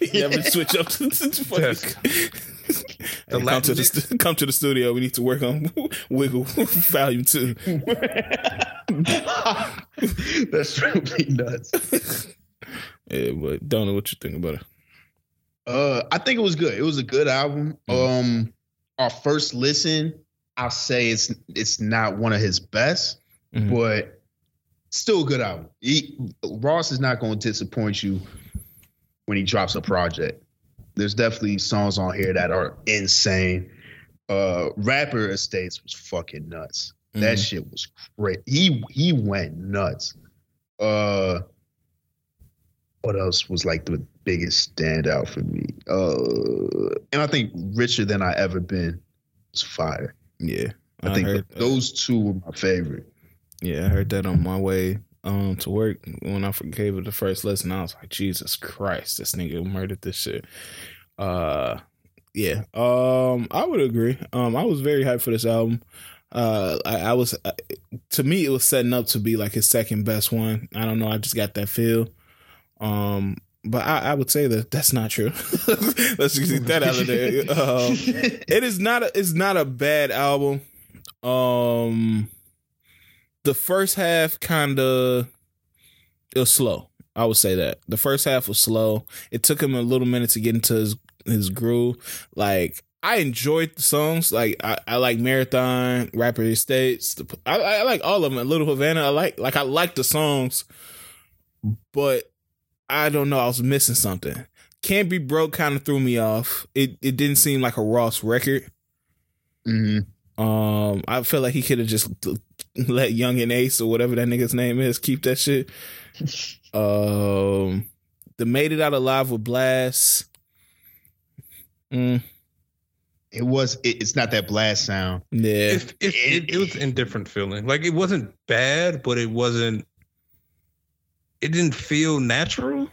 you never switch up to, to fucking. The Hey, come Latin to the stu- come to the studio. We need to work on [laughs] Wiggle [laughs] Volume Two. [laughs] That's truly nuts. Yeah, but don't know what you think about it. Uh, I think it was good. It was a good album. Um, our first listen, I'll say it's it's not one of his best, Mhm. but still a good album. He, Ross is not going to disappoint you when he drops a project. There's definitely songs on here that are insane. Uh, Rapper Estates was fucking nuts. That Mhm. shit was great. He he went nuts. Uh, what else was like the biggest standout for me? Uh, and I think richer than I ever been was fire. Yeah, I, think heard, those two were my favorite. Yeah, I heard that on my way um to work when I gave it the first lesson. I was like, Jesus Christ, this nigga murdered this shit. Uh, yeah. Um, I would agree. Um, I was very hyped for this album. Uh, I, I was uh, to me it was setting up to be like his second best one. I don't know. I just got that feel. Um, but I, I would say that that's not true. [laughs] Let's just get that out of there. Um, [laughs] it is not a, it's not a bad album. Um the first half kind of it was slow. I would say that. The first half was slow. It took him a little minute to get into his his groove. Like I enjoyed the songs. Like I, I like Marathon, Rapper Estates. The, I, I like all of them. Little Havana. I like like I like the songs, but I don't know. I was missing something. Can't be broke kind of threw me off. It it didn't seem like a Ross record. Mhm. Um, I feel like he could have just [laughs] let Yungeen Ace or whatever that nigga's name is keep that shit. [laughs] Um, the made it out alive with Blxst. Mm, It was. It, it's not that Blxst sound. yeah, It, it, it, it was indifferent feeling. Like it wasn't bad, but it wasn't. It didn't feel natural.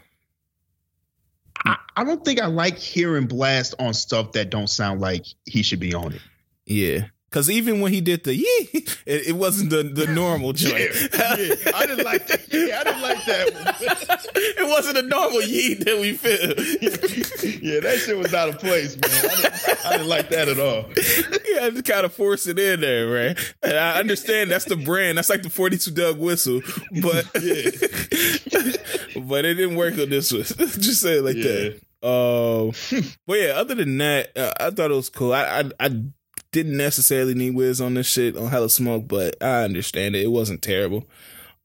I, I don't think I like hearing Blxst on stuff that don't sound like he should be on it. yeah. Cause even when he did the yee, [laughs] it, it wasn't the the normal joint. yeah. I didn't like that. Yeah, I didn't like that. [laughs] it wasn't a normal yee that we feel. [laughs] yeah, that shit was out of place, man. I didn't, I didn't like that at all. yeah, just kind of force it in there, right? And I understand that's the brand. That's like the 42 Dugg whistle, but but it didn't work on this one. just say it like that. Um, but yeah, other than that, uh, I thought it was cool. I, I I didn't necessarily need Wiz on this shit on Hella Smoke, but I understand it. It wasn't terrible.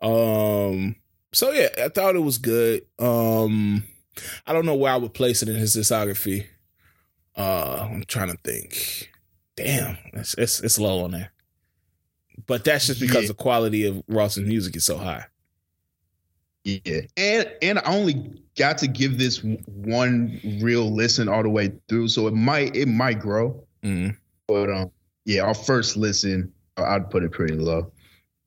Um, so yeah, I thought it was good. Um, I don't know where I would place it in his discography. Uh, I'm trying to think. Damn, it's it's, it's low on there. But that's just because Yeah. the quality of Ross's music is so high. Yeah, and and I only got to give this one real listen all the way through, so it might it might grow. Mm. But um, yeah, our first listen, I'd put it pretty low.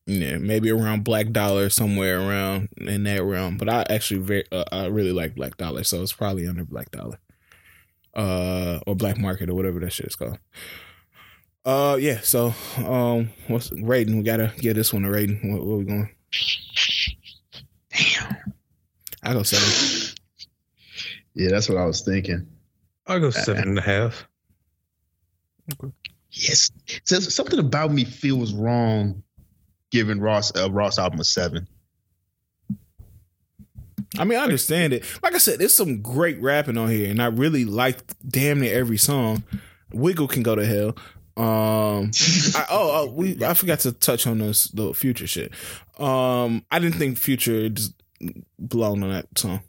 Yeah, maybe around Black Dollar, somewhere around in that realm. But I actually very, uh, I really like Black Dollar, so it's probably under Black Dollar, uh, or Black Market or whatever that shit is called. Uh, yeah. So, um, what's rating? We gotta get this one a rating. What, what we going? Damn. I go seven. Yeah, that's what I was thinking. I'll go seven and a half. Yes, so something about me feels wrong giving Ross a Ross album a seven. I mean, I understand it. Like I said, there's some great rapping on here, and I really like damn near every song. Wiggle can go to hell. Um, I, oh, oh, we I forgot to touch on this the future shit. Um, I didn't think Future just belonged on that song.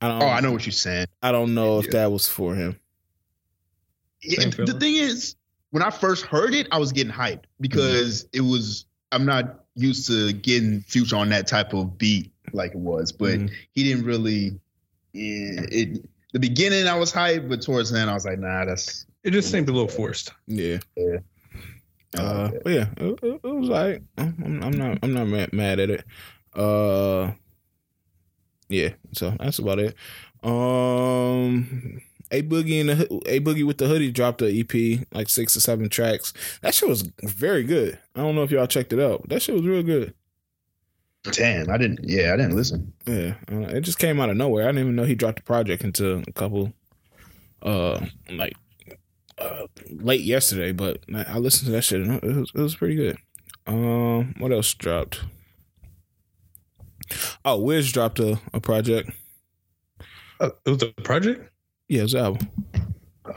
I don't. Oh, I know what you're saying. I don't know if that was for him. Yeah, Same the feeling. thing is, when I first heard it, I was getting hyped because it was. I'm not used to getting Future on that type of beat like it was, but Mhm. he didn't really. Yeah, it the beginning I was hyped, but towards the end I was like, nah, that's. It just seemed a little forced. Yeah. Yeah. Uh, but yeah, it, it, it was like I'm, I'm not I'm not mad, mad at it. Uh, yeah, so that's about it. Um, a boogie and the a boogie with the hoodie dropped a EP like six or seven tracks. That shit was very good. I don't know if y'all checked it out. That shit was real good. damn, I didn't. Yeah, I didn't listen. Yeah, uh, it just came out of nowhere. I didn't even know he dropped the project until a couple, uh, like, uh, late yesterday. But I I listened to that shit and it was, it was pretty good. Um, what else dropped? Oh, Wiz dropped a, a project. Uh, it was a project. Yeah, it's album.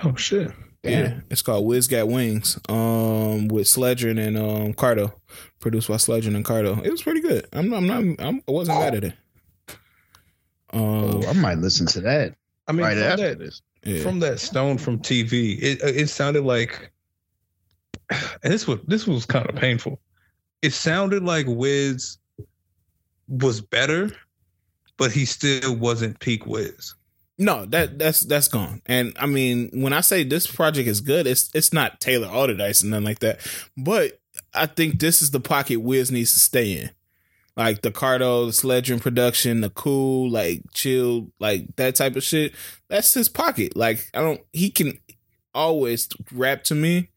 Oh shit! Yeah, it's called Wiz Got Wings. Um, with Sledgren and um Cardo, produced by Sledgren and Cardo. It was pretty good. I'm not. I'm not. I'm, I wasn't mad at it. Um, Oh, I might listen to that I mean, right from after that, this. yeah. from that stone from TV, it it sounded like, and [sighs] this was this was kind of painful. It sounded like Wiz was better, but he still wasn't peak Wiz. No, that that's that's gone. And I mean, when I say this project is good, it's it's not Taylor Allderdice and nothing like that. But I think this is the pocket Wiz needs to stay in. Like the Cardo, the Sledgren production, the cool, like chill, like that type of shit. That's his pocket. Like I don't he can always rap to me,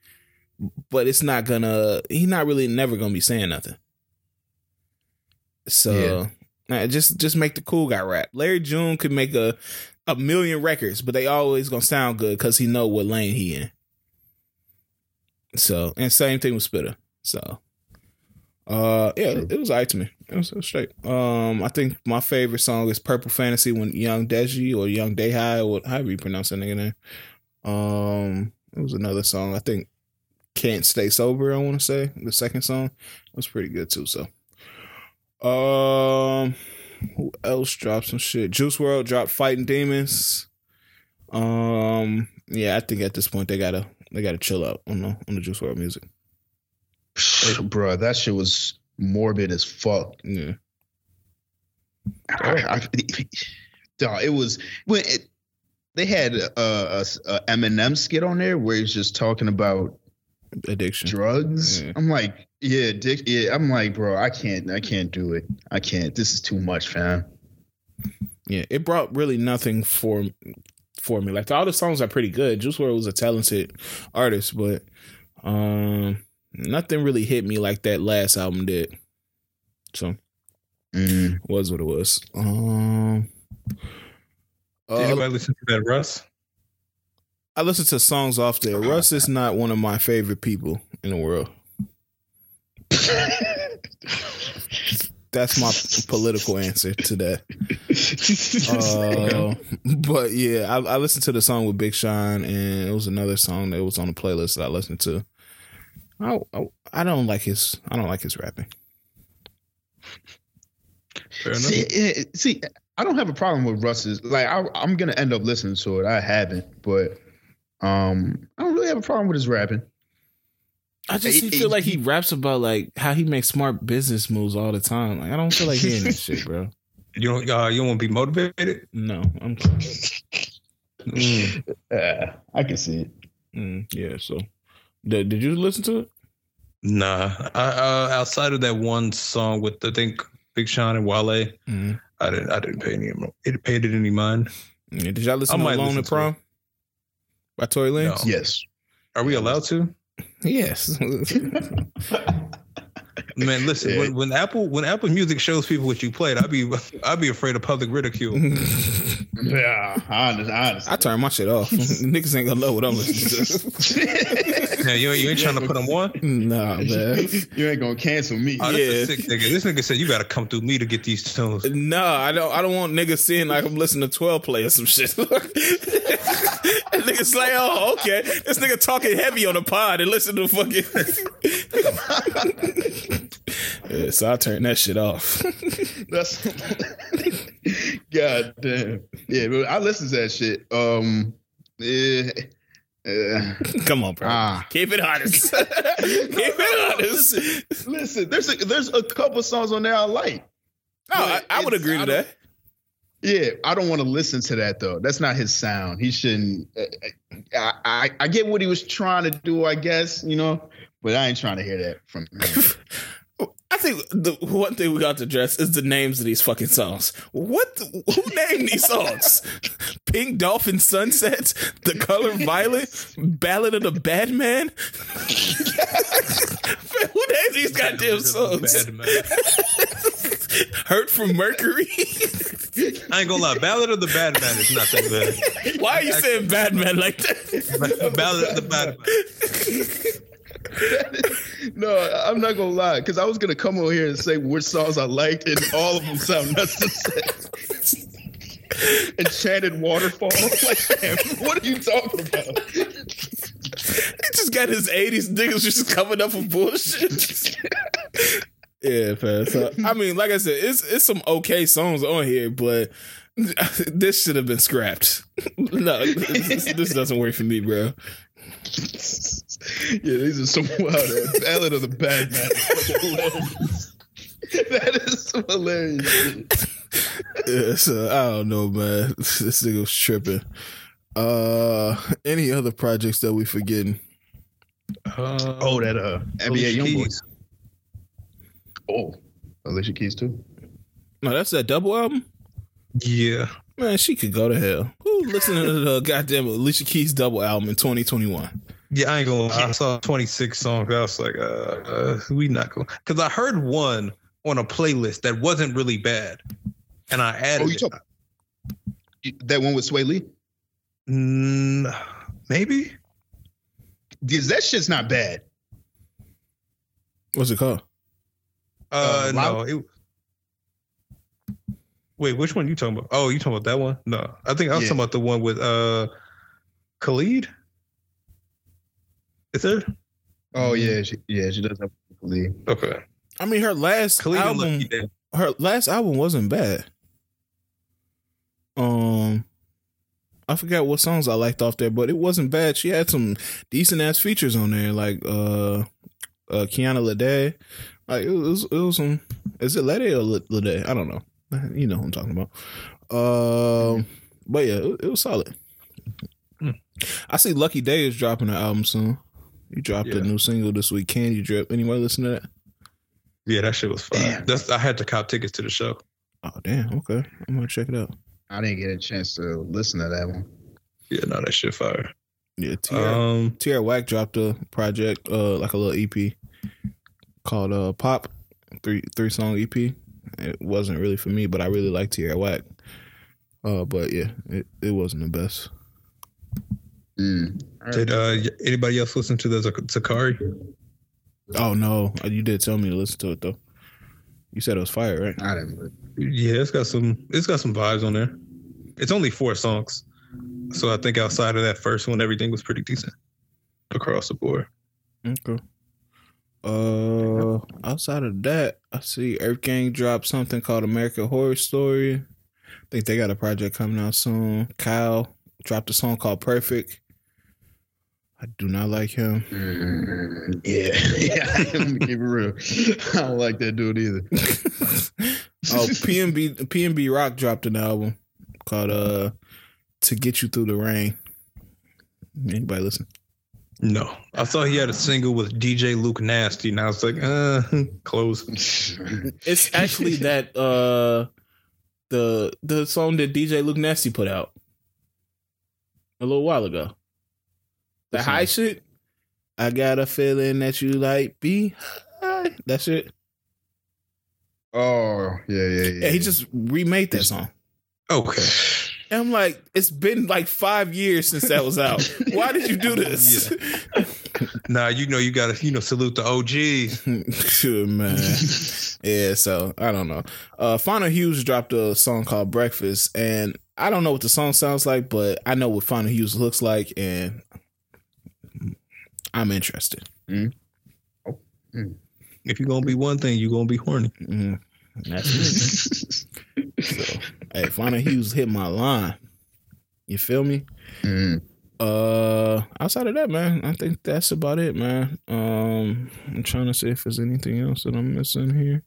but it's not gonna he's not really never gonna be saying nothing. So uh, just just make the cool guy rap. Larry June could make a a million records, but they always gonna sound good because he know what lane he in. So and same thing with Spitta. So uh yeah, it, it was alright to me. It was, it was straight. Um I think my favorite song is Purple Fantasy when Young Deji or Young Dehai or what however you pronounce that nigga name. Um it was another song. I think Can't Stay Sober, I wanna say. The second song was pretty good too. So um who else dropped some shit? Juice WRLD dropped Fighting Demons. Um, yeah, I think at this point they gotta they gotta chill out on the on the Juice WRLD music. Bro, that shit was morbid as fuck. Yeah, I, I, [laughs] it was when it, they had a, a, a Eminem skit on there where he's just talking about addiction. drugs. Yeah. I'm like, yeah, dick. Yeah, I'm like, bro, I can't, I can't do it. I can't. This is too much, fam. Yeah, it brought really nothing for for me. Like all the songs are pretty good. Juice WRLD was a talented artist, but um, nothing really hit me like that last album did. So Mm. it was what it was. Um. Did uh, anybody listen to that, Russ? I listen to songs off there. Russ is not one of my favorite people in the world. [laughs] That's my political answer to that. Uh, but yeah, I, I listened to the song with Big Sean, and it was another song that was on the playlist that I listened to. I, I, I don't like his I don't like his rapping. Fair see, eh, see, I don't have a problem with Russ's. Like, I, I'm gonna end up listening to it. I haven't, but um, I don't really have a problem with his rapping. I just He- feel he- like he raps about like how he makes smart business moves all the time. Like I don't feel like hearing that shit, bro. [laughs] You don't uh, you don't want to be motivated? No, I'm [laughs] Mm. Yeah, I can see it. mm, yeah. So, did, did you listen to it? Nah. I, uh, outside of that one song with I think Big Sean and Wale, Mm. I didn't I didn't pay any it paid it any mind. Yeah, did y'all listen I to might Alone listen in to Prom by Tory Lanez? No. Yes. Are we allowed to? Yes. Man, listen. Yeah. When, when Apple when Apple Music shows people what you played, I'd be I'd be afraid of public ridicule. [laughs] Yeah, I understand. I I turn my shit off. [laughs] Niggas ain't gonna know what I'm listening to. [laughs] Yeah, you, you ain't trying to put them on. nah, [laughs] man. you ain't gonna cancel me. Oh, this Yeah. sick nigga. This nigga said you got to come through me to get these tunes. No, I don't. I don't want niggas seeing like I'm listening to 12 play or some shit. [laughs] and niggas like, oh, okay, this nigga talking heavy on the pod and listen to fucking. [laughs] yeah, so I turn that shit off. That's God damn. Yeah, but I listen to that shit. Um, yeah, yeah. [laughs] Come on, bro. Ah. Keep it honest. [laughs] Keep it honest. Listen, there's a, there's a couple songs on there I like. No, I, I would agree to that. Yeah, I don't want to listen to that though. That's not his sound. He shouldn't. I, I I get what he was trying to do, I guess, you know, but I ain't trying to hear that from him. [laughs] I think the one thing we got to address is the names of these fucking songs. What? Who named these songs? [laughs] Pink Dolphin Sunset, The Color Violet, Ballad of the Bad [laughs] Man. Who named these goddamn songs? [laughs] Hurt from Mercury. I ain't gonna lie. Ballad of the Bad Man is not that bad. Why are you saying Bad Man like that? Ballad of the Bad Man. [laughs] no, I'm not gonna lie, because I was gonna come over here and say which songs I liked, and all of them sound nuts to say. Enchanted waterfall. [laughs] Like, what are you talking about? He just got his 80s niggas just coming up with bullshit. [laughs] yeah. So I mean, like I said, it's it's some okay songs on here, but this should have been scrapped. no, this, this doesn't work for me, bro. Yeah, these are some wild ass ballad of the bad man. is [laughs] fucking hilarious. that is some hilarious shit. Yeah, so I don't know, man. [laughs] This nigga was tripping. Uh, any other projects that we forgetting? Uh, Oh, that uh NBA Alicia Youngboy. Oh, Alicia Keys too. No, that's that double album. Yeah. Man, she could go to hell. Who listening to the goddamn Alicia Keys double album in 2021? Yeah, I ain't gonna. lie. I saw 26 songs. I was like, uh, uh we not going because I heard one on a playlist that wasn't really bad, and I added. Oh, you it. talk that one with Swae Lee? Mm, maybe. Because that shit's not bad. What's it called? Uh, Uh, no. It, wait, which one you talking about? Oh, you talking about that one? No, I think I was Yeah. talking about the one with uh, Khalid. Is there? Oh yeah, she, yeah, she does have Khalid. Okay. I mean, her last Khalid album, her last album wasn't bad. Um, I forgot what songs I liked off there, but it wasn't bad. She had some decent ass features on there, like uh, uh Kiana Lede. Like it was, it was some. Is it Lede or Lede? I don't know. You know who I'm talking about. Um, but yeah, it, it was solid. Hmm. I see Lucky Daye is dropping an album soon. You dropped a new single this week. Candy Drip. Anybody listen to that? Yeah, that shit was fun. Damn. That's I had to cop tickets to the show. Oh damn. Okay, I'm gonna check it out. I didn't get a chance to listen to that one. Yeah, no, that shit fire. Yeah, Tierra, Um, Tierra Whack dropped a project, uh, like a little EP called uh Pop, three three song EP. It wasn't really for me, but I really like Tierra Whack. Uh, but yeah, it, it wasn't the best. Mm. did uh anybody else listen to the Zak- Zakari? Oh no, you did tell me to listen to it though. You said it was fire, right? I didn't. Yeah, it's got some it's got some vibes on there. It's only four songs. So I think outside of that first one, everything was pretty decent across the board. Okay. Uh, outside of that, I see Earth Gang dropped something called American Horror Story. I think they got a project coming out soon. Kyle dropped a song called Perfect. I do not like him. Mm, yeah, yeah. [laughs] I'm gonna keep it real. I don't like that dude either. [laughs] oh, PNB PNB Rock dropped an album called uh "To Get You Through the Rain." Anybody listen? No, I saw he had a single with DJ Luke Nasty, and I was like, uh, [laughs] close. [laughs] It's actually that uh the the song that DJ Luke Nasty put out a little while ago. The What's high that? shit. I got a feeling that you like be high. That shit. Oh yeah, yeah, yeah. Yeah, he just remade that song. Okay, And I'm like, it's been like five years since that was out. Why did you do [laughs] this? Yeah. [laughs] Nah, you know you gotta you know salute the OGs. [laughs] Sure, man. Yeah, so I don't know. Uh Fauna Hughes dropped a song called Breakfast, and I don't know what the song sounds like, but I know what Final Hughes looks like, and I'm interested. If you're gonna be one thing, you're gonna be horny. Mm, that's it. So, hey, Fauna Hughes hit my line. You feel me? Mm. Uh, outside of that, man, I think that's about it, man. Um, I'm trying to see if there's anything else that I'm missing here.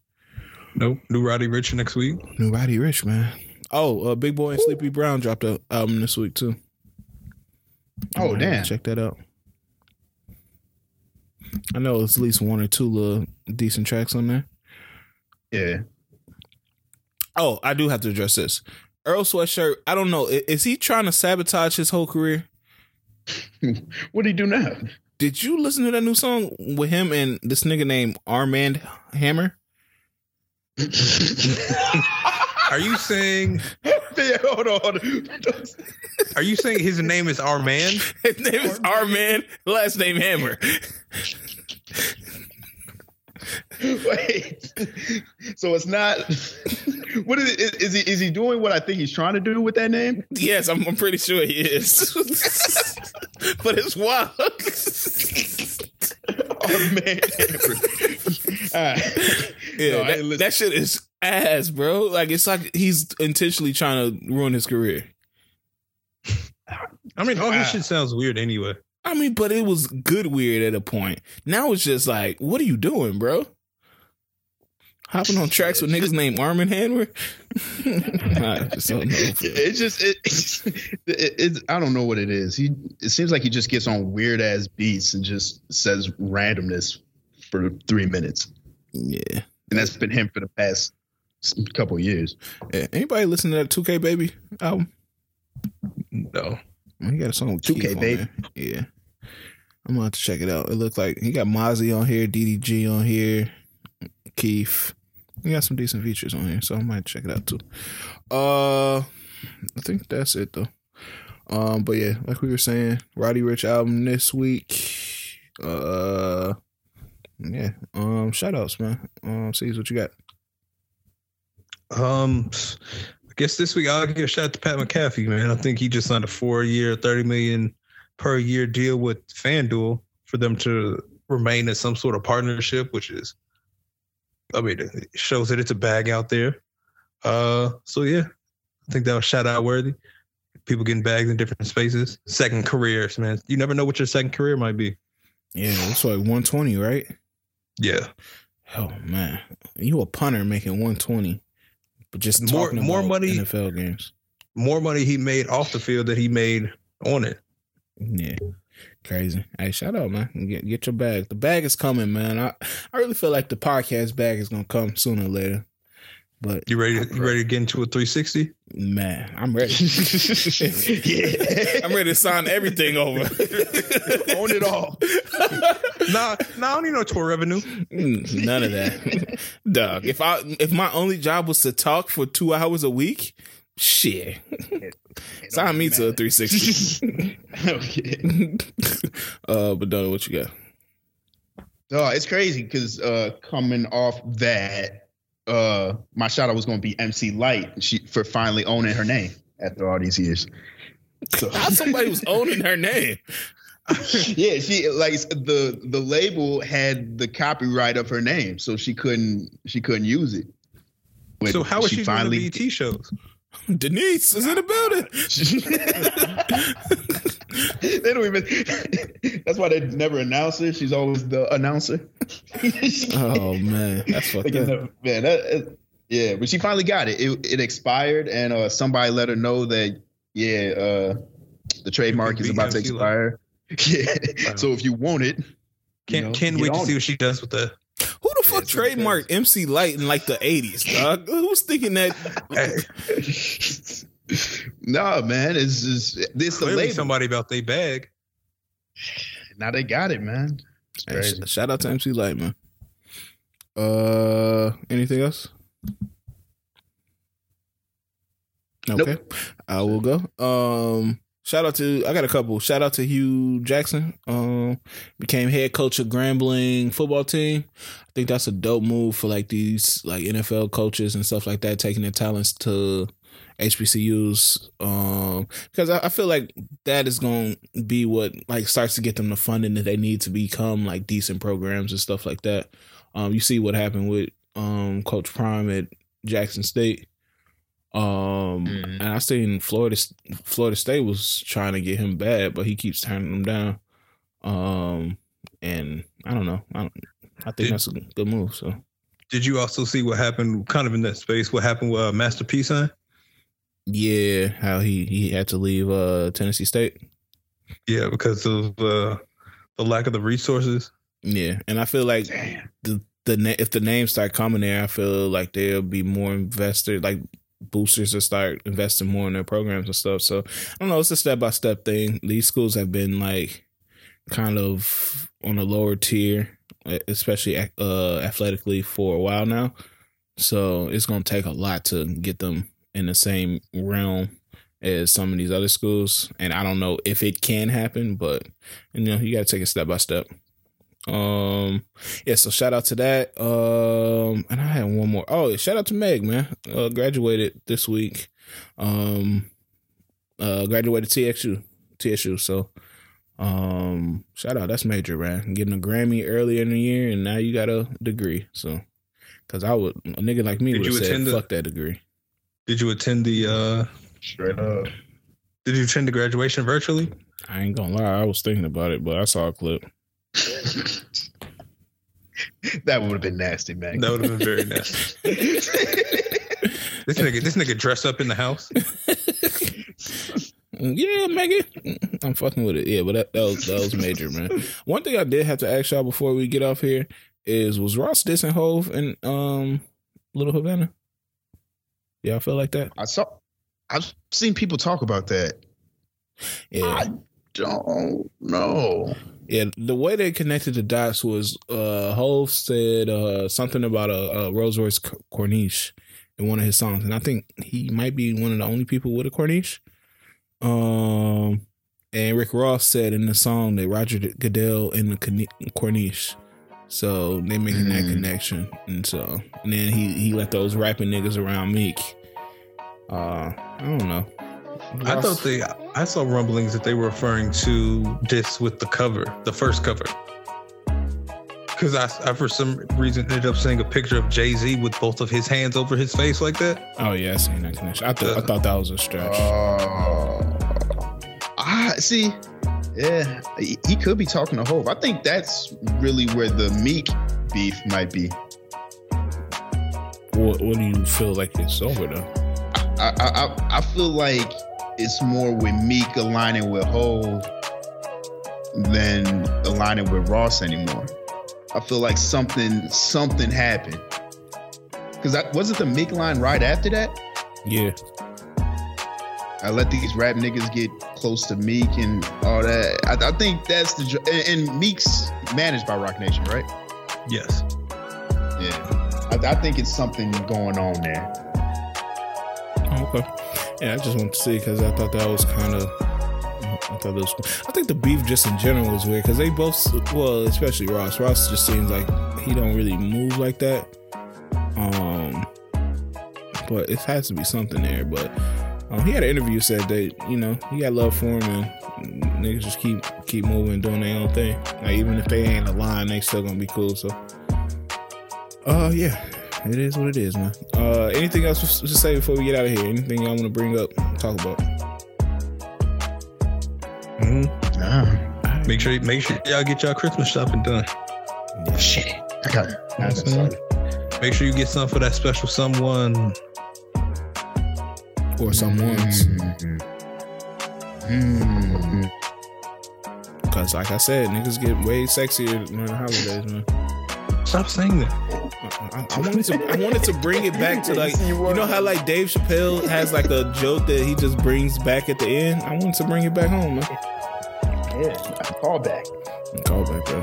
Nope. New Roddy Ricch next week. New Roddy Ricch, man. Oh, uh, Big Boi and Sleepy Brown dropped an album this week too. Oh, damn. Check that out. I know it's at least one or two little decent tracks on there. Yeah. Oh, I do have to address this. Earl Sweatshirt, I don't know. Is he trying to sabotage his whole career? [laughs] What do he do now? Did you listen to that new song with him and this nigga named Armand Hammer? [laughs] Are you saying? yeah, hold on, hold on. Are you saying his name is Armand? His name is Armand, last name Hammer. [laughs] Wait. So it's not. [laughs] What is it? Is, is he is he doing what I think he's trying to do with that name? Yes, I'm, I'm pretty sure he is. [laughs] but it's wild. Oh man. All right. Yeah, No, that, that shit is ass, bro. Like it's like he's intentionally trying to ruin his career. I mean, all his Ah. shit sounds weird anyway. I mean, but it was good weird at a point. Now it's just like, what are you doing, bro? Hopping on tracks with niggas named Armin Hammer? [laughs] I just don't know. It's just it, it's, [laughs] it, it's I don't know what it is. He it seems like he just gets on weird ass beats and just says randomness for three minutes, Yeah. and that's been him for the past couple of years. yeah. Anybody listen to that 2K Baby album? No. He got a song with 2K Keith on Baby. there. Yeah. I'm gonna have to check it out. It looked like he got Mozzy on here, DDG on here, Keith. He got some decent features on here, so I might check it out too. Uh I think that's it though. Um, but yeah, like we were saying, Roddy Ricch album this week. Uh yeah. Um shout outs, man. Um see what you got. Um, guess this week I'll give a shout out to Pat McAfee, man. I think he just signed a four-year, thirty million per year deal with FanDuel for them to remain in some sort of partnership, which is, I mean, it shows that it's a bag out there. Uh, so yeah, I think that was shout out worthy. People getting bags in different spaces, second careers, man. You never know what your second career might be. Yeah, it's like 120, right? Yeah, Oh man. You a punter making 120. But just More- talking more about money- NFL games. more money he made off the field that he made on it. Yeah. Crazy. Hey, shout out, man. Get get your bag. The bag is coming, man. I, I really feel like the podcast bag is gonna come sooner or later. But You ready? You ready to get into a 360? man, I'm ready. [laughs] yeah, [laughs] I'm ready to sign everything over. own it all. [laughs] nah, nah, I don't need no tour revenue. Mm, None of that. [laughs] Dog. If I if my only job was to talk for two hours a week, shit. [laughs] Sign me to a 360. [laughs] okay. uh but Donald, what you got? Oh, it's crazy because uh, coming off that, uh, my shout out was going to be MC Lyte she, for finally owning her name after all these years. So, How somebody was owning her name. [laughs] yeah, she like the the label had the copyright of her name, so she couldn't she couldn't use it. When so how is she, doing the BT shows? Denise is in the building. [laughs] they don't even. [laughs] That's why they never announce her. She's always the announcer. oh man, that's fucked Like, up. man, that, yeah, but she finally got it. It, it expired, and uh, somebody let her know that yeah, uh, the trademark is about to MC expire. Yeah, so if you want it, Can't know, can't wait to see it. what she does with the. Who the fuck it's really trademarked MC Lyte in like the eighties, dog? Who's thinking that? [laughs] no, man, it's just this the label. somebody about their bag. now they got it, man. It's Hey, crazy. sh- shout out to MC Lyte, man. Uh, anything else? Okay, I will go. Um, shout out to I got a couple. Shout out to Hue Jackson. Um, became head coach of Grambling football team. I think that's a dope move for like these like NFL coaches and stuff like that, taking their talents to HBCUs. Um, because I, I feel like that is going to be what like starts to get them the funding that they need to become like decent programs and stuff like that. Um, you see what happened with um Coach Prime at Jackson State. Um, Mhm. and I seen Florida Florida State was trying to get him bad, but he keeps turning them down. Um, and I don't know. I don't, I think Did- that's a good move. So Did you also see what happened, kind of in that space? What happened with uh, Master P sign? yeah, how he he had to leave uh Tennessee State. Yeah, because of uh, the lack of the resources. Yeah, and I feel like Damn. the the na- if the names start coming there, I feel like there'll be more investors, like boosters, to start investing more in their programs and stuff. So I don't know. It's a step by step thing. These schools have been like kind of on a lower tier, especially uh, athletically, for a while now. So it's going to take a lot to get them in the same realm as some of these other schools. And I don't know if it can happen, but you know, you got to take it step by step. Um, yeah, so shout out to that. Um, and I had one more. Oh, shout out to Meg, man. Uh, graduated this week. Um, uh, graduated TXU, TSU. So, um, shout out. That's major, man. Getting a Grammy earlier in the year, and now you got a degree. So, because I would a nigga like me Did would you have said attend the- fuck that degree. Did you attend the? uh Straight up. Did you attend the graduation virtually? I ain't gonna lie, I was thinking about it, but I saw a clip. [laughs] that would have been nasty, man. That would have been very nasty. [laughs] This nigga, this nigga dressed up in the house. [laughs] Yeah, Megan. I'm fucking with it. Yeah, but that, that was that was major, man. One thing I did have to ask y'all before we get off here is was Ross dissing Hove in um Little Havana? Yeah, I feel like that? I saw. I've seen people talk about that. Yeah. I don't know. Yeah, the way they connected the dots was uh Hove said uh something about a, a Rolls Royce Corniche in one of his songs, and I think he might be one of the only people with a Corniche. Um, and Rick Ross said in the song that Roger Goodell in the Corniche, so they making that Mm. connection, and so and then he he let those rapping niggas around Meek. Uh, I don't know. I Ross- thought they. I saw rumblings that they were referring to this with the cover, the first cover. Because I, I, for some reason, ended up seeing a picture of Jay Z with both of his hands over his face like that. Oh yeah, I seen that connection. I thought I thought that was a stretch. Uh, I see. Yeah, he, he could be talking to Hove. I think that's really where the Meek beef might be. What, what do you feel like it's over though? I I, I, I feel like it's more with Meek aligning with Hove than aligning with Ross anymore. I feel like something something happened. Cause that wasn't the Meek line right after that. Yeah, I let these rap niggas get close to Meek and all that. I, I think that's the and, and Meek's managed by Roc Nation, right? Yes. Yeah, I, I think it's something going on there. Okay. Yeah, I just wanted to see because I thought that was kind of. I thought it was. I think the beef just in general was weird because they both, well, especially Ross. Ross just seems like he don't really move like that. Um, but it has to be something there. But um, he had an interview said that you know he got love for him and niggas just keep keep moving, doing their own thing. Like even if they ain't aligned, they still gonna be cool. So, uh, yeah. It is what it is, man. Uh, anything else to say before we get out of here? Anything y'all want to bring up, talk about? Mm-hmm. Ah, Make sure, make sure y'all get y'all Christmas shopping done. shit. I got it. I got. Make sure you get some for that special someone. Or someone's. Mm. Mm. Because, like I said, niggas get way sexier during the holidays, man. Stop saying that. I, I wanted to I wanted to bring it back to like you know how like Dave Chappelle has like a joke that he just brings back at the end. I wanted to bring it back home, man. Yeah, call back. Call back, bro.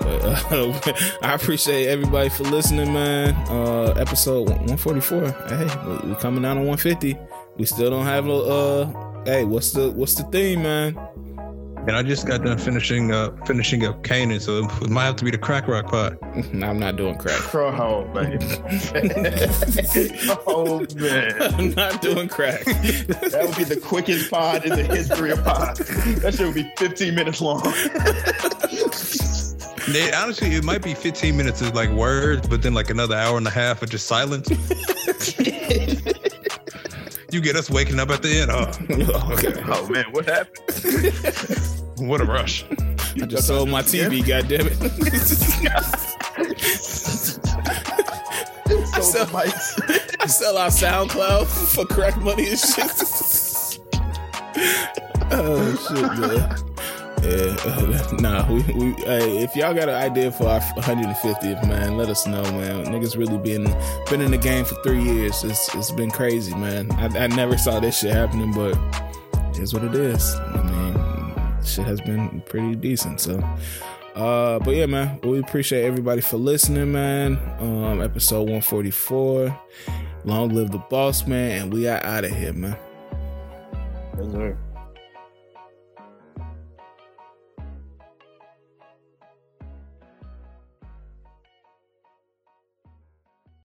But, uh, [laughs] I appreciate everybody for listening, man. Uh, episode 144. Hey, we- we coming out on 150. We still don't have a. Uh, hey, what's the what's the theme, man? And I just got done finishing up finishing up Kanan, so it might have to be the crack rock pot. Nah, [laughs] I'm not doing crack. Oh man. [laughs] oh man. [laughs] I'm not doing crack. That would be the quickest pod in the history of pods. That shit would be 15 minutes long. They, honestly, it might be 15 minutes of like words, but then like another hour and a half of just silence. You get us waking up at the end. Oh, [laughs] okay. Oh man, what happened? [laughs] what a rush! I just sold my TV, goddammit. [laughs] So the mics. I sell our SoundCloud for crack money and shit. oh shit, man. Yeah, [laughs] nah. We, we hey, if y'all got an idea for our 150th, man, let us know, man. Niggas really been been in the game for three years. It's it's been crazy, man. I, I never saw this shit happening, but it is what it is. I mean, shit has been pretty decent. So, uh, but yeah, man, we appreciate everybody for listening, man. Um, episode 144. Long live the boss, man, and we are out of here, man. Yes, sir.